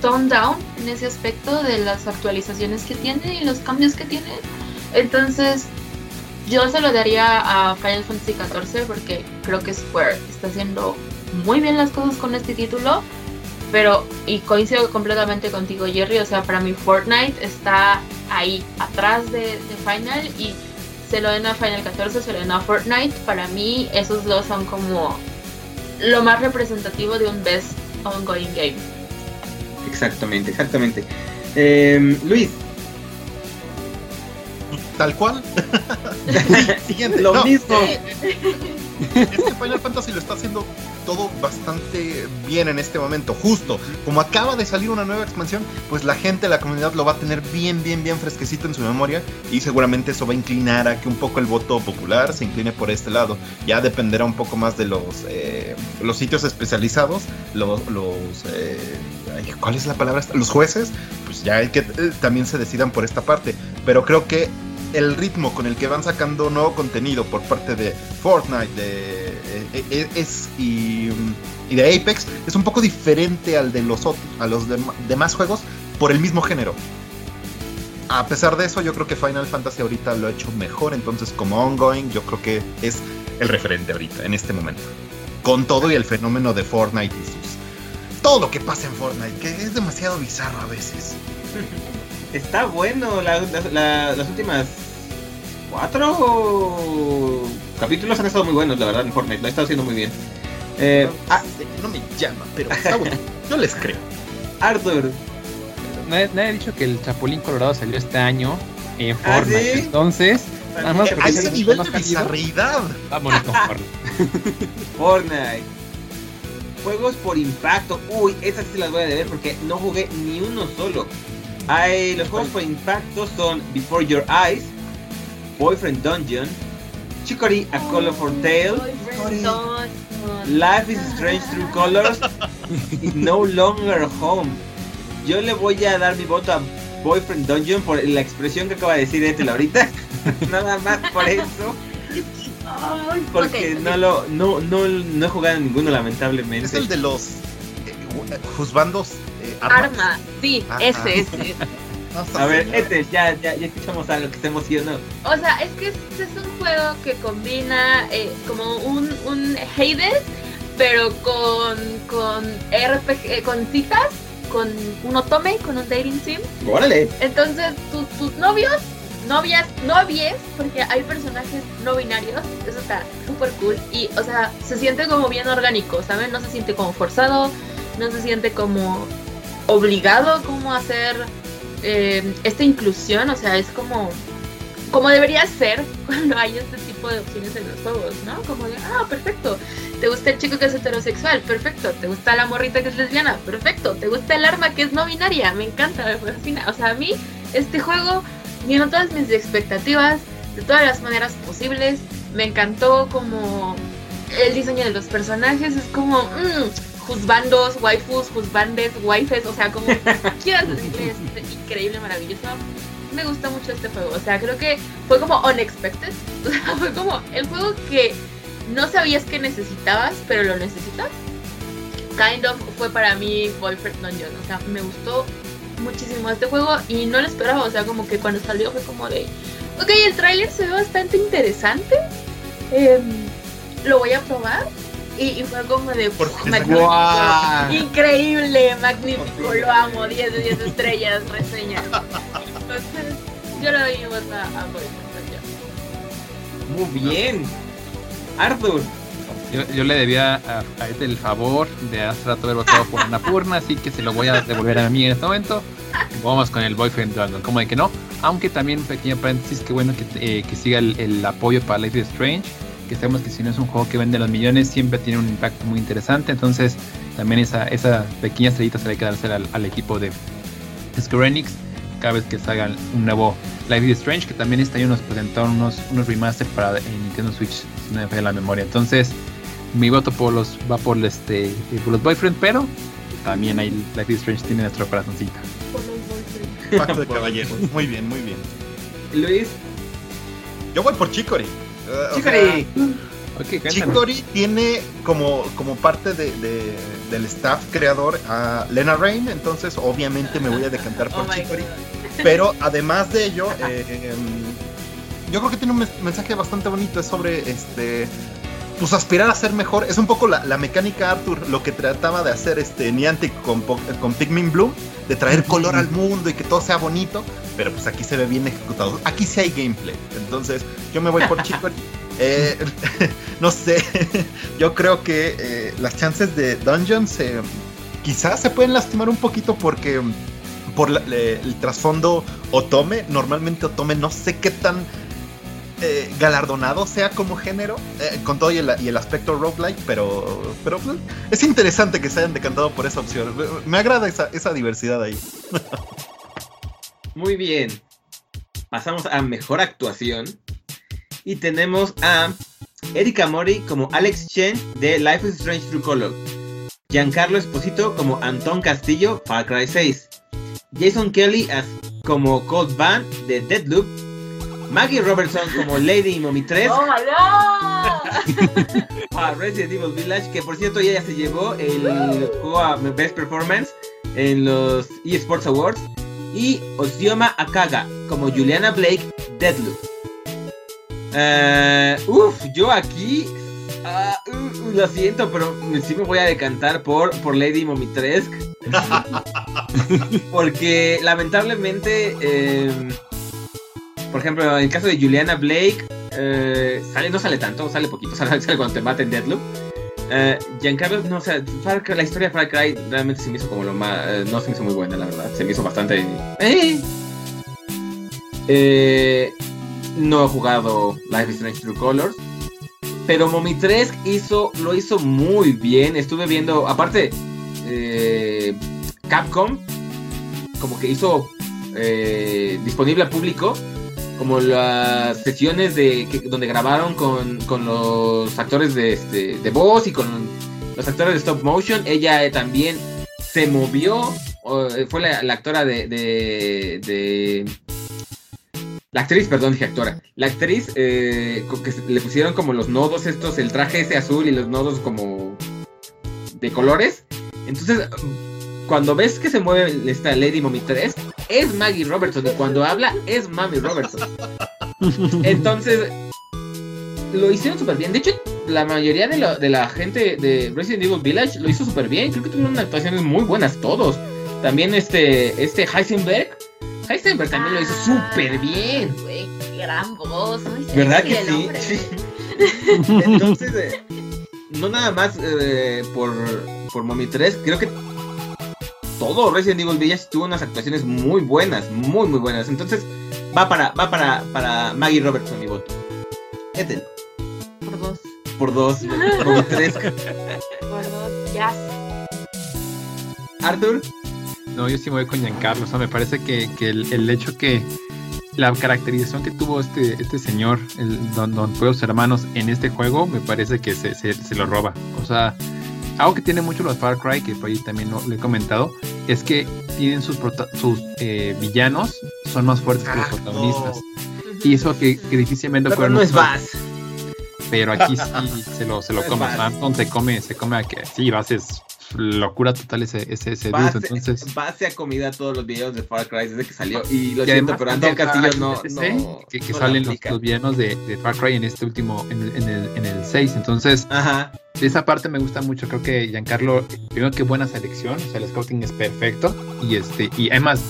toned down en ese aspecto de las actualizaciones que tiene y los cambios que tiene. Entonces, yo se lo daría a Final Fantasy XIV porque creo que Square está haciendo muy bien las cosas con este título. Pero, y coincido completamente contigo, Jerry, o sea, para mí Fortnite está ahí, atrás de, de Final y se lo den a Final 14, se lo den a Fortnite. Para mí, esos dos son como lo más representativo de un best ongoing game. Exactamente, exactamente. Eh, Luis, Tal cual. Siguiente. lo No, mismo. Es que Final Fantasy lo está haciendo todo bastante bien en este momento. Justo, como acaba de salir una nueva expansión, pues la gente, la comunidad lo va a tener bien, bien, bien fresquecito en su memoria y seguramente eso va a inclinar a que un poco el voto popular se incline por este lado. Ya dependerá un poco más de los, eh, los sitios especializados, los... los eh, ¿Cuál es la palabra? Los jueces, pues ya hay que eh, también se decidan por esta parte. Pero creo que el ritmo con el que van sacando nuevo contenido por parte de Fortnite de, eh, eh, es, y, de Apex es un poco diferente al de los, a los dem- demás juegos por el mismo género. A pesar de eso, yo creo que Final Fantasy ahorita lo ha hecho mejor, entonces como ongoing yo creo que es el referente ahorita, en este momento. Con todo y el fenómeno de Fortnite y sus... Todo lo que pasa en Fortnite, que es demasiado bizarro a veces. Está bueno la- la- la- las últimas cuatro capítulos han estado muy buenos, la verdad, en Fortnite. Lo ha estado haciendo muy bien. Eh, ah, no me llama, pero está bueno. Yo les creo. Arthur, Nadie, nadie ha dicho que el Chapulín Colorado salió este año en ¿Ah, Fortnite. sí? Entonces, nada más A ese no- nivel no de bizarreidad. vámonos con Fortnite. Fortnite. Juegos por impacto. Uy, esas sí las voy a deber porque no jugué ni uno solo. Hay, los juegos por impacto son Before Your Eyes, Boyfriend Dungeon, Chicory A Colorful Tale, Life is Strange Through Colors y No Longer Home. Yo le voy a dar mi voto a Boyfriend Dungeon por la expresión que acaba de decir Ethel ahorita. Nada más por eso. Porque no lo no, no, no he jugado ninguno lamentablemente. Es el de los eh, juzbandos eh, armas. Arma, sí, Ah, ese, ah. ese. A ver. Ethel, ya, ya, ya escuchamos algo que te emocionó. O sea, es que este es un juego que combina eh, como un, un Hades, pero con, con RPG, eh, con citas, con un otome, con un dating sim. Órale. Entonces, tus, tus novios, novias, novies, porque hay personajes no binarios, eso está súper cool. Y, o sea, se siente como bien orgánico, ¿saben? No se siente como forzado, no se siente como obligado como a hacer eh, esta inclusión, o sea, es como como debería ser cuando hay este tipo de opciones en los juegos, ¿no? Como de, ah, perfecto, te gusta el chico que es heterosexual, perfecto, te gusta la morrita que es lesbiana, perfecto, te gusta el arma que es no binaria, me encanta, me fascina. O sea, a mí este juego llenó todas mis expectativas de todas las maneras posibles, me encantó como el diseño de los personajes, es como, mmm, juzbandos, waifus, juzbandes, waifes, o sea, como quieras decirle, es increíble, maravilloso. Me gusta mucho este juego, o sea, creo que fue como unexpected, o sea, fue como el juego que no sabías que necesitabas, pero lo necesitas. Kind of fue para mí Boyfriend Dungeon, o sea, me gustó muchísimo este juego y no lo esperaba, o sea, como que cuando salió fue como de, ok, el tráiler se ve bastante interesante, em, lo voy a probar. Y, y fue como de Porque "Uf, se- magnífico, ¡Guau! increíble, magnífico, lo amo, 10 de 10 estrellas, reseña. Entonces, yo le doy mi voto a. Muy bien. Arthur. Yo, yo le debía a, a este el favor de hace rato haber votado por Annapurna, así que se lo voy a devolver a mí en este momento. Vamos con el Boyfriend Dungeon, como de que no. Aunque también, pequeño paréntesis, que bueno que, eh, que siga el, el apoyo para Life is Strange. Que sabemos que si no es un juego que vende los millones, siempre tiene un impacto muy interesante. Entonces, también esa, esa pequeña estrellita se le queda al, al equipo de Square Enix cada vez que salga un nuevo Life is Strange, que también este año nos presentaron unos, unos remasters para en Nintendo Switch, si no me falla la memoria. Entonces, mi voto por los, va por, este, por los Boyfriend, pero también hay Life is Strange tiene nuestro corazoncito. Pacto de caballeros. Muy bien, muy bien. Luis. Yo voy por Chicory. Eh, o Chicory. Tiene como, como parte de, de- del staff creador a Lena Rain, entonces obviamente me voy a decantar por Oh Chicory. Pero además de ello, eh, em, yo creo que tiene un mensaje bastante bonito, es sobre este pues aspirar a ser mejor. Es un poco la, la mecánica Arthur, lo que trataba de hacer este Niantic con, con Pikmin Blue, de traer color al mundo y que todo sea bonito, pero pues aquí se ve bien ejecutado. Aquí sí hay gameplay. Entonces, yo me voy por Chicory. Eh, no sé, yo creo que eh, las chances de Dungeons eh, quizás se pueden lastimar un poquito porque por la- el trasfondo Otome, normalmente Otome no sé qué tan eh, galardonado sea como género, eh, con todo y el, y el aspecto roguelike, pero, pero pues, es interesante que se hayan decantado por esa opción. Me, agrada esa, diversidad ahí. Muy bien. Pasamos a mejor actuación. Y tenemos a Erika Mori como Alex Chen de Life is Strange True Color. Giancarlo Esposito como Anton Castillo, Far Cry 6. Jason Kelly como Cold Van de Deadloop. Maggie Robertson como Lady Mommy 3 ¡Oh, no! a Resident Evil Village, que por cierto ella ya se llevó el Best Performance en los eSports Awards. Y Osioma Akaga como Juliana Blake Deadloop. Eh, uf, yo aquí. ah, uh, uh, lo siento, pero sí me voy a decantar por, por Lady Momitresk. Porque lamentablemente. eh, por ejemplo, en el caso de Juliana Blake, eh, sale, no sale tanto, sale poquito, sale, cuando te maten Deadloop. Eh, Giancarlo, no, o sea, la historia de Far Cry realmente se me hizo como lo más. eh, no se me hizo muy buena, la verdad. Se me hizo bastante. Eh. Eh, no he jugado Life is Strange True Colors. Pero Momi 3 hizo, lo hizo muy bien. Estuve viendo, aparte, Capcom, como que hizo disponible al público como las sesiones de que- donde grabaron con, con los actores de, este, de voz y con los actores de stop motion. Ella eh, también se movió, eh, fue la, actora de, de, de- La actriz, perdón, dije actora. La actriz eh, que le pusieron como los nodos estos, el traje ese azul y los nodos como de colores. Entonces, cuando ves que se mueve esta Lady Mommy 3, es Maggie Robertson. Y cuando habla, es Mami Robertson. Entonces, lo hicieron súper bien. De hecho, la mayoría de, la- de la gente de Resident Evil Village lo hizo súper bien. Creo que tuvieron actuaciones muy buenas todos. También este, este Heisenberg. Heisenberg también lo hizo súper bien. Güey, qué gran voz. Muy ¿Verdad que el sí? hombre. Sí. Entonces, eh, no nada más eh, por, por Mommy 3, creo que todo Resident Evil Village tuvo unas actuaciones muy buenas, muy muy buenas. Entonces, va para, va para, para Maggie Robertson mi voto. Ethel, Por dos. por dos, Mommy 3. Por dos. Ya. Arthur, No, yo sí me voy con Giancarlo. O sea, me parece que, que el, el hecho que la caracterización que tuvo este, este señor, el Don, don Pueblos Hermanos, en este juego, me parece que se, se- se lo roba. O sea, algo que tiene mucho los Far Cry, que por ahí también lo, le he comentado, es que tienen sus, prota- sus eh, villanos, son más fuertes que los Ah, protagonistas. Y eso que, que difícilmente ocurre no es Bass. Pero aquí sí se lo, se lo No come. Anton se come, se come a que sí, Bass es locura total ese, ese, dude, entonces. Bass se ha comido a todos los videos de Far Cry desde que salió. Y lo Y siento, pero Anton también, Castillo no, no- que, que no salen los, los villanos de, de Far Cry en este último, en el, en el, en el 6. Entonces, Ajá. esa parte me gusta mucho. Creo que Giancarlo, primero que buena selección, o sea, el scouting es perfecto. Y este, y además,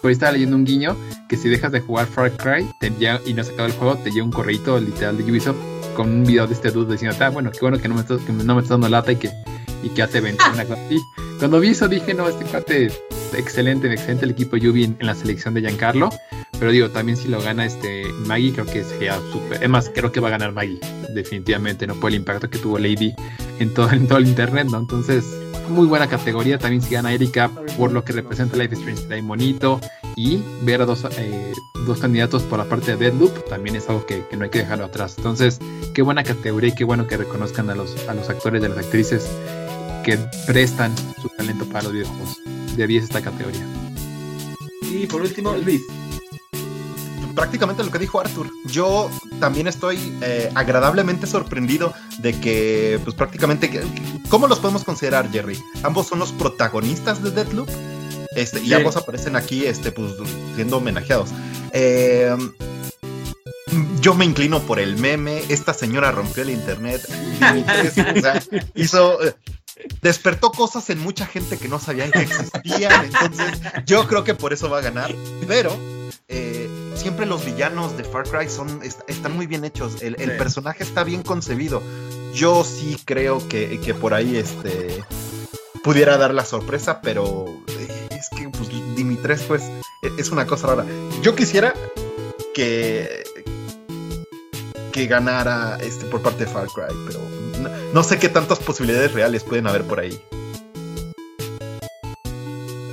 por ahí estaba leyendo un guiño que si dejas de jugar Far Cry te llega- y no has sacado el juego, te llega un correito literal de Ubisoft con un video de este dude diciendo, ah, bueno, qué bueno que no me estás, que no me estás dando lata y que, y que te ven. Una cosa. Cuando vi eso dije, no, este cuate excelente, excelente el equipo Yubi en, en la selección de Giancarlo. Pero digo, también si lo gana este Maggie, creo que sería súper. Es más, creo que va a ganar Maggie, definitivamente, ¿no? Por el impacto que tuvo Lady en todo, en todo el internet, ¿no? Entonces, muy buena categoría. También si gana Erika, por lo que representa Life Strange, ahí bonito. Y ver a dos, eh, dos candidatos por la parte de Deadloop también es algo que, que no hay que dejarlo atrás. Entonces, qué buena categoría y qué bueno que reconozcan a los, a los actores y a las actrices que prestan su talento para los videojuegos. De 10 esta categoría. Y por último, Luis. prácticamente lo que dijo Arthur. Yo también estoy eh, agradablemente sorprendido de que, pues prácticamente, que- ¿cómo los podemos considerar, Jerry? Ambos son los protagonistas de Deathloop. Este, y Sí. ambos aparecen aquí, este, pues, siendo homenajeados. Eh, yo me inclino por el meme. Esta señora rompió el internet. O sea, hizo. Despertó cosas en mucha gente que no sabían que existían. Entonces, yo creo que por eso va a ganar. Pero eh, siempre los villanos de Far Cry son, est- están muy bien hechos. El, el Sí. personaje está bien concebido. Yo sí creo que, que por ahí este pudiera dar la sorpresa, pero eh, es que pues, Dimitrescu es, es una cosa rara. Yo quisiera que que ganara este por parte de Far Cry, pero no, no sé qué tantas posibilidades reales pueden haber por ahí.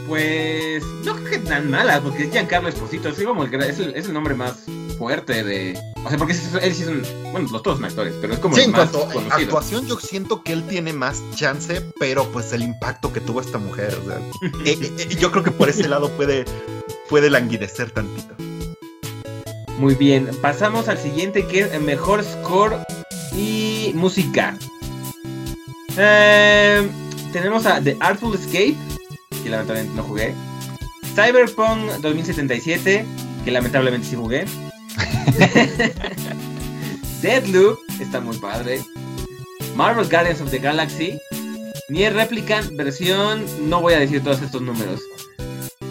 Pues no creo que tan mala, porque es Giancarlo Esposito, es como el, es el, es el nombre más fuerte de. O sea, porque es- él sí es un. Bueno, los todos son actores, pero es como Sí, el en más cuanto a conocido. actuación, yo siento que él tiene más chance, pero pues el impacto que tuvo esta mujer, o sea, eh, eh, eh, yo creo que por ese lado puede, puede languidecer tantito. Muy bien, pasamos al siguiente que es el mejor score y música. Eh, tenemos a The Artful Escape, que lamentablemente no jugué. Cyberpunk 2077, que lamentablemente sí jugué. Deadloop, está muy padre. Marvel Guardians of the Galaxy. Nier Replicant, versión. No voy a decir todos estos números.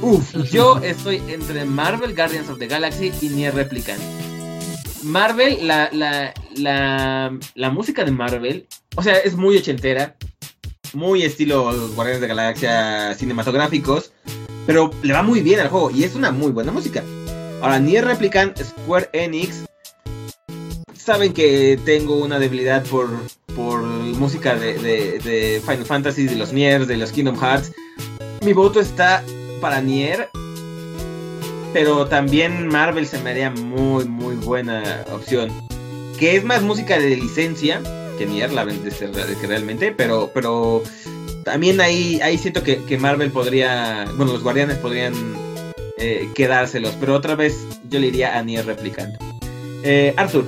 Uf, yo estoy entre Marvel Guardians of the Galaxy y Nier Replicant. Marvel, la, la, la, la música de Marvel, o sea, es muy ochentera, muy estilo Guardianes de Galaxia cinematográficos, pero le va muy bien al juego y es una muy buena música. Ahora, Nier Replicant Square Enix, saben que tengo una debilidad por, por música de, Final Fantasy, de los Nier, de los Kingdom Hearts. Mi voto está para Nier, pero también Marvel se me haría muy, muy buena opción. Que es más música de licencia que Nier, la que realmente, pero, pero también ahí, ahí siento que, que Marvel podría, bueno, los guardianes podrían eh, quedárselos, pero otra vez yo le iría a Nier Replicant. Eh, Arthur,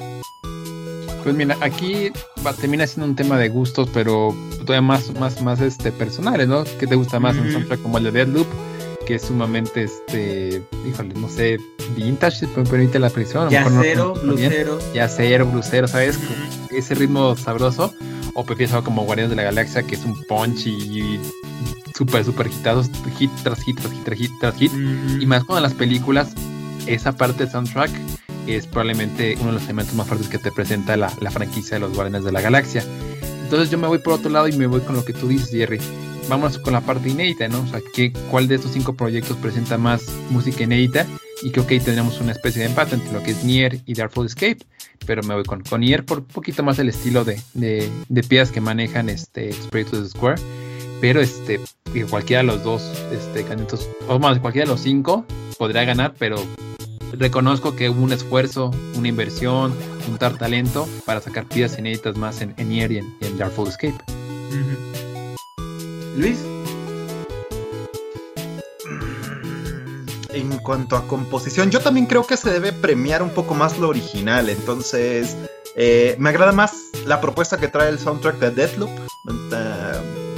Pues mira, aquí va- termina siendo un tema de gustos, pero todavía más, más, más este, personales, ¿no? ¿Qué te gusta más? Un Ujú. soundtrack como el de Deadloop, que es sumamente, este, híjole, no sé, vintage, si me permite la expresión. a lo mejor no- bien. Lucero. Yacero, blusero, ¿sabes? Ese ritmo sabroso. O prefieres algo como Guardianes de la Galaxia, que es un punch y, y súper, súper hitados, hit tras hit, tras hit, tras hit, tras hit. Y más cuando las películas, esa parte del soundtrack es probablemente uno de los elementos más fuertes que te presenta la, la franquicia de los Guardianes de la Galaxia. Entonces yo me voy por otro lado y me voy con lo que tú dices, Jerry. Vámonos con la parte inédita, ¿no? O sea, ¿qué, ¿cuál de estos cinco proyectos presenta más música inédita? Y que ahí tenemos una especie de empate entre lo que es Nier y Darkful Escape. Pero me voy con, con Nier por un poquito más el estilo de, de, piezas que manejan este, los proyectos de Square. Pero este, cualquiera de los dos este, candidatos, o más, cualquiera de los cinco podría ganar, pero reconozco que hubo un esfuerzo, una inversión, juntar talento para sacar piezas inéditas más en, en Nier y en, en Darkful Escape. Luis, En cuanto a composición, yo también creo que se debe premiar un poco más lo original. Entonces, eh, me agrada más la propuesta que trae el soundtrack de Deathloop. Eh,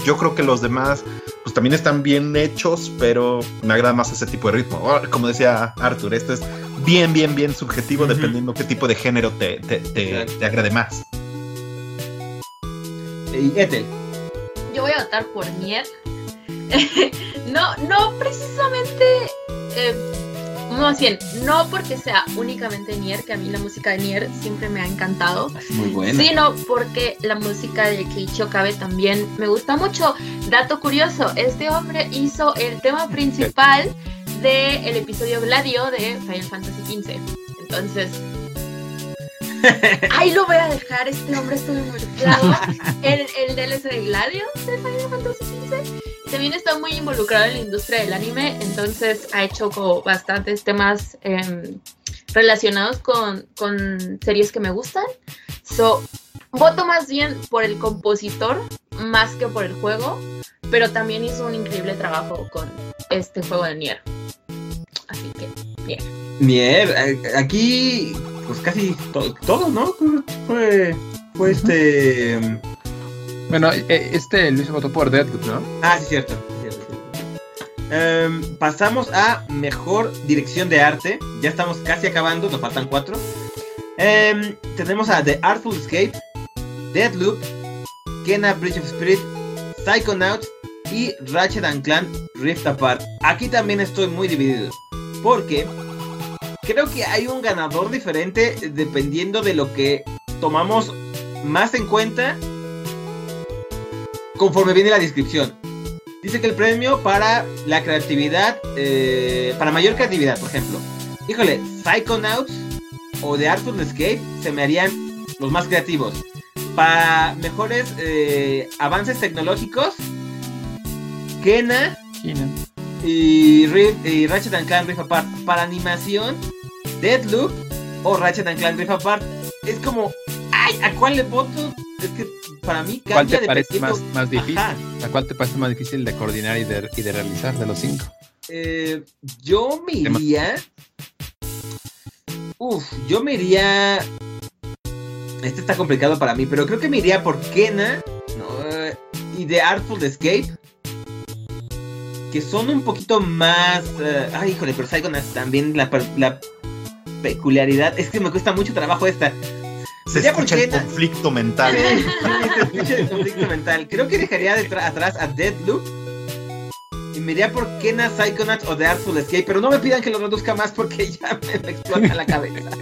yo creo que los demás, pues también están bien hechos, pero me agrada más ese tipo de ritmo. Oh, Como decía Arthur, esto es bien, bien, bien subjetivo dependiendo qué tipo de género te, te, te- te agrade más. y Ethel. Yo voy a votar por Nier. no, no precisamente. Eh, más bien, no porque sea únicamente Nier, que a mí la música de Nier siempre me ha encantado. Es muy buena. Sino porque la música de Keiichi Okabe también me gusta mucho. Dato curioso, este hombre hizo el tema principal del episodio Gladio de Final Fantasy XV. Entonces, ahí lo voy a dejar, este hombre estuvo involucrado en el DLC de Gladio de Final Fantasy XV. También está muy involucrado en la industria del anime, entonces ha hecho como bastantes temas em, relacionados con, con series que me gustan. So, voto más bien por el compositor más que por el juego, pero también hizo un increíble trabajo con este juego de Nier. Así que, bien. Nier, eh, aquí, pues casi to- todo, ¿no? Fue, fue este. Bueno, eh, este Luis votó por Deadloop, ¿no? Ah, sí, cierto. cierto. Em, pasamos a mejor dirección de arte. Ya estamos casi acabando, nos faltan cuatro. Em, tenemos a The Artful Escape, Deadloop, Kena Bridge of Spirit, Psychonauts y Ratchet and Clank Rift Apart. Aquí también estoy muy dividido. Porque creo que hay un ganador diferente dependiendo de lo que tomamos más en cuenta conforme viene la descripción. Dice que el premio para la creatividad, eh, para mayor creatividad, por ejemplo. Híjole, Psychonauts o The Artful Escape se me harían los más creativos. Para mejores eh, avances tecnológicos, Kena y, Ratchet and Clank Rift Apart. Para animación, Deadloop o Ratchet and Clank Rift Apart. Es como, ay, ¿a cuál le voto? Es que para mí ¿Cuál cambia te parece más, más difícil? Ajá. ¿La cual te parece más difícil de coordinar y de, y de realizar de los cinco? Eh, yo me iría. Uf, yo me iría. Este está complicado para mí, pero creo que me iría por Kena ¿no? Eh, y The Artful Escape. Que son un poquito más. eh, ay, híjole, pero Psychonauts también la peculiaridad. Es que me cuesta mucho trabajo esta. Se Sería por escucha el conflicto mental. Sí, se escucha el conflicto mental. Creo que dejaría detra- atrás a Deadloop. Y me iría por Kena Psychonauts o The Artful Escape, pero no me pidan que lo reduzca más porque ya me, me explota la cabeza.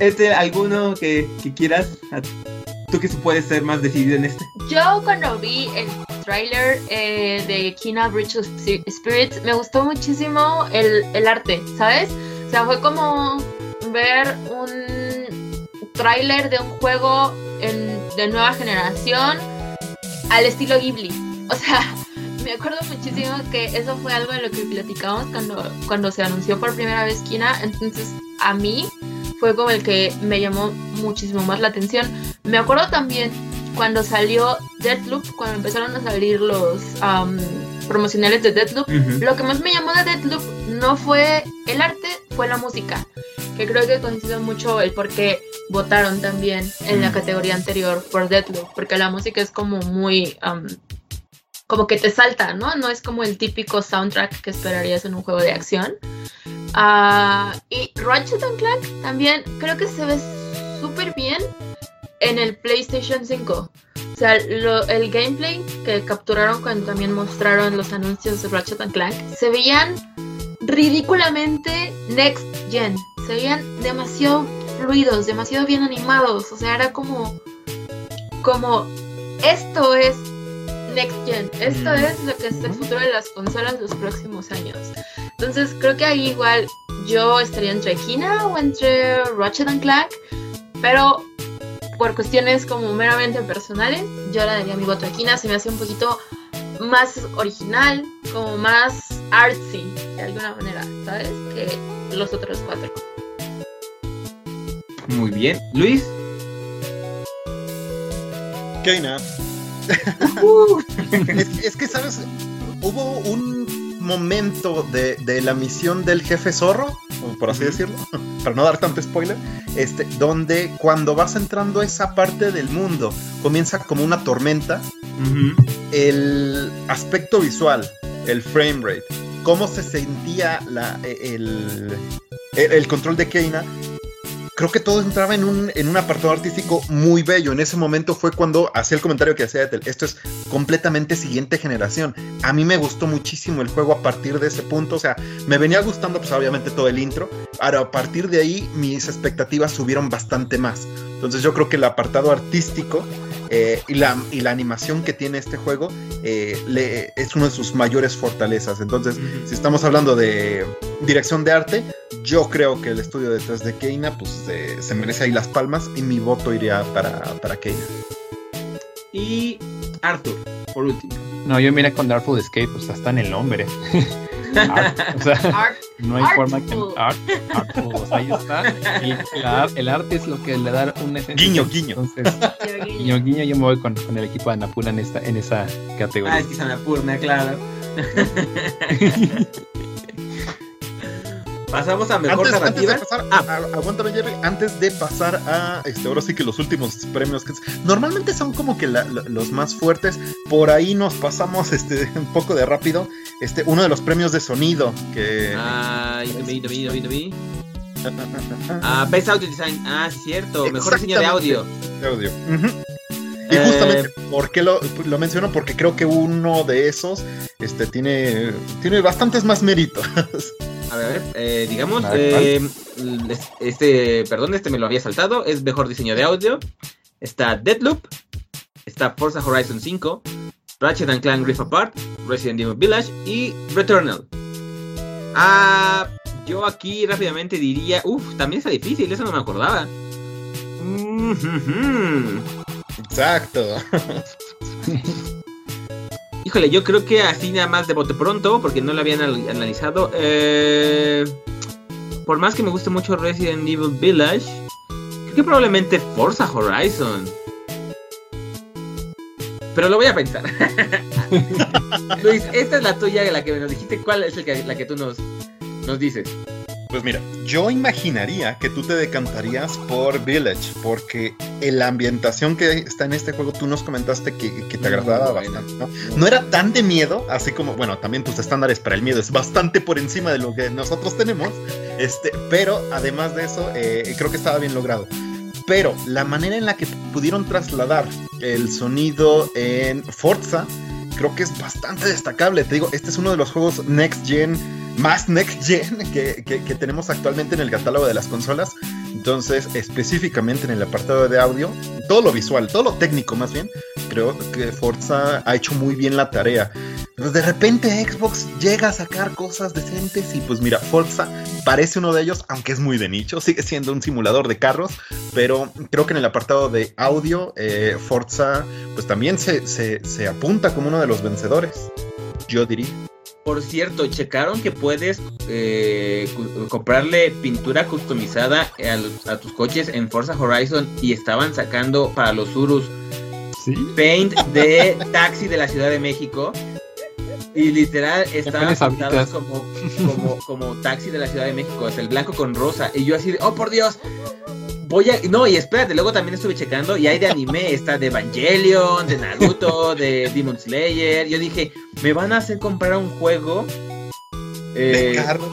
este, ¿alguno que, que quieras? Tú que puedes ser más decidido en este. Yo cuando vi el tráiler eh, de Kina Bridge of Spirits me gustó muchísimo el, el arte, ¿sabes? O sea, fue como ver un tráiler de un juego en- de nueva generación al estilo Ghibli. O sea, me acuerdo muchísimo que eso fue algo de lo que platicamos cuando, cuando se anunció por primera vez Kina. Entonces, a mí fue como el que me llamó muchísimo más la atención. Me acuerdo también cuando salió Deathloop, cuando empezaron a salir los am, promocionales de Deathloop, Ujú. lo que más me llamó de Deathloop no fue el arte, fue la música. Que creo que coincide mucho el por qué votaron también en la Mm. categoría anterior por Deathloop. Porque la música es como muy. am, como que te salta, ¿no? No es como el típico soundtrack que esperarías en un juego de acción. Ah, y Ratchet Clank también creo que se ve súper bien en el PlayStation 5. O sea, lo- el gameplay que capturaron cuando también mostraron los anuncios de Ratchet Clank se veían ridículamente next gen. Se veían demasiado fluidos, demasiado bien animados. O sea, era como. Como. Esto es next gen. Esto es lo que es el futuro de las consolas los próximos años. Entonces, creo que ahí igual yo estaría entre Kina o entre Ratchet and Clank. Pero por cuestiones como meramente personales, yo le daría mi voto a Kina. Se me hace un poquito más original, como más artsy, de alguna manera, ¿sabes? Que los otros cuatro. Muy bien. Luis. Keina. es, es que, ¿sabes? Hubo un momento de, de la misión del jefe zorro, por así decirlo, para no dar tanto spoiler, este, donde cuando vas entrando a esa parte del mundo, comienza como una tormenta, el aspecto visual, el frame rate, cómo se sentía la, el, el, el control de Keina, creo que todo entraba en un, en un apartado artístico muy bello. En ese momento fue cuando hacía el comentario que hacía Ethel, esto es completamente siguiente generación. A mí me gustó muchísimo el juego a partir de ese punto, o sea, me venía gustando pues obviamente todo el intro, pero a partir de ahí mis expectativas subieron bastante más. Entonces yo creo que el apartado artístico eh, y, la, y la animación que tiene este juego eh, le, es una de sus mayores fortalezas. Entonces, si estamos hablando de dirección de arte, yo creo que el estudio detrás de Keina pues, eh, se merece ahí las palmas y mi voto iría para, para Keina. Y Arthur, por último. No, yo miré con Darkful Escape, pues hasta en el nombre. Art, o sea, Art, no hay forma que. Art, artful, o sea, ahí está. El, ar- el arte es lo que le da un esencia. Guiño, guiño. Entonces, guiño, guiño, yo me voy con, con el equipo de Anapura en, esta, en esa Ah, categoría. es que se me apurna, claro. Pasamos a mejor Antes, antes de pasar, Ah. a- aguántame Jerry, antes de pasar a, este, ahora sí que los últimos premios, que normalmente son como que la- la- los más fuertes, por ahí nos pasamos este, un poco de rápido, este, uno de los premios de sonido, que... Ah, yo vi, yo vi, yo vi, yo vi. Ah, Best Audio Design. Ah, cierto. Mejor diseño de audio. de audio. Y Eh, justamente, ¿por qué lo, lo menciono? Porque creo que uno de esos este, tiene, tiene bastantes más méritos. A ver, a ver, eh, digamos, eh, este, perdón, este me lo había saltado, es mejor diseño de audio. Está Deadloop, está Forza Horizon 5, Ratchet and Clank Rift Apart, Resident Evil Village y Returnal. Ah, yo aquí rápidamente diría, uff, también está difícil, eso no me acordaba. Mm. Exacto. Híjole, yo creo que así nada más de bote pronto, porque no lo habían al- analizado. eh, por más que me guste mucho Resident Evil Village, creo que probablemente Forza Horizon. Pero lo voy a pensar. Luis, esta es la tuya, la que nos dijiste. ¿Cuál es la que tú nos, nos dices? Pues mira, yo imaginaría que tú te decantarías por Village, porque la ambientación que está en este juego, tú nos comentaste que, que te agradaba buena. bastante, ¿no? No era tan de miedo, así como, bueno, también tus estándares para el miedo es bastante por encima de lo que nosotros tenemos, este, pero además de eso, eh, creo que estaba bien logrado. Pero la manera en la que pudieron trasladar el sonido en Forza creo que es bastante destacable. Te digo, este es uno de los juegos Next Gen, más Next Gen que, que- tenemos actualmente en el catálogo de las consolas. Entonces, específicamente en el apartado de audio, todo lo visual, todo lo técnico más bien, creo que Forza ha hecho muy bien la tarea. Pues de repente Xbox llega a sacar cosas decentes y pues mira, Forza parece uno de ellos, aunque es muy de nicho, sigue siendo un simulador de carros, pero creo que en el apartado de audio, eh, Forza pues también se- se apunta como uno de los vencedores, yo diría. Por cierto, checaron que puedes eh, comprarle pintura customizada a, los- a tus coches en Forza Horizon y estaban sacando para los Urus Sí. paint de taxi de la Ciudad de México. Y literal estaban pintados como, como, como taxi de la Ciudad de México, es el blanco con rosa. Y yo así de, oh por Dios, voy a. No, y espérate, luego también estuve checando y hay de anime, está de Evangelion, de Naruto, de Demon Slayer. Yo dije, me van a hacer comprar un juego. De eh, carros.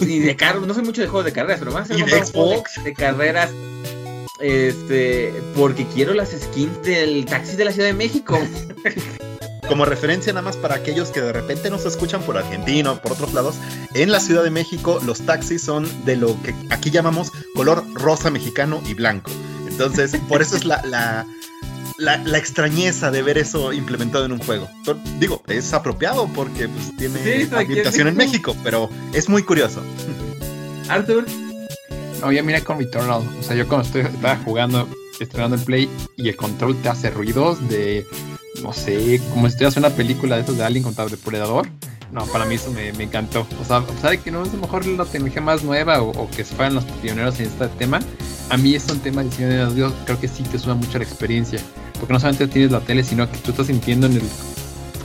y de carros, no soy mucho de juegos de carreras, pero más de Xbox. de, de carreras. Este, porque quiero las skins del taxi de la Ciudad de México. Como referencia nada más para aquellos que de repente nos escuchan por Argentina o por otros lados, en la Ciudad de México los taxis son de lo que aquí llamamos color rosa mexicano y blanco. Entonces, por eso es la, la, la- la extrañeza de ver eso implementado en un juego. Pero, digo, es apropiado porque pues, tiene Sí, en ambientación en México. México, pero es muy curioso. Arthur, Oye, mira con Returnal. O sea, yo cuando estoy, estaba jugando, estrenando el Play y el control te hace ruidos de, no sé, como si estuvieras una película de esos de Alien contra Depredador. No, para mí eso me, me encantó. O sea, a pesar de que no es a lo mejor la tecnología más nueva o, que fueran los pioneros en este tema, a mí es un tema de diseño de audio, creo que sí te suma mucho la experiencia. Porque no solamente tienes la tele, sino que tú estás sintiendo en el,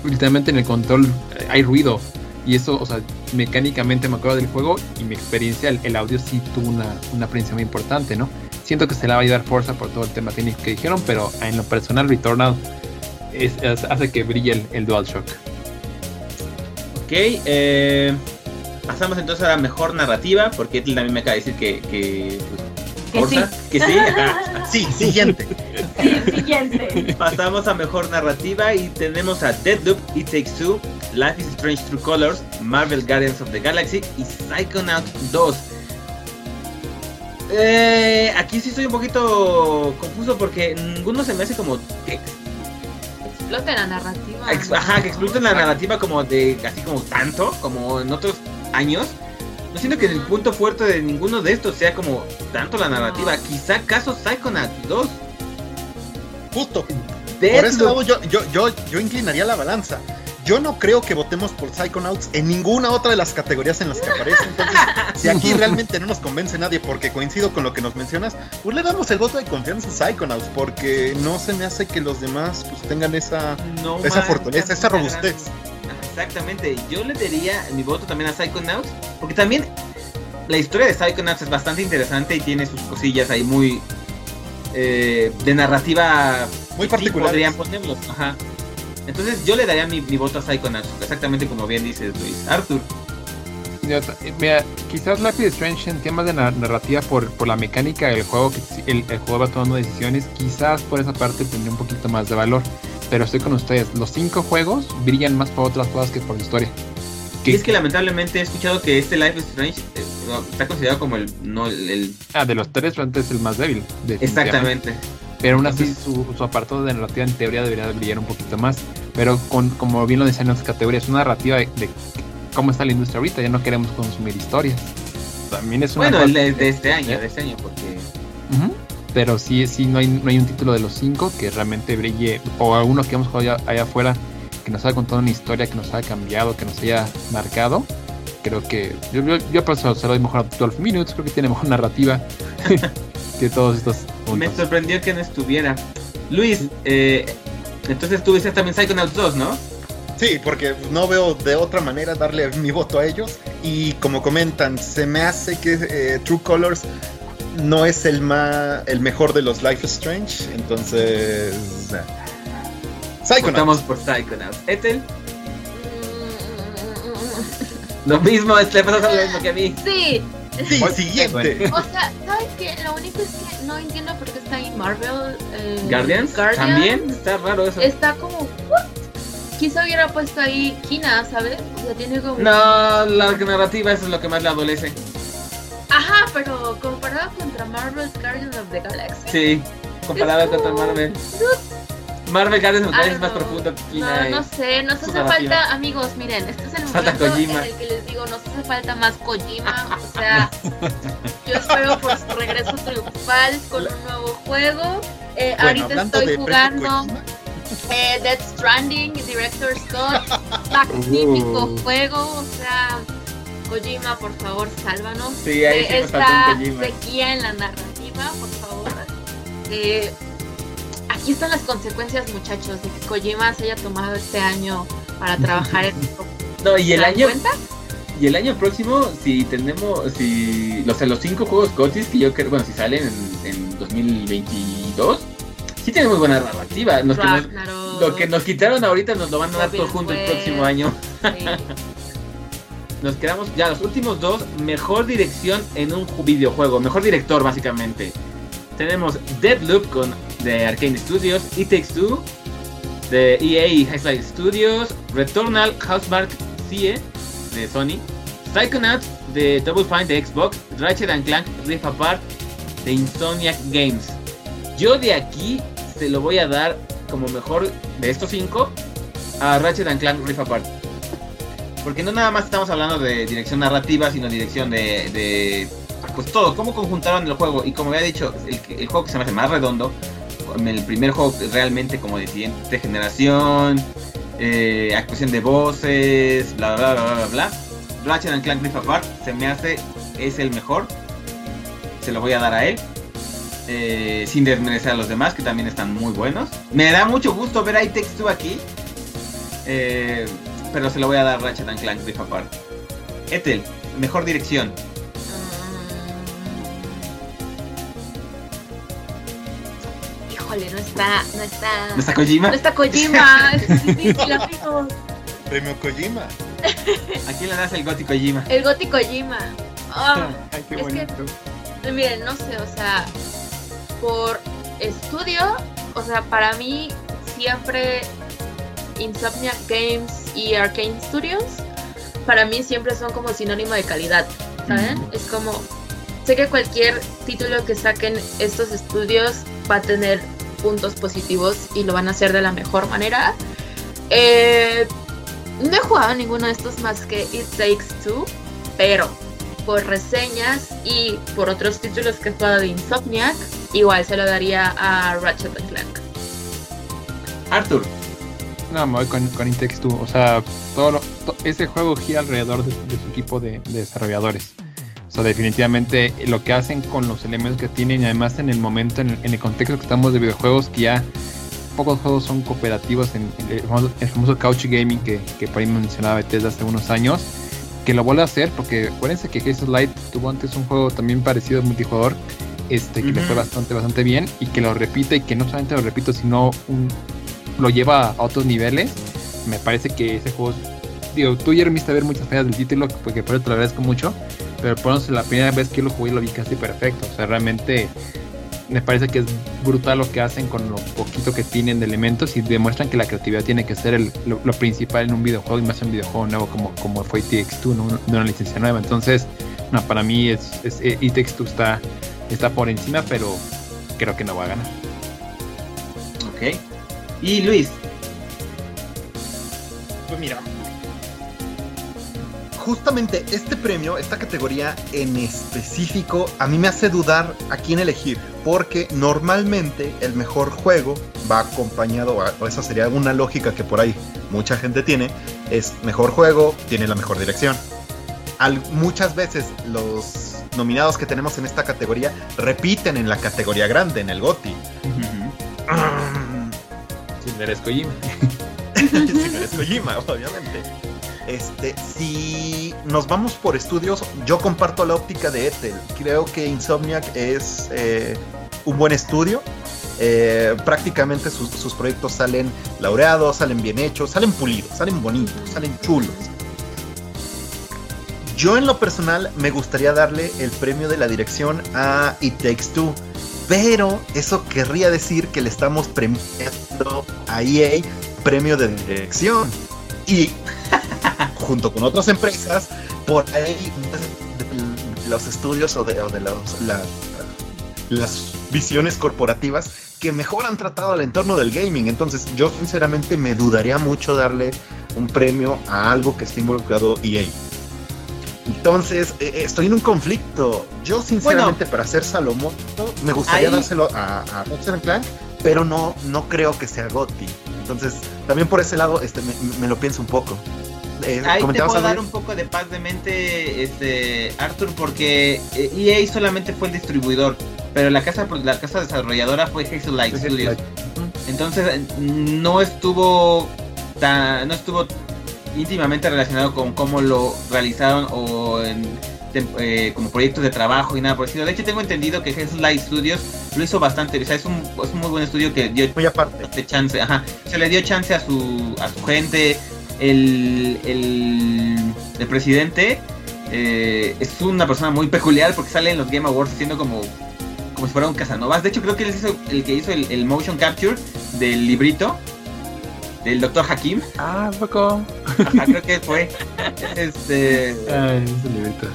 literalmente en el control, hay ruido. Y eso, o sea, mecánicamente me acuerdo del juego y mi experiencia, el, el audio sí tuvo una, una experiencia muy importante, ¿no? Siento que se le va a ayudar fuerza por todo el tema técnico que dijeron, pero en lo personal, Returnal es- es- hace que brille el, el DualShock. ok. eh, pasamos entonces a la mejor narrativa, porque él también me acaba de decir que. que pues, Que sí. que sí. ajá. Sí, siguiente. Sí, siguiente. Pasamos a mejor narrativa y tenemos a Deadloop, It Takes Two, Life is Strange True Colors, Marvel Guardians of the Galaxy y Psychonauts 2. Eh, aquí sí estoy un poquito confuso porque ninguno se me hace como Explote la narrativa. ex- ajá, que exploten la narrativa como de así como tanto como en otros años. No siento que el punto fuerte de ninguno de estos sea como tanto la narrativa. Quizá caso Psychonauts 2. Justo. Por ese Deathloop. lado yo, yo, yo, yo inclinaría la balanza. Yo no creo que votemos por Psychonauts en ninguna otra de las categorías en las que aparece. Entonces, si aquí realmente no nos convence nadie porque coincido con lo que nos mencionas, pues le damos el voto de confianza a Psychonauts porque no se me hace que los demás pues tengan esa, No esa fortaleza, esa robustez. Exactamente, yo le daría mi voto también a Psychonauts, porque también la historia de Psychonauts es bastante interesante y tiene sus cosillas ahí muy eh, de narrativa Muy sí particulares. podrían ponerlos, ajá. Entonces yo le daría mi, mi voto a Psychonauts, exactamente como bien dices Luis. Arthur, Mira, Mira, quizás Life is Strange en temas de na- narrativa por, por la mecánica del juego, que el, el juego va tomando decisiones, quizás por esa parte tendría un poquito más de valor. Pero estoy con ustedes, los cinco juegos brillan más por otras cosas que por la historia. y es que lamentablemente he escuchado que este Life is Strange eh, está considerado como el no el, el- Ah, de los tres, realmente es el más débil. exactamente. Pero aún así su, su apartado de narrativa en teoría debería de brillar un poquito más. Pero con, como bien lo decían en otras categorías, una narrativa de, de cómo está la industria ahorita, ya no queremos consumir historias. También es una Bueno, cosa- el de, de este año, de este año, porque Ujú. Pero sí, sí, no hay, no hay un título de los cinco que realmente brille, o alguno que hemos jugado allá, allá afuera, que nos haya contado una historia, que nos haya cambiado, que nos haya marcado. Creo que yo, yo, yo por eso se lo doy mejor a 12 Minutes, creo que tiene mejor narrativa todos estos Me puntos. sorprendió que no estuviera. Luis, eh, entonces tú dices también Psychonauts 2, ¿no? Sí, porque no veo de otra manera darle mi voto a ellos. Y como comentan, se me hace que eh, True Colors no es el, ma- el mejor de los Life is Strange. Entonces. eh, Psychonauts. Votamos por Psychonauts. Ethel, lo mismo, le pasa lo mismo que a mí. Sí. Sí, Bueno, siguiente. O sea, ¿sabes qué? Lo único es que no entiendo por qué está ahí Marvel. eh, Guardians, Guardians. también está raro eso. Está como. ¿what? quizá hubiera puesto ahí Kina, ¿sabes? O sea, tiene como... No, la narrativa eso es lo que más le adolece. Ajá, pero comparado contra Marvel's Guardians of the Galaxy. Sí, comparado Es contra como- Marvel. Marvel Guardians of the Ah, Galaxy es más no. profundo que No, Kina. no y- sé, nos hace narrativa. falta, amigos, miren, este es el momento en el que les digo, nos hace falta más Kojima, o sea, yo espero por su regreso triunfal con un nuevo juego. Eh, Bueno, ahorita estoy de jugando eh, Death Stranding, Director Scott, magnífico Uh. juego, o sea, Kojima, por favor, sálvanos Sí, ahí de sí faltó esta sequía en la narrativa, por favor. Eh, aquí están las consecuencias, muchachos, de que Kojima se haya tomado este año para trabajar en. No, y el ¿Se dan año cuenta? y el año próximo si tenemos si los los cinco juegos GOTYs que yo creo, bueno, si salen en, en 2022, sí tienen muy buena narrativa. Nos- que nos- Ragnarok, lo que nos quitaron ahorita nos lo van a dar todo junto el próximo año. sí. Nos quedamos ya los últimos dos, mejor dirección en un ju- videojuego, mejor director básicamente. Tenemos Deadloop con de Arcane Studios, It Takes Two de EA y Highlight Studios, Returnal Housemark CIE de Sony, Psychonauts de Double Fine de Xbox, Ratchet and Clank Rift Apart de Insomniac Games. Yo de aquí se lo voy a dar como mejor de estos cinco a Ratchet and Clank Rift Apart. Porque no nada más estamos hablando de dirección narrativa, sino dirección de, de pues todo, cómo conjuntaron el juego. Y como había dicho, el, juego que se me hace más redondo, el primer juego realmente como de siguiente generación, eh, actuación de voces, bla bla bla bla bla. Ratchet and Clank Rift Apart se me hace es el mejor. Se lo voy a dar a él. eh, sin desmerecer a los demás que también están muy buenos. Me da mucho gusto ver a It Takes Two aquí. eh, pero se lo voy a dar Ratchet and Clank Rift Apart. Ethel, mejor dirección. Está, no está, ¿No está Kojima? no está Kojima, es difícil, amigos. Premio Kojima. ¿A quién le das el gótico Kojima? El Goti Kojima. Ah, Ay, qué Es que- bonito. miren, no sé, o sea, por estudio, o sea, para mí siempre Insomniac Games y Arcane Studios, para mí siempre son como sinónimo de calidad, ¿saben? Es como, sé que cualquier título que saquen estos estudios va a tener puntos positivos y lo van a hacer de la mejor manera. Eh, no he jugado ninguno de estos más que It Takes Two, pero por reseñas y por otros títulos que he jugado de Insomniac, igual se lo daría a Ratchet and Clank. Arthur. No, me voy con, con It Takes Two. O sea, todo lo- to- ese juego gira alrededor de, de su equipo de, de desarrolladores. O sea, definitivamente lo que hacen con los elementos que tienen y además en el momento, en el, en el contexto que estamos de videojuegos, que ya pocos juegos son cooperativos en, en el, famoso, el famoso couch gaming que, que por ahí mencionaba Bethesda hace unos años, que lo vuelve a hacer porque acuérdense que Hazel Light tuvo antes un juego también parecido a multijugador, este, que le fue bastante, bastante bien y que lo repite y que no solamente lo repito, sino un, lo lleva a otros niveles. Me parece que ese juego, digo, tú ya viste ver muchas fallas del título, porque por eso te lo agradezco mucho, pero por lo menos la primera vez que lo jugué lo vi casi perfecto. O sea, realmente me parece que es brutal lo que hacen con lo poquito que tienen de elementos y demuestran que la creatividad tiene que ser el- lo, lo principal en un videojuego y más en un videojuego nuevo como, como fue TX2, ¿no? de una licencia nueva. Entonces, no, para mí es, es, eh, Takes Two está, está por encima, pero creo que no va a ganar. Ok. Y Luis. Pues mira. Justamente este premio, esta categoría en específico, a mí me hace dudar a quién elegir. Porque normalmente el mejor juego va acompañado, o esa sería una lógica que por ahí mucha gente tiene, es mejor juego, tiene la mejor dirección. Al- muchas veces los nominados que tenemos en esta categoría repiten en la categoría grande, en el GOTY. Si eres Kojima. si no eres Kojima, obviamente. Este, si nos vamos por estudios, yo comparto la óptica de Ethel. Creo que Insomniac es eh, un buen estudio. Eh, prácticamente sus, sus proyectos salen laureados, salen bien hechos, salen pulidos, salen bonitos, salen chulos. Yo en lo personal me gustaría darle el premio de la dirección a It Takes Two. Pero eso querría decir que le estamos premiando a EA premio de dirección. Y junto con otras empresas, por ahí los estudios o de, o de los, la- las visiones corporativas que mejor han tratado al entorno del gaming. Entonces, yo sinceramente me dudaría mucho darle un premio a algo que esté involucrado EA. Entonces, eh, eh, estoy en un conflicto. Yo, sinceramente, para ser Salomón, me gustaría Ahí- dárselo a, a Ratchet Clank, pero no, no creo que sea GOTY. Entonces, también por ese lado, este, me, me lo pienso un poco. Eh, Ahí te ¿comentabas puedo dar un poco de paz de mente, este, Arthur, porque eh, EA solamente fue el distribuidor, pero la casa, la casa desarrolladora fue Hazel Light Studios. Entonces no estuvo tan, no estuvo íntimamente relacionado con cómo lo realizaron o en, eh, como proyectos de trabajo y nada por estilo. De hecho tengo entendido que Hazel Light Studios lo hizo bastante, o sea, es un, es un muy buen estudio que dio Muy aparte. chance, ajá, se le dio chance a su, a su gente, el, el, el presidente eh, es una persona muy peculiar porque sale en los Game Awards siendo como, como si fuera un Casanovas. De hecho, creo que él hizo el que hizo el, el motion capture del librito del Dr. Hakim. Ah, poco. Ajá, creo que fue. Este, Ay, ese librito.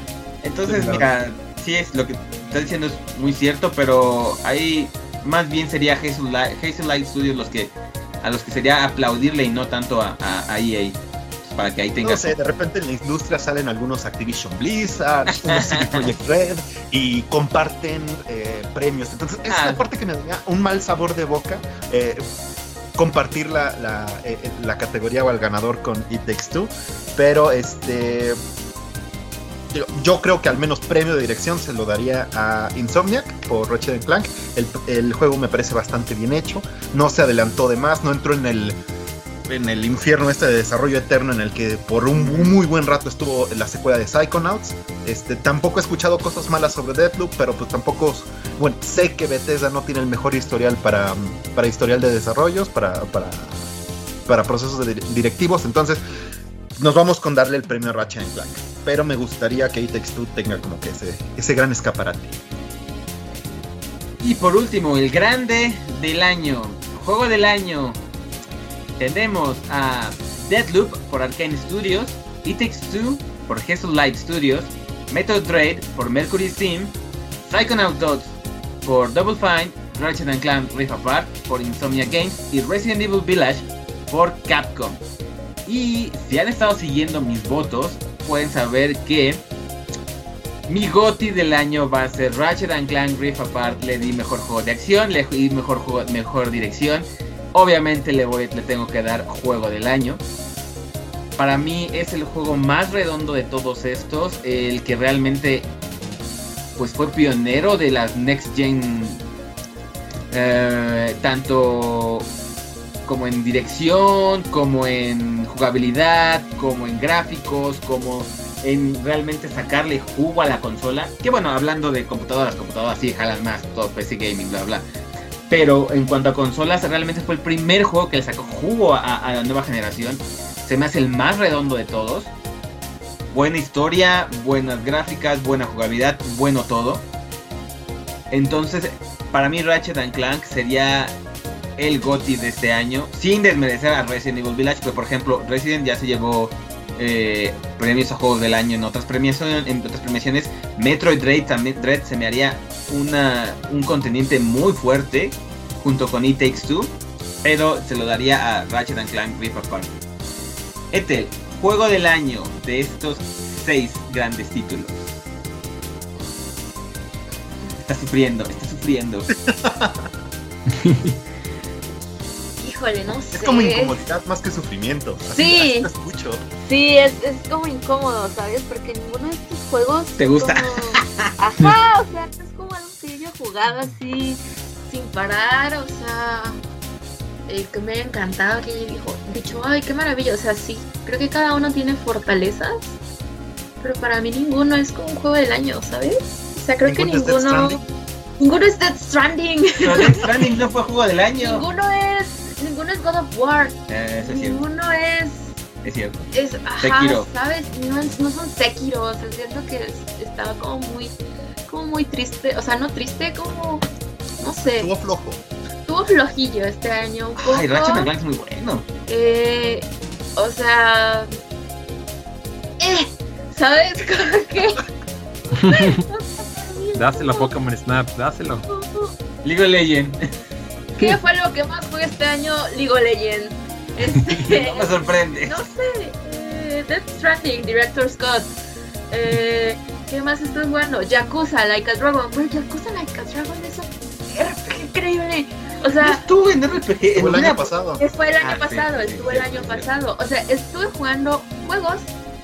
entonces, Claro. mira, sí es lo que estás diciendo es muy cierto, pero ahí más bien sería Hazel Light Studios los que a los que sería aplaudirle y no tanto a, a, a EA. Para que ahí No tengas. sé, de repente en la industria salen algunos Activision Blizzard, Projekt Red y comparten eh, premios. Entonces, es Ah. la parte que me da un mal sabor de boca. eh, compartir la, la, eh, la categoría o el ganador con It Takes Two. Pero este. Yo, creo que al menos premio de dirección se lo daría a Insomniac por Ratchet Clank. El, el juego me parece bastante bien hecho. No se adelantó de más, no entró en el en el infierno este de desarrollo eterno en el que por un muy buen rato estuvo la secuela de Psychonauts. Este, tampoco he escuchado cosas malas sobre Deathloop, pero pues tampoco, bueno, sé que Bethesda no tiene el mejor historial para, para historial de desarrollos, para, para, para procesos directivos, entonces nos vamos con darle el premio a Ratchet and Clank. Pero me gustaría que It tenga como que ese, ese gran escaparate. Y por último, el grande del año. Juego del año. Tenemos a Deadloop por Arcane Studios, It Takes por Hazel Light Studios, Metal Dread por Mercury Steam, Psychonaut 2 por Double Fine, Ratchet and Clank Rift Apart por Insomnia Games y Resident Evil Village por Capcom. Y si han estado siguiendo mis votos, pueden saber que mi GOTI del año va a ser Ratchet and Clank Rift Apart. Le di mejor juego de acción, le di mejor juego, mejor dirección. Obviamente le le tengo que dar juego del año. Para mí es el juego más redondo de todos estos, el que realmente pues fue pionero de las next gen eh, tanto como en dirección, como en jugabilidad, como en gráficos, como en realmente sacarle jugo a la consola. Que bueno, hablando de computadoras, computadoras sí jalan más, todo PC gaming, bla bla. Pero en cuanto a consolas, realmente fue el primer juego que le sacó jugo a, la nueva generación. Se me hace el más redondo de todos. Buena historia, buenas gráficas, buena jugabilidad, bueno todo. Entonces, para mí Ratchet Clank sería el GOTY de este año, sin desmerecer a Resident Evil Village, que por ejemplo Resident ya se llevó eh, premios a juegos del año en otras premiaciones, en otras premiaciones. Metroid Dread también Dread se me haría una, un contendiente muy fuerte junto con It Takes Two, pero se lo daría a Ratchet and Clank Rift Apart. Ethel, juego del año de estos seis grandes títulos. Está sufriendo, está sufriendo. Híjole, no sé. Es como incomodidad más que sufrimiento. Así, Sí. así te escucho. Sí, es, es como incómodo, ¿sabes? Porque ninguno de estos juegos. ¿Te gusta? como- Ajá, o sea, es como algo que yo jugado así sin parar, o sea. El que me haya encantado, que yo dijo, dicho, ay, qué maravilla. O sea, sí, creo que cada uno tiene fortalezas, pero para mí ninguno es como un juego del año, ¿sabes? O sea, creo que ¿Ninguno es? Ninguno es Death Stranding. Pero Death Stranding no fue juego del año. ninguno es. Ninguno es God of War. Eh, eso Ninguno es. es cierto. Es, ajá, Sekiro. ¿sabes? No, es- no son Sekiro, o sea, siento que es- estaba como muy, como muy triste, o sea, no triste, como, no sé, Estuvo flojo. estuvo flojillo este año, un poco. Ay, Ratchet and Clank es muy bueno. Eh, o sea. Eh, ¿sabes? Como que. Dáselo a Pokémon Snap, dáselo. League of Legends. ¿Qué fue lo que más jugué este año? League of Legends. Este, No me sorprende. no sé. Eh, Death Stranding, Director Scott. Eh, ¿Qué más estoy jugando? Yakuza, Like a Dragon. Bro, Yakuza, Like a Dragon es un RPG increíble. O No sea, estuve en RPG. Fue el año pasado. fue el año Ah, pasado, sí, estuvo sí, el año sí, pasado. O sea, estuve jugando juegos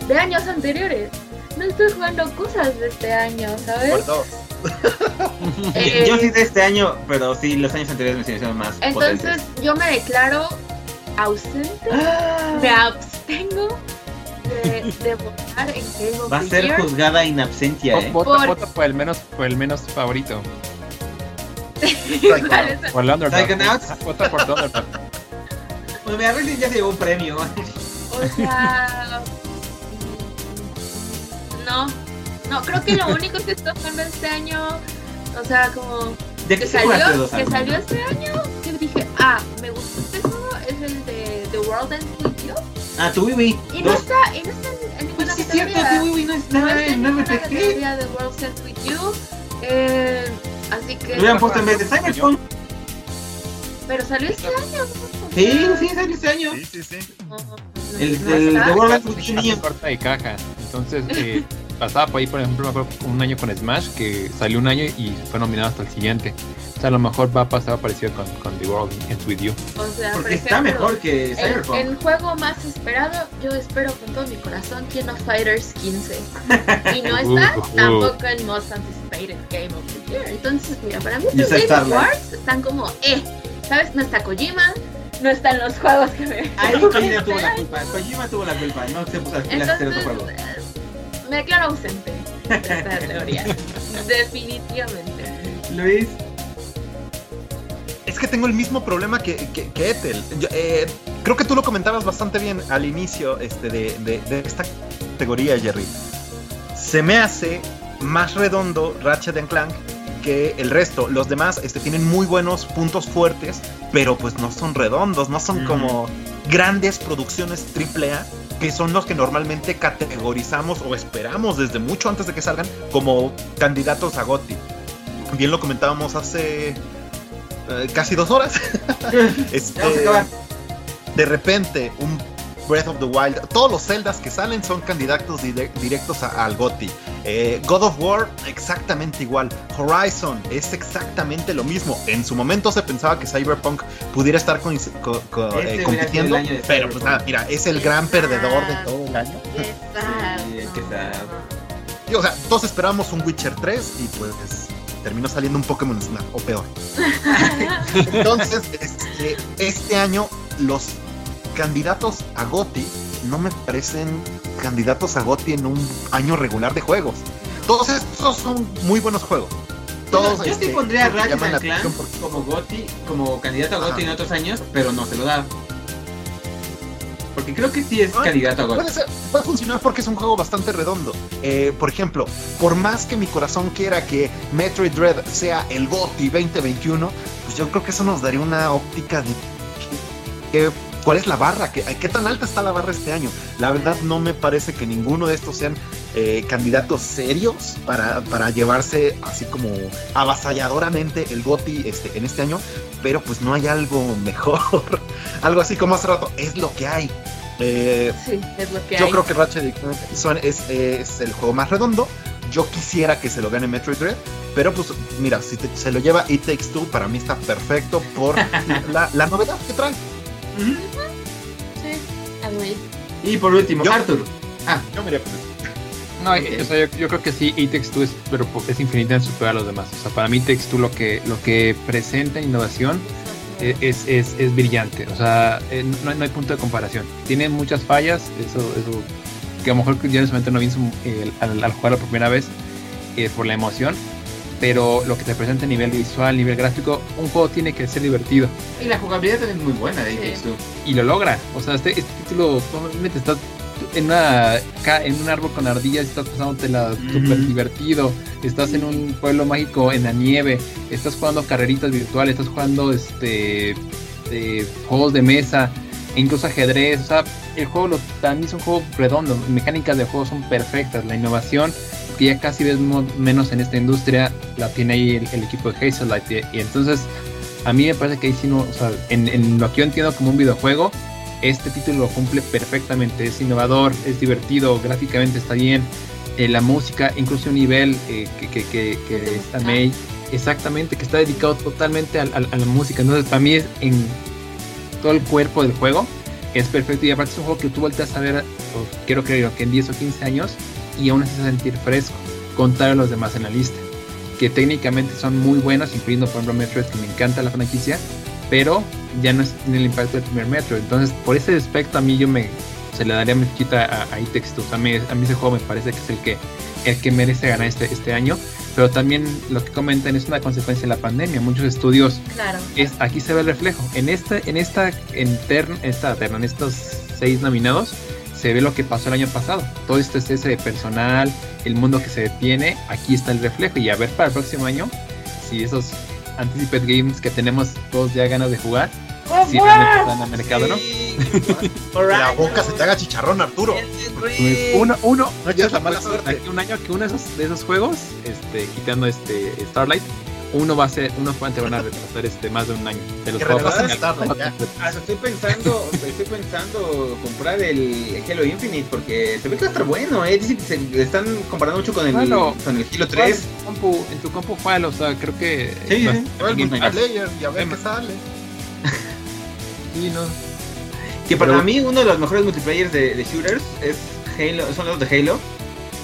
de años anteriores. No estoy jugando cosas de este año, ¿sabes? Por dos. Eh, Yo sí de este año, pero sí, los años anteriores me hicieron más Entonces potentes. yo me declaro ausente, Ah, me abstengo de, de votar en Game of Va a ser Year. juzgada in absentia, ¿eh? Vota, Por- vota por el menos, por el menos favorito. ¿Cuál es? Por el underdog. Psychonauts. Vota por el underdog. Pues mira, Resident ya se llevó un premio. O sea, no, no, creo que lo único que estoy jugando este año, o sea, como ¿De que salió, que salió este año, que dije, ah, me gustó este juego, es el de The World Ends With You. Ah, tu Wiwi. Y no está, y no está en, en ninguna Pues sí, es cierto, tu Wiwi no es No nada está en en ninguna categoría de World Ends With You. Eh, así que. Lo hubieran puesto en vez de Cyberpunk. Pero salió este año. Sí, sí, salió este año. Sí, sí, sí. El del está. Hace tenía- corta de caja. Entonces, eh, pasaba por ahí, por ejemplo, me acuerdo un año con Smash, que salió un año y fue nominado hasta el siguiente. O sea, a lo mejor va a pasar parecido con, con The World Ends With You. O sea, por Porque está ejemplo, mejor que El, Cyberpunk. el juego más esperado, yo espero con todo mi corazón King of Fighters 15. Y no está Uh, uh. tampoco en Most Anticipated Game of the Year. Entonces, mira, para mí está Game. Awards están como, eh, ¿sabes? No está Kojima, no están los juegos que me. Ahí Kojima tuvo la culpa. Kojima tuvo la culpa. No se puso a hacer otro juego. me declaro ausente de esta teoría. Definitivamente. Luis. Es que tengo el mismo problema que, que, que Ethel. Yo, eh, creo que tú lo comentabas bastante bien al inicio este, de, de- de esta categoría, Jerry. Se me hace más redondo Ratchet and Clank que el resto. Los demás este, tienen muy buenos puntos fuertes, pero pues no son redondos, no son como grandes producciones AAA que son los que normalmente categorizamos o esperamos desde mucho antes de que salgan como candidatos a GOTY. Bien lo comentábamos hace eh, casi dos horas. Este, a de repente, un Breath of the Wild, todos los Zeldas que salen son candidatos dire- directos a- al GOTY. Eh, God of War, exactamente igual. Horizon es exactamente lo mismo. En su momento se pensaba que Cyberpunk pudiera estar con- co- co- Este eh, compitiendo, pero pues nada, mira, es el gran perdedor de todo el año. Exacto. Y, o sea, todos esperábamos un Witcher 3 y pues terminó saliendo un Pokémon Snap, o peor. Entonces, este, este año los candidatos a GOTY no me parecen candidatos a GOTY en un año regular de juegos. Todos estos son muy buenos juegos. Todos Bueno, yo sí este, pondría a Ratchet porque- como Gotti, como candidato a Gotti en otros años, pero no se lo da. Porque creo que sí es candidato a Gotti. Ser- puede funcionar porque es un juego bastante redondo. Eh, por ejemplo, por más que mi corazón quiera que Metroid Dread sea el GOTY 2021, pues yo creo que eso nos daría una óptica de que- cuál es la barra, ¿Qué, qué tan alta está la barra este año. La verdad no me parece que ninguno de estos sean eh, candidatos serios para, para llevarse así como avasalladoramente el GOTY este, en este año, pero pues no hay algo mejor. algo así como hace rato, es lo que hay. Eh, Sí, es lo que yo hay. creo que Ratchet Clank es, es el juego más redondo. Yo quisiera que se lo gane Metroid Dread, pero pues mira, si te- se lo lleva It Takes Two, para mí está perfecto por la, la novedad que trae. Sí. Y por último, Yo- Arthur. Ah, Yo por eso. No, o sea, yo, yo creo que sí, It Takes Two es, pero es infinitamente superior a los demás. O sea, para mí Two lo que, lo que presenta en innovación eh, es, es, es brillante. O sea, eh, no, hay- no hay punto de comparación. Tiene muchas fallas, eso, eso que a lo mejor yo en ese momento no vi en su- eh, al, al jugarlo por primera vez eh, por la emoción. Pero lo que te presenta a nivel visual, nivel gráfico, un juego tiene que ser divertido. y la jugabilidad también es muy buena de Sí. Y lo logra. O sea, este, este título probablemente está en, una, ca- en un árbol con ardillas estás pasándotela Ujú. súper divertido. Estás en un pueblo mágico en la nieve. Estás jugando carreritas virtuales. Estás jugando este eh, juegos de mesa. e incluso ajedrez. O sea, el juego lo, también es un juego redondo. Mecánicas de juego son perfectas. La innovación que ya casi ves menos en esta industria la tiene ahí el, el equipo de Hazelight. Y, y entonces a mí me parece que ahí sí no, o sea, en, en lo que yo entiendo como un videojuego, este título lo cumple perfectamente. Es innovador, es divertido, gráficamente está bien. eh, la música, incluso un nivel eh, que, que, que, que ¿Te está? May, exactamente, que está dedicado totalmente al- al- a, la música. Entonces, para mí es en todo el cuerpo del juego, es perfecto. Y aparte, es un juego que tú volteas a ver, quiero creer que en 10 o 15 años, y aún así sentir fresco, contar a los demás en la lista. Que técnicamente son muy buenos, incluyendo por ejemplo Metroid, que me encanta la franquicia, pero ya no tiene el impacto del primer Metroid. Entonces, por ese aspecto, a mí yo me se le daría mi fichita a, a Itex. A mí, a mí ese juego me parece que es el que, el que merece ganar este, este año. Pero también lo que comentan es una consecuencia de la pandemia. Muchos estudios Claro. es aquí se ve el reflejo. En esta, en esta, en esta terna, en estos seis nominados, se ve lo que pasó el año pasado. Todo este exceso de personal, el mundo que se detiene, aquí está el reflejo. Y a ver para el próximo año si esos Anticipate Games que tenemos todos ya ganas de jugar, si realmente están al mercado, ¿no? La boca se te haga chicharrón, Arturo. Pues uno, uno, No eches la mala suerte. aquí un año que uno de esos, de esos juegos, este, quitando este Starlight, uno va a ser, unos te van a retrasar este más de un año. Los. Hasta estoy pensando, estoy pensando comprar el Halo Infinite porque se ve que va a estar bueno, eh. Dicen que se están comparando mucho con el, Bueno. con el Halo 3. En tu compu, en tu compu juégalo, o sea, creo que Sí, sí, multiplayer y a ver qué sale. Sí, no. Que para Pero- mí uno de los mejores multiplayers de, de shooters es Halo, son los de Halo.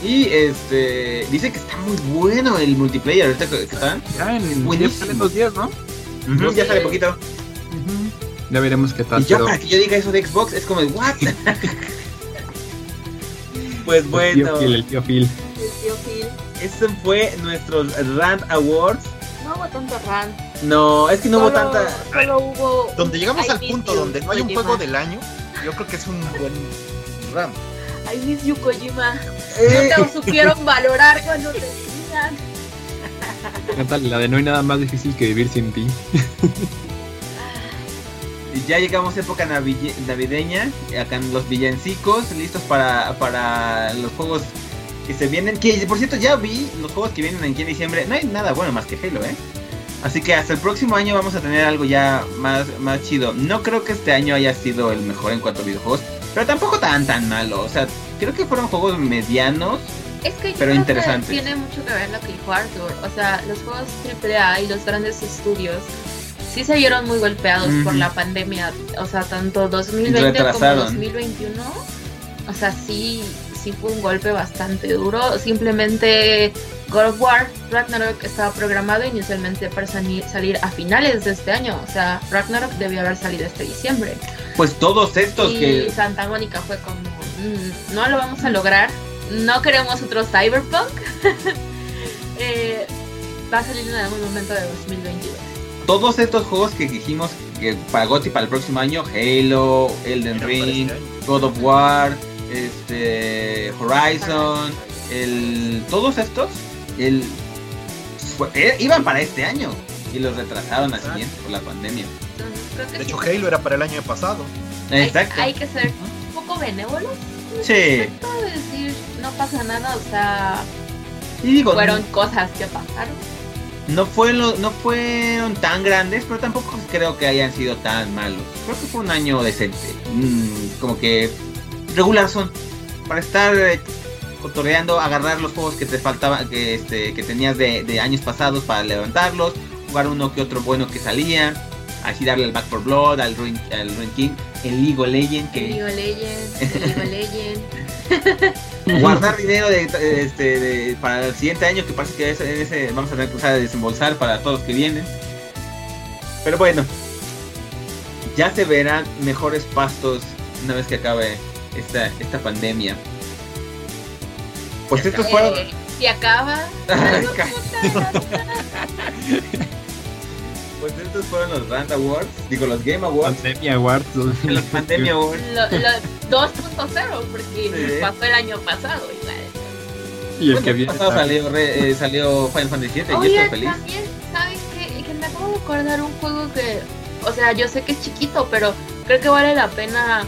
Y este dice que está muy bueno el multiplayer ahorita que, están. Ya en Buenísimo. dos días, ¿no? Ya sale poquito. Ya veremos qué tal. Y yo pero- para que yo diga eso de Xbox es como, ¿what? pues el bueno, tío Phil, el tío Phil. El tío Phil. ese fue nuestros Rand Awards. No hubo tanto rant. No, es que no hubo Solo- tanta. Solo hubo. Donde llegamos I al punto donde no hay un juego del año, yo creo que es un buen RAM. I miss you, Kojima. Eh, No te supieron valorar cuando te decían. La de no hay nada más difícil que vivir sin ti. Ya llegamos a época navi- navideña, acá en los villancicos, listos para, para los juegos que se vienen. Que por cierto, ya vi los juegos que vienen aquí en diciembre. No hay nada bueno más que Halo, ¿eh? Así que hasta el próximo año vamos a tener algo ya más, más chido. No creo que este año haya sido el mejor en cuanto a videojuegos, pero tampoco tan tan malo. O sea, creo que fueron juegos medianos. Es que Pero creo interesante. que tiene mucho que ver lo que dijo Arthur. O sea, los juegos AAA y los grandes estudios sí se vieron muy golpeados por la pandemia. O sea, tanto 2020 como Retrasaron. 2021. O sea, sí, sí fue un golpe bastante duro. Simplemente God of War Ragnarok estaba programado inicialmente para salir a finales de este año. O sea, Ragnarok debió haber salido este diciembre. Pues todos estos Y que. Santa Mónica fue como, "Mm, no lo vamos a lograr, no queremos otro Cyberpunk. Eh, va a salir en algún momento de 2022. Todos estos juegos que dijimos que para GOTY para el próximo año, Halo, Elden Ring, este. God of War, este Horizon, el todos estos el fue- eh, iban para este año y los retrasaron al siguiente por la pandemia. Entonces, creo que De hecho, fue- Halo era para el año pasado. hay, Exacto. hay que ser un poco benévolos. Sí. decir, no pasa nada, o sea, Y digo, fueron cosas que pasaron. no fueron no fueron tan grandes, pero tampoco creo que hayan sido tan malos. Creo que fue un año decente. Mm, como que regular son para estar cotorreando, agarrar los juegos que te faltaban, que este, que tenías de, de años pasados para levantarlos, jugar uno que otro bueno que salía, así darle el Back for Blood, al Ruin, al Ruin King, el League of Legends, El que League of Legends, el League of Legends. guardar dinero de, este, para el siguiente año, que parece que ese, ese vamos a tener que usar de desembolsar para todos los que vienen. Pero bueno, ya se verán mejores pastos una vez que acabe esta, esta pandemia. Pues estos fueron. Eh, si acaba, Pues estos fueron los Rand Awards, digo los Game Awards, Pandemia Awards. los Pandemia Awards. lo- lo- 2.0 porque Sí. pasó el año pasado igual. Y el que viene. pasado salió, re- eh, salió Final Fantasy VII y Oye, estoy feliz. también, ¿saben qué? Que me acabo de acordar un juego que, o sea, yo sé que es chiquito, pero creo que vale la pena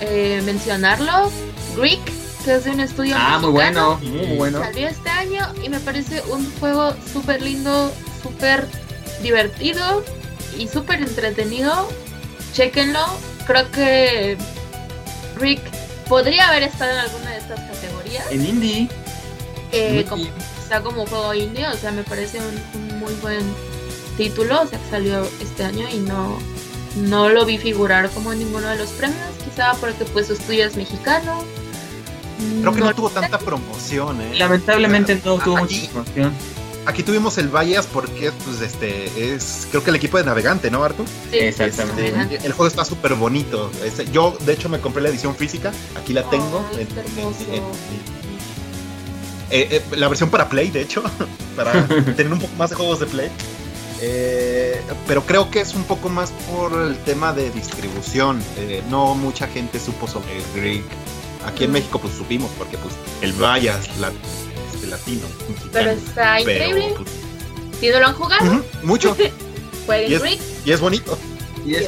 eh, mencionarlo. Greek, es de un estudio Ah, muy bueno, muy bueno. Salió este año y me parece un juego súper lindo, súper divertido y súper entretenido. Chequenlo. Creo que Rick podría haber estado en alguna de estas categorías. En indie. Eh, como, está como juego indie, o sea, me parece un, un muy buen título, o sea, que salió este año y no, no lo vi figurar como en ninguno de los premios, quizá porque pues su estudio es mexicano. Creo que no tuvo tanta promoción, ¿eh? Lamentablemente no tuvo Aquí- mucha promoción. Aquí tuvimos el Vallas porque pues este es creo que el equipo de navegante, ¿no, Arthur? Sí, Exactamente. El juego está súper bonito. Este, yo de hecho me compré la edición física, aquí la tengo. En- eh, eh, la versión para Play, de hecho, para tener un poco más de juegos de Play. Eh, pero creo que es un poco más por el tema de distribución. Eh, no mucha gente supo sobre Greek. Aquí en. México pues supimos porque pues el la, este, latino. mexicano. Pero está Pero, increíble. pues, Si no lo han jugado, ujú, mucho. jueguen Y es-. Y es bonito. Y es-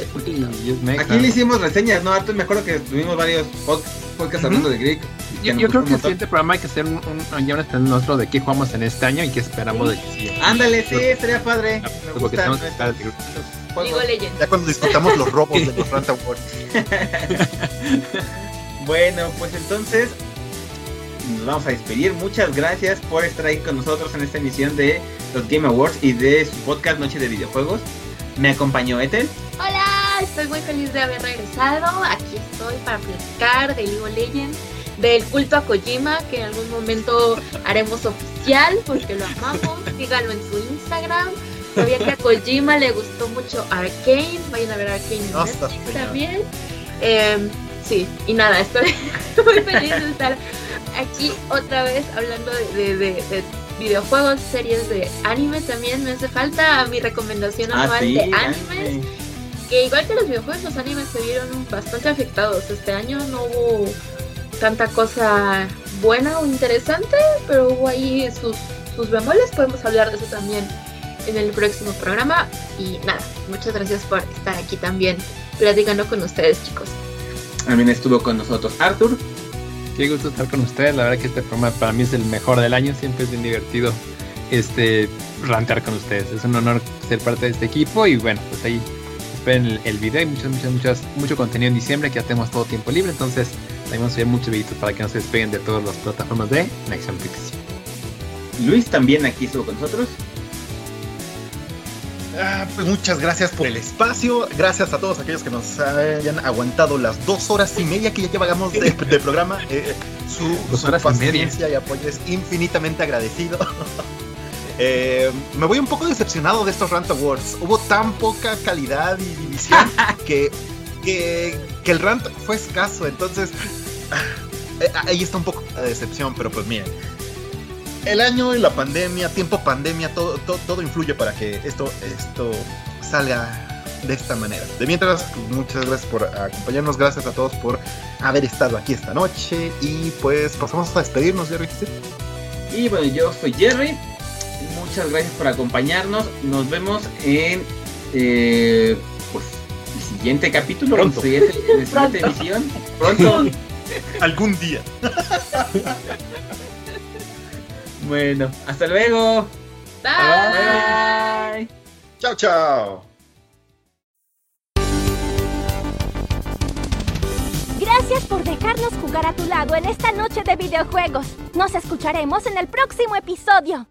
Y es aquí le hicimos reseñas, ¿no? Arthur, me acuerdo que tuvimos varios pod- podcasts hablando de Greek. Yo, creo que el siguiente programa hay que hacer un, un, ya un nuestro de qué jugamos en este año y qué esperamos de que siga. Ándale, sí, estaría padre. Me. Digo Legends. Ya cuando discutamos los robos de los Rant Awards. Bueno, pues entonces nos vamos a despedir. Muchas gracias por estar ahí con nosotros en esta emisión de los Game Awards y de su podcast Noche de Videojuegos. Me acompañó Ethel. Hola, estoy muy feliz de haber regresado. Aquí estoy para platicar de League of Legends, del culto a Kojima, que en algún momento haremos oficial porque lo amamos. Síganlo en su Instagram. Sabía que a Kojima le gustó mucho Arcane. Vayan a ver No, genial. también. Em, sí, y nada, estoy muy feliz de estar aquí otra vez hablando de, de- de- de videojuegos, series de anime también. Me hace falta mi recomendación Ah, anual sí, de anime. animes que igual que los videojuegos, los animes se vieron bastante afectados. Este año no hubo tanta cosa buena o interesante, pero hubo ahí sus, sus bemoles. Podemos hablar de eso también en el próximo programa. Y nada, muchas gracias por estar aquí también platicando con ustedes, chicos. También estuvo con nosotros Arthur. Qué gusto estar con ustedes. La verdad que este programa para mí es el mejor del año. Siempre es bien divertido este rantear con ustedes. Es un honor ser parte de este equipo. Y bueno, pues ahí esperen el, el video y muchas, muchas, muchas, mucho contenido en diciembre que ya tenemos todo tiempo libre. Entonces, también vamos a ver muchos videitos para que no se despeguen de todas las plataformas de Nexion Pix. Luis también aquí estuvo con nosotros. Ah, pues muchas gracias por el espacio. Gracias a todos aquellos que nos hayan aguantado las dos horas y media que ya llevamos de, de programa. Eh, su, Dos horas paciencia y apoyo es infinitamente agradecido. Eh, me voy un poco decepcionado de estos Rant Awards. Hubo tan poca calidad y división que, que, que el rant fue escaso. Entonces, eh, ahí está un poco la decepción. Pero pues miren, el año y la pandemia, tiempo pandemia, todo, todo, todo influye para que esto, esto salga de esta manera. De mientras, pues, muchas gracias por acompañarnos, gracias a todos por haber estado aquí esta noche y pues pasamos a despedirnos, Jerry. ¿sí? Y bueno, yo soy Jerry. Muchas gracias por acompañarnos. Nos vemos en eh, pues, el siguiente capítulo, Pronto. en la siguiente, en la siguiente emisión. Pronto. Algún día. bueno, hasta luego. Bye. Bye. Chao, chao. Gracias por dejarnos jugar a tu lado en esta noche de videojuegos. Nos escucharemos en el próximo episodio.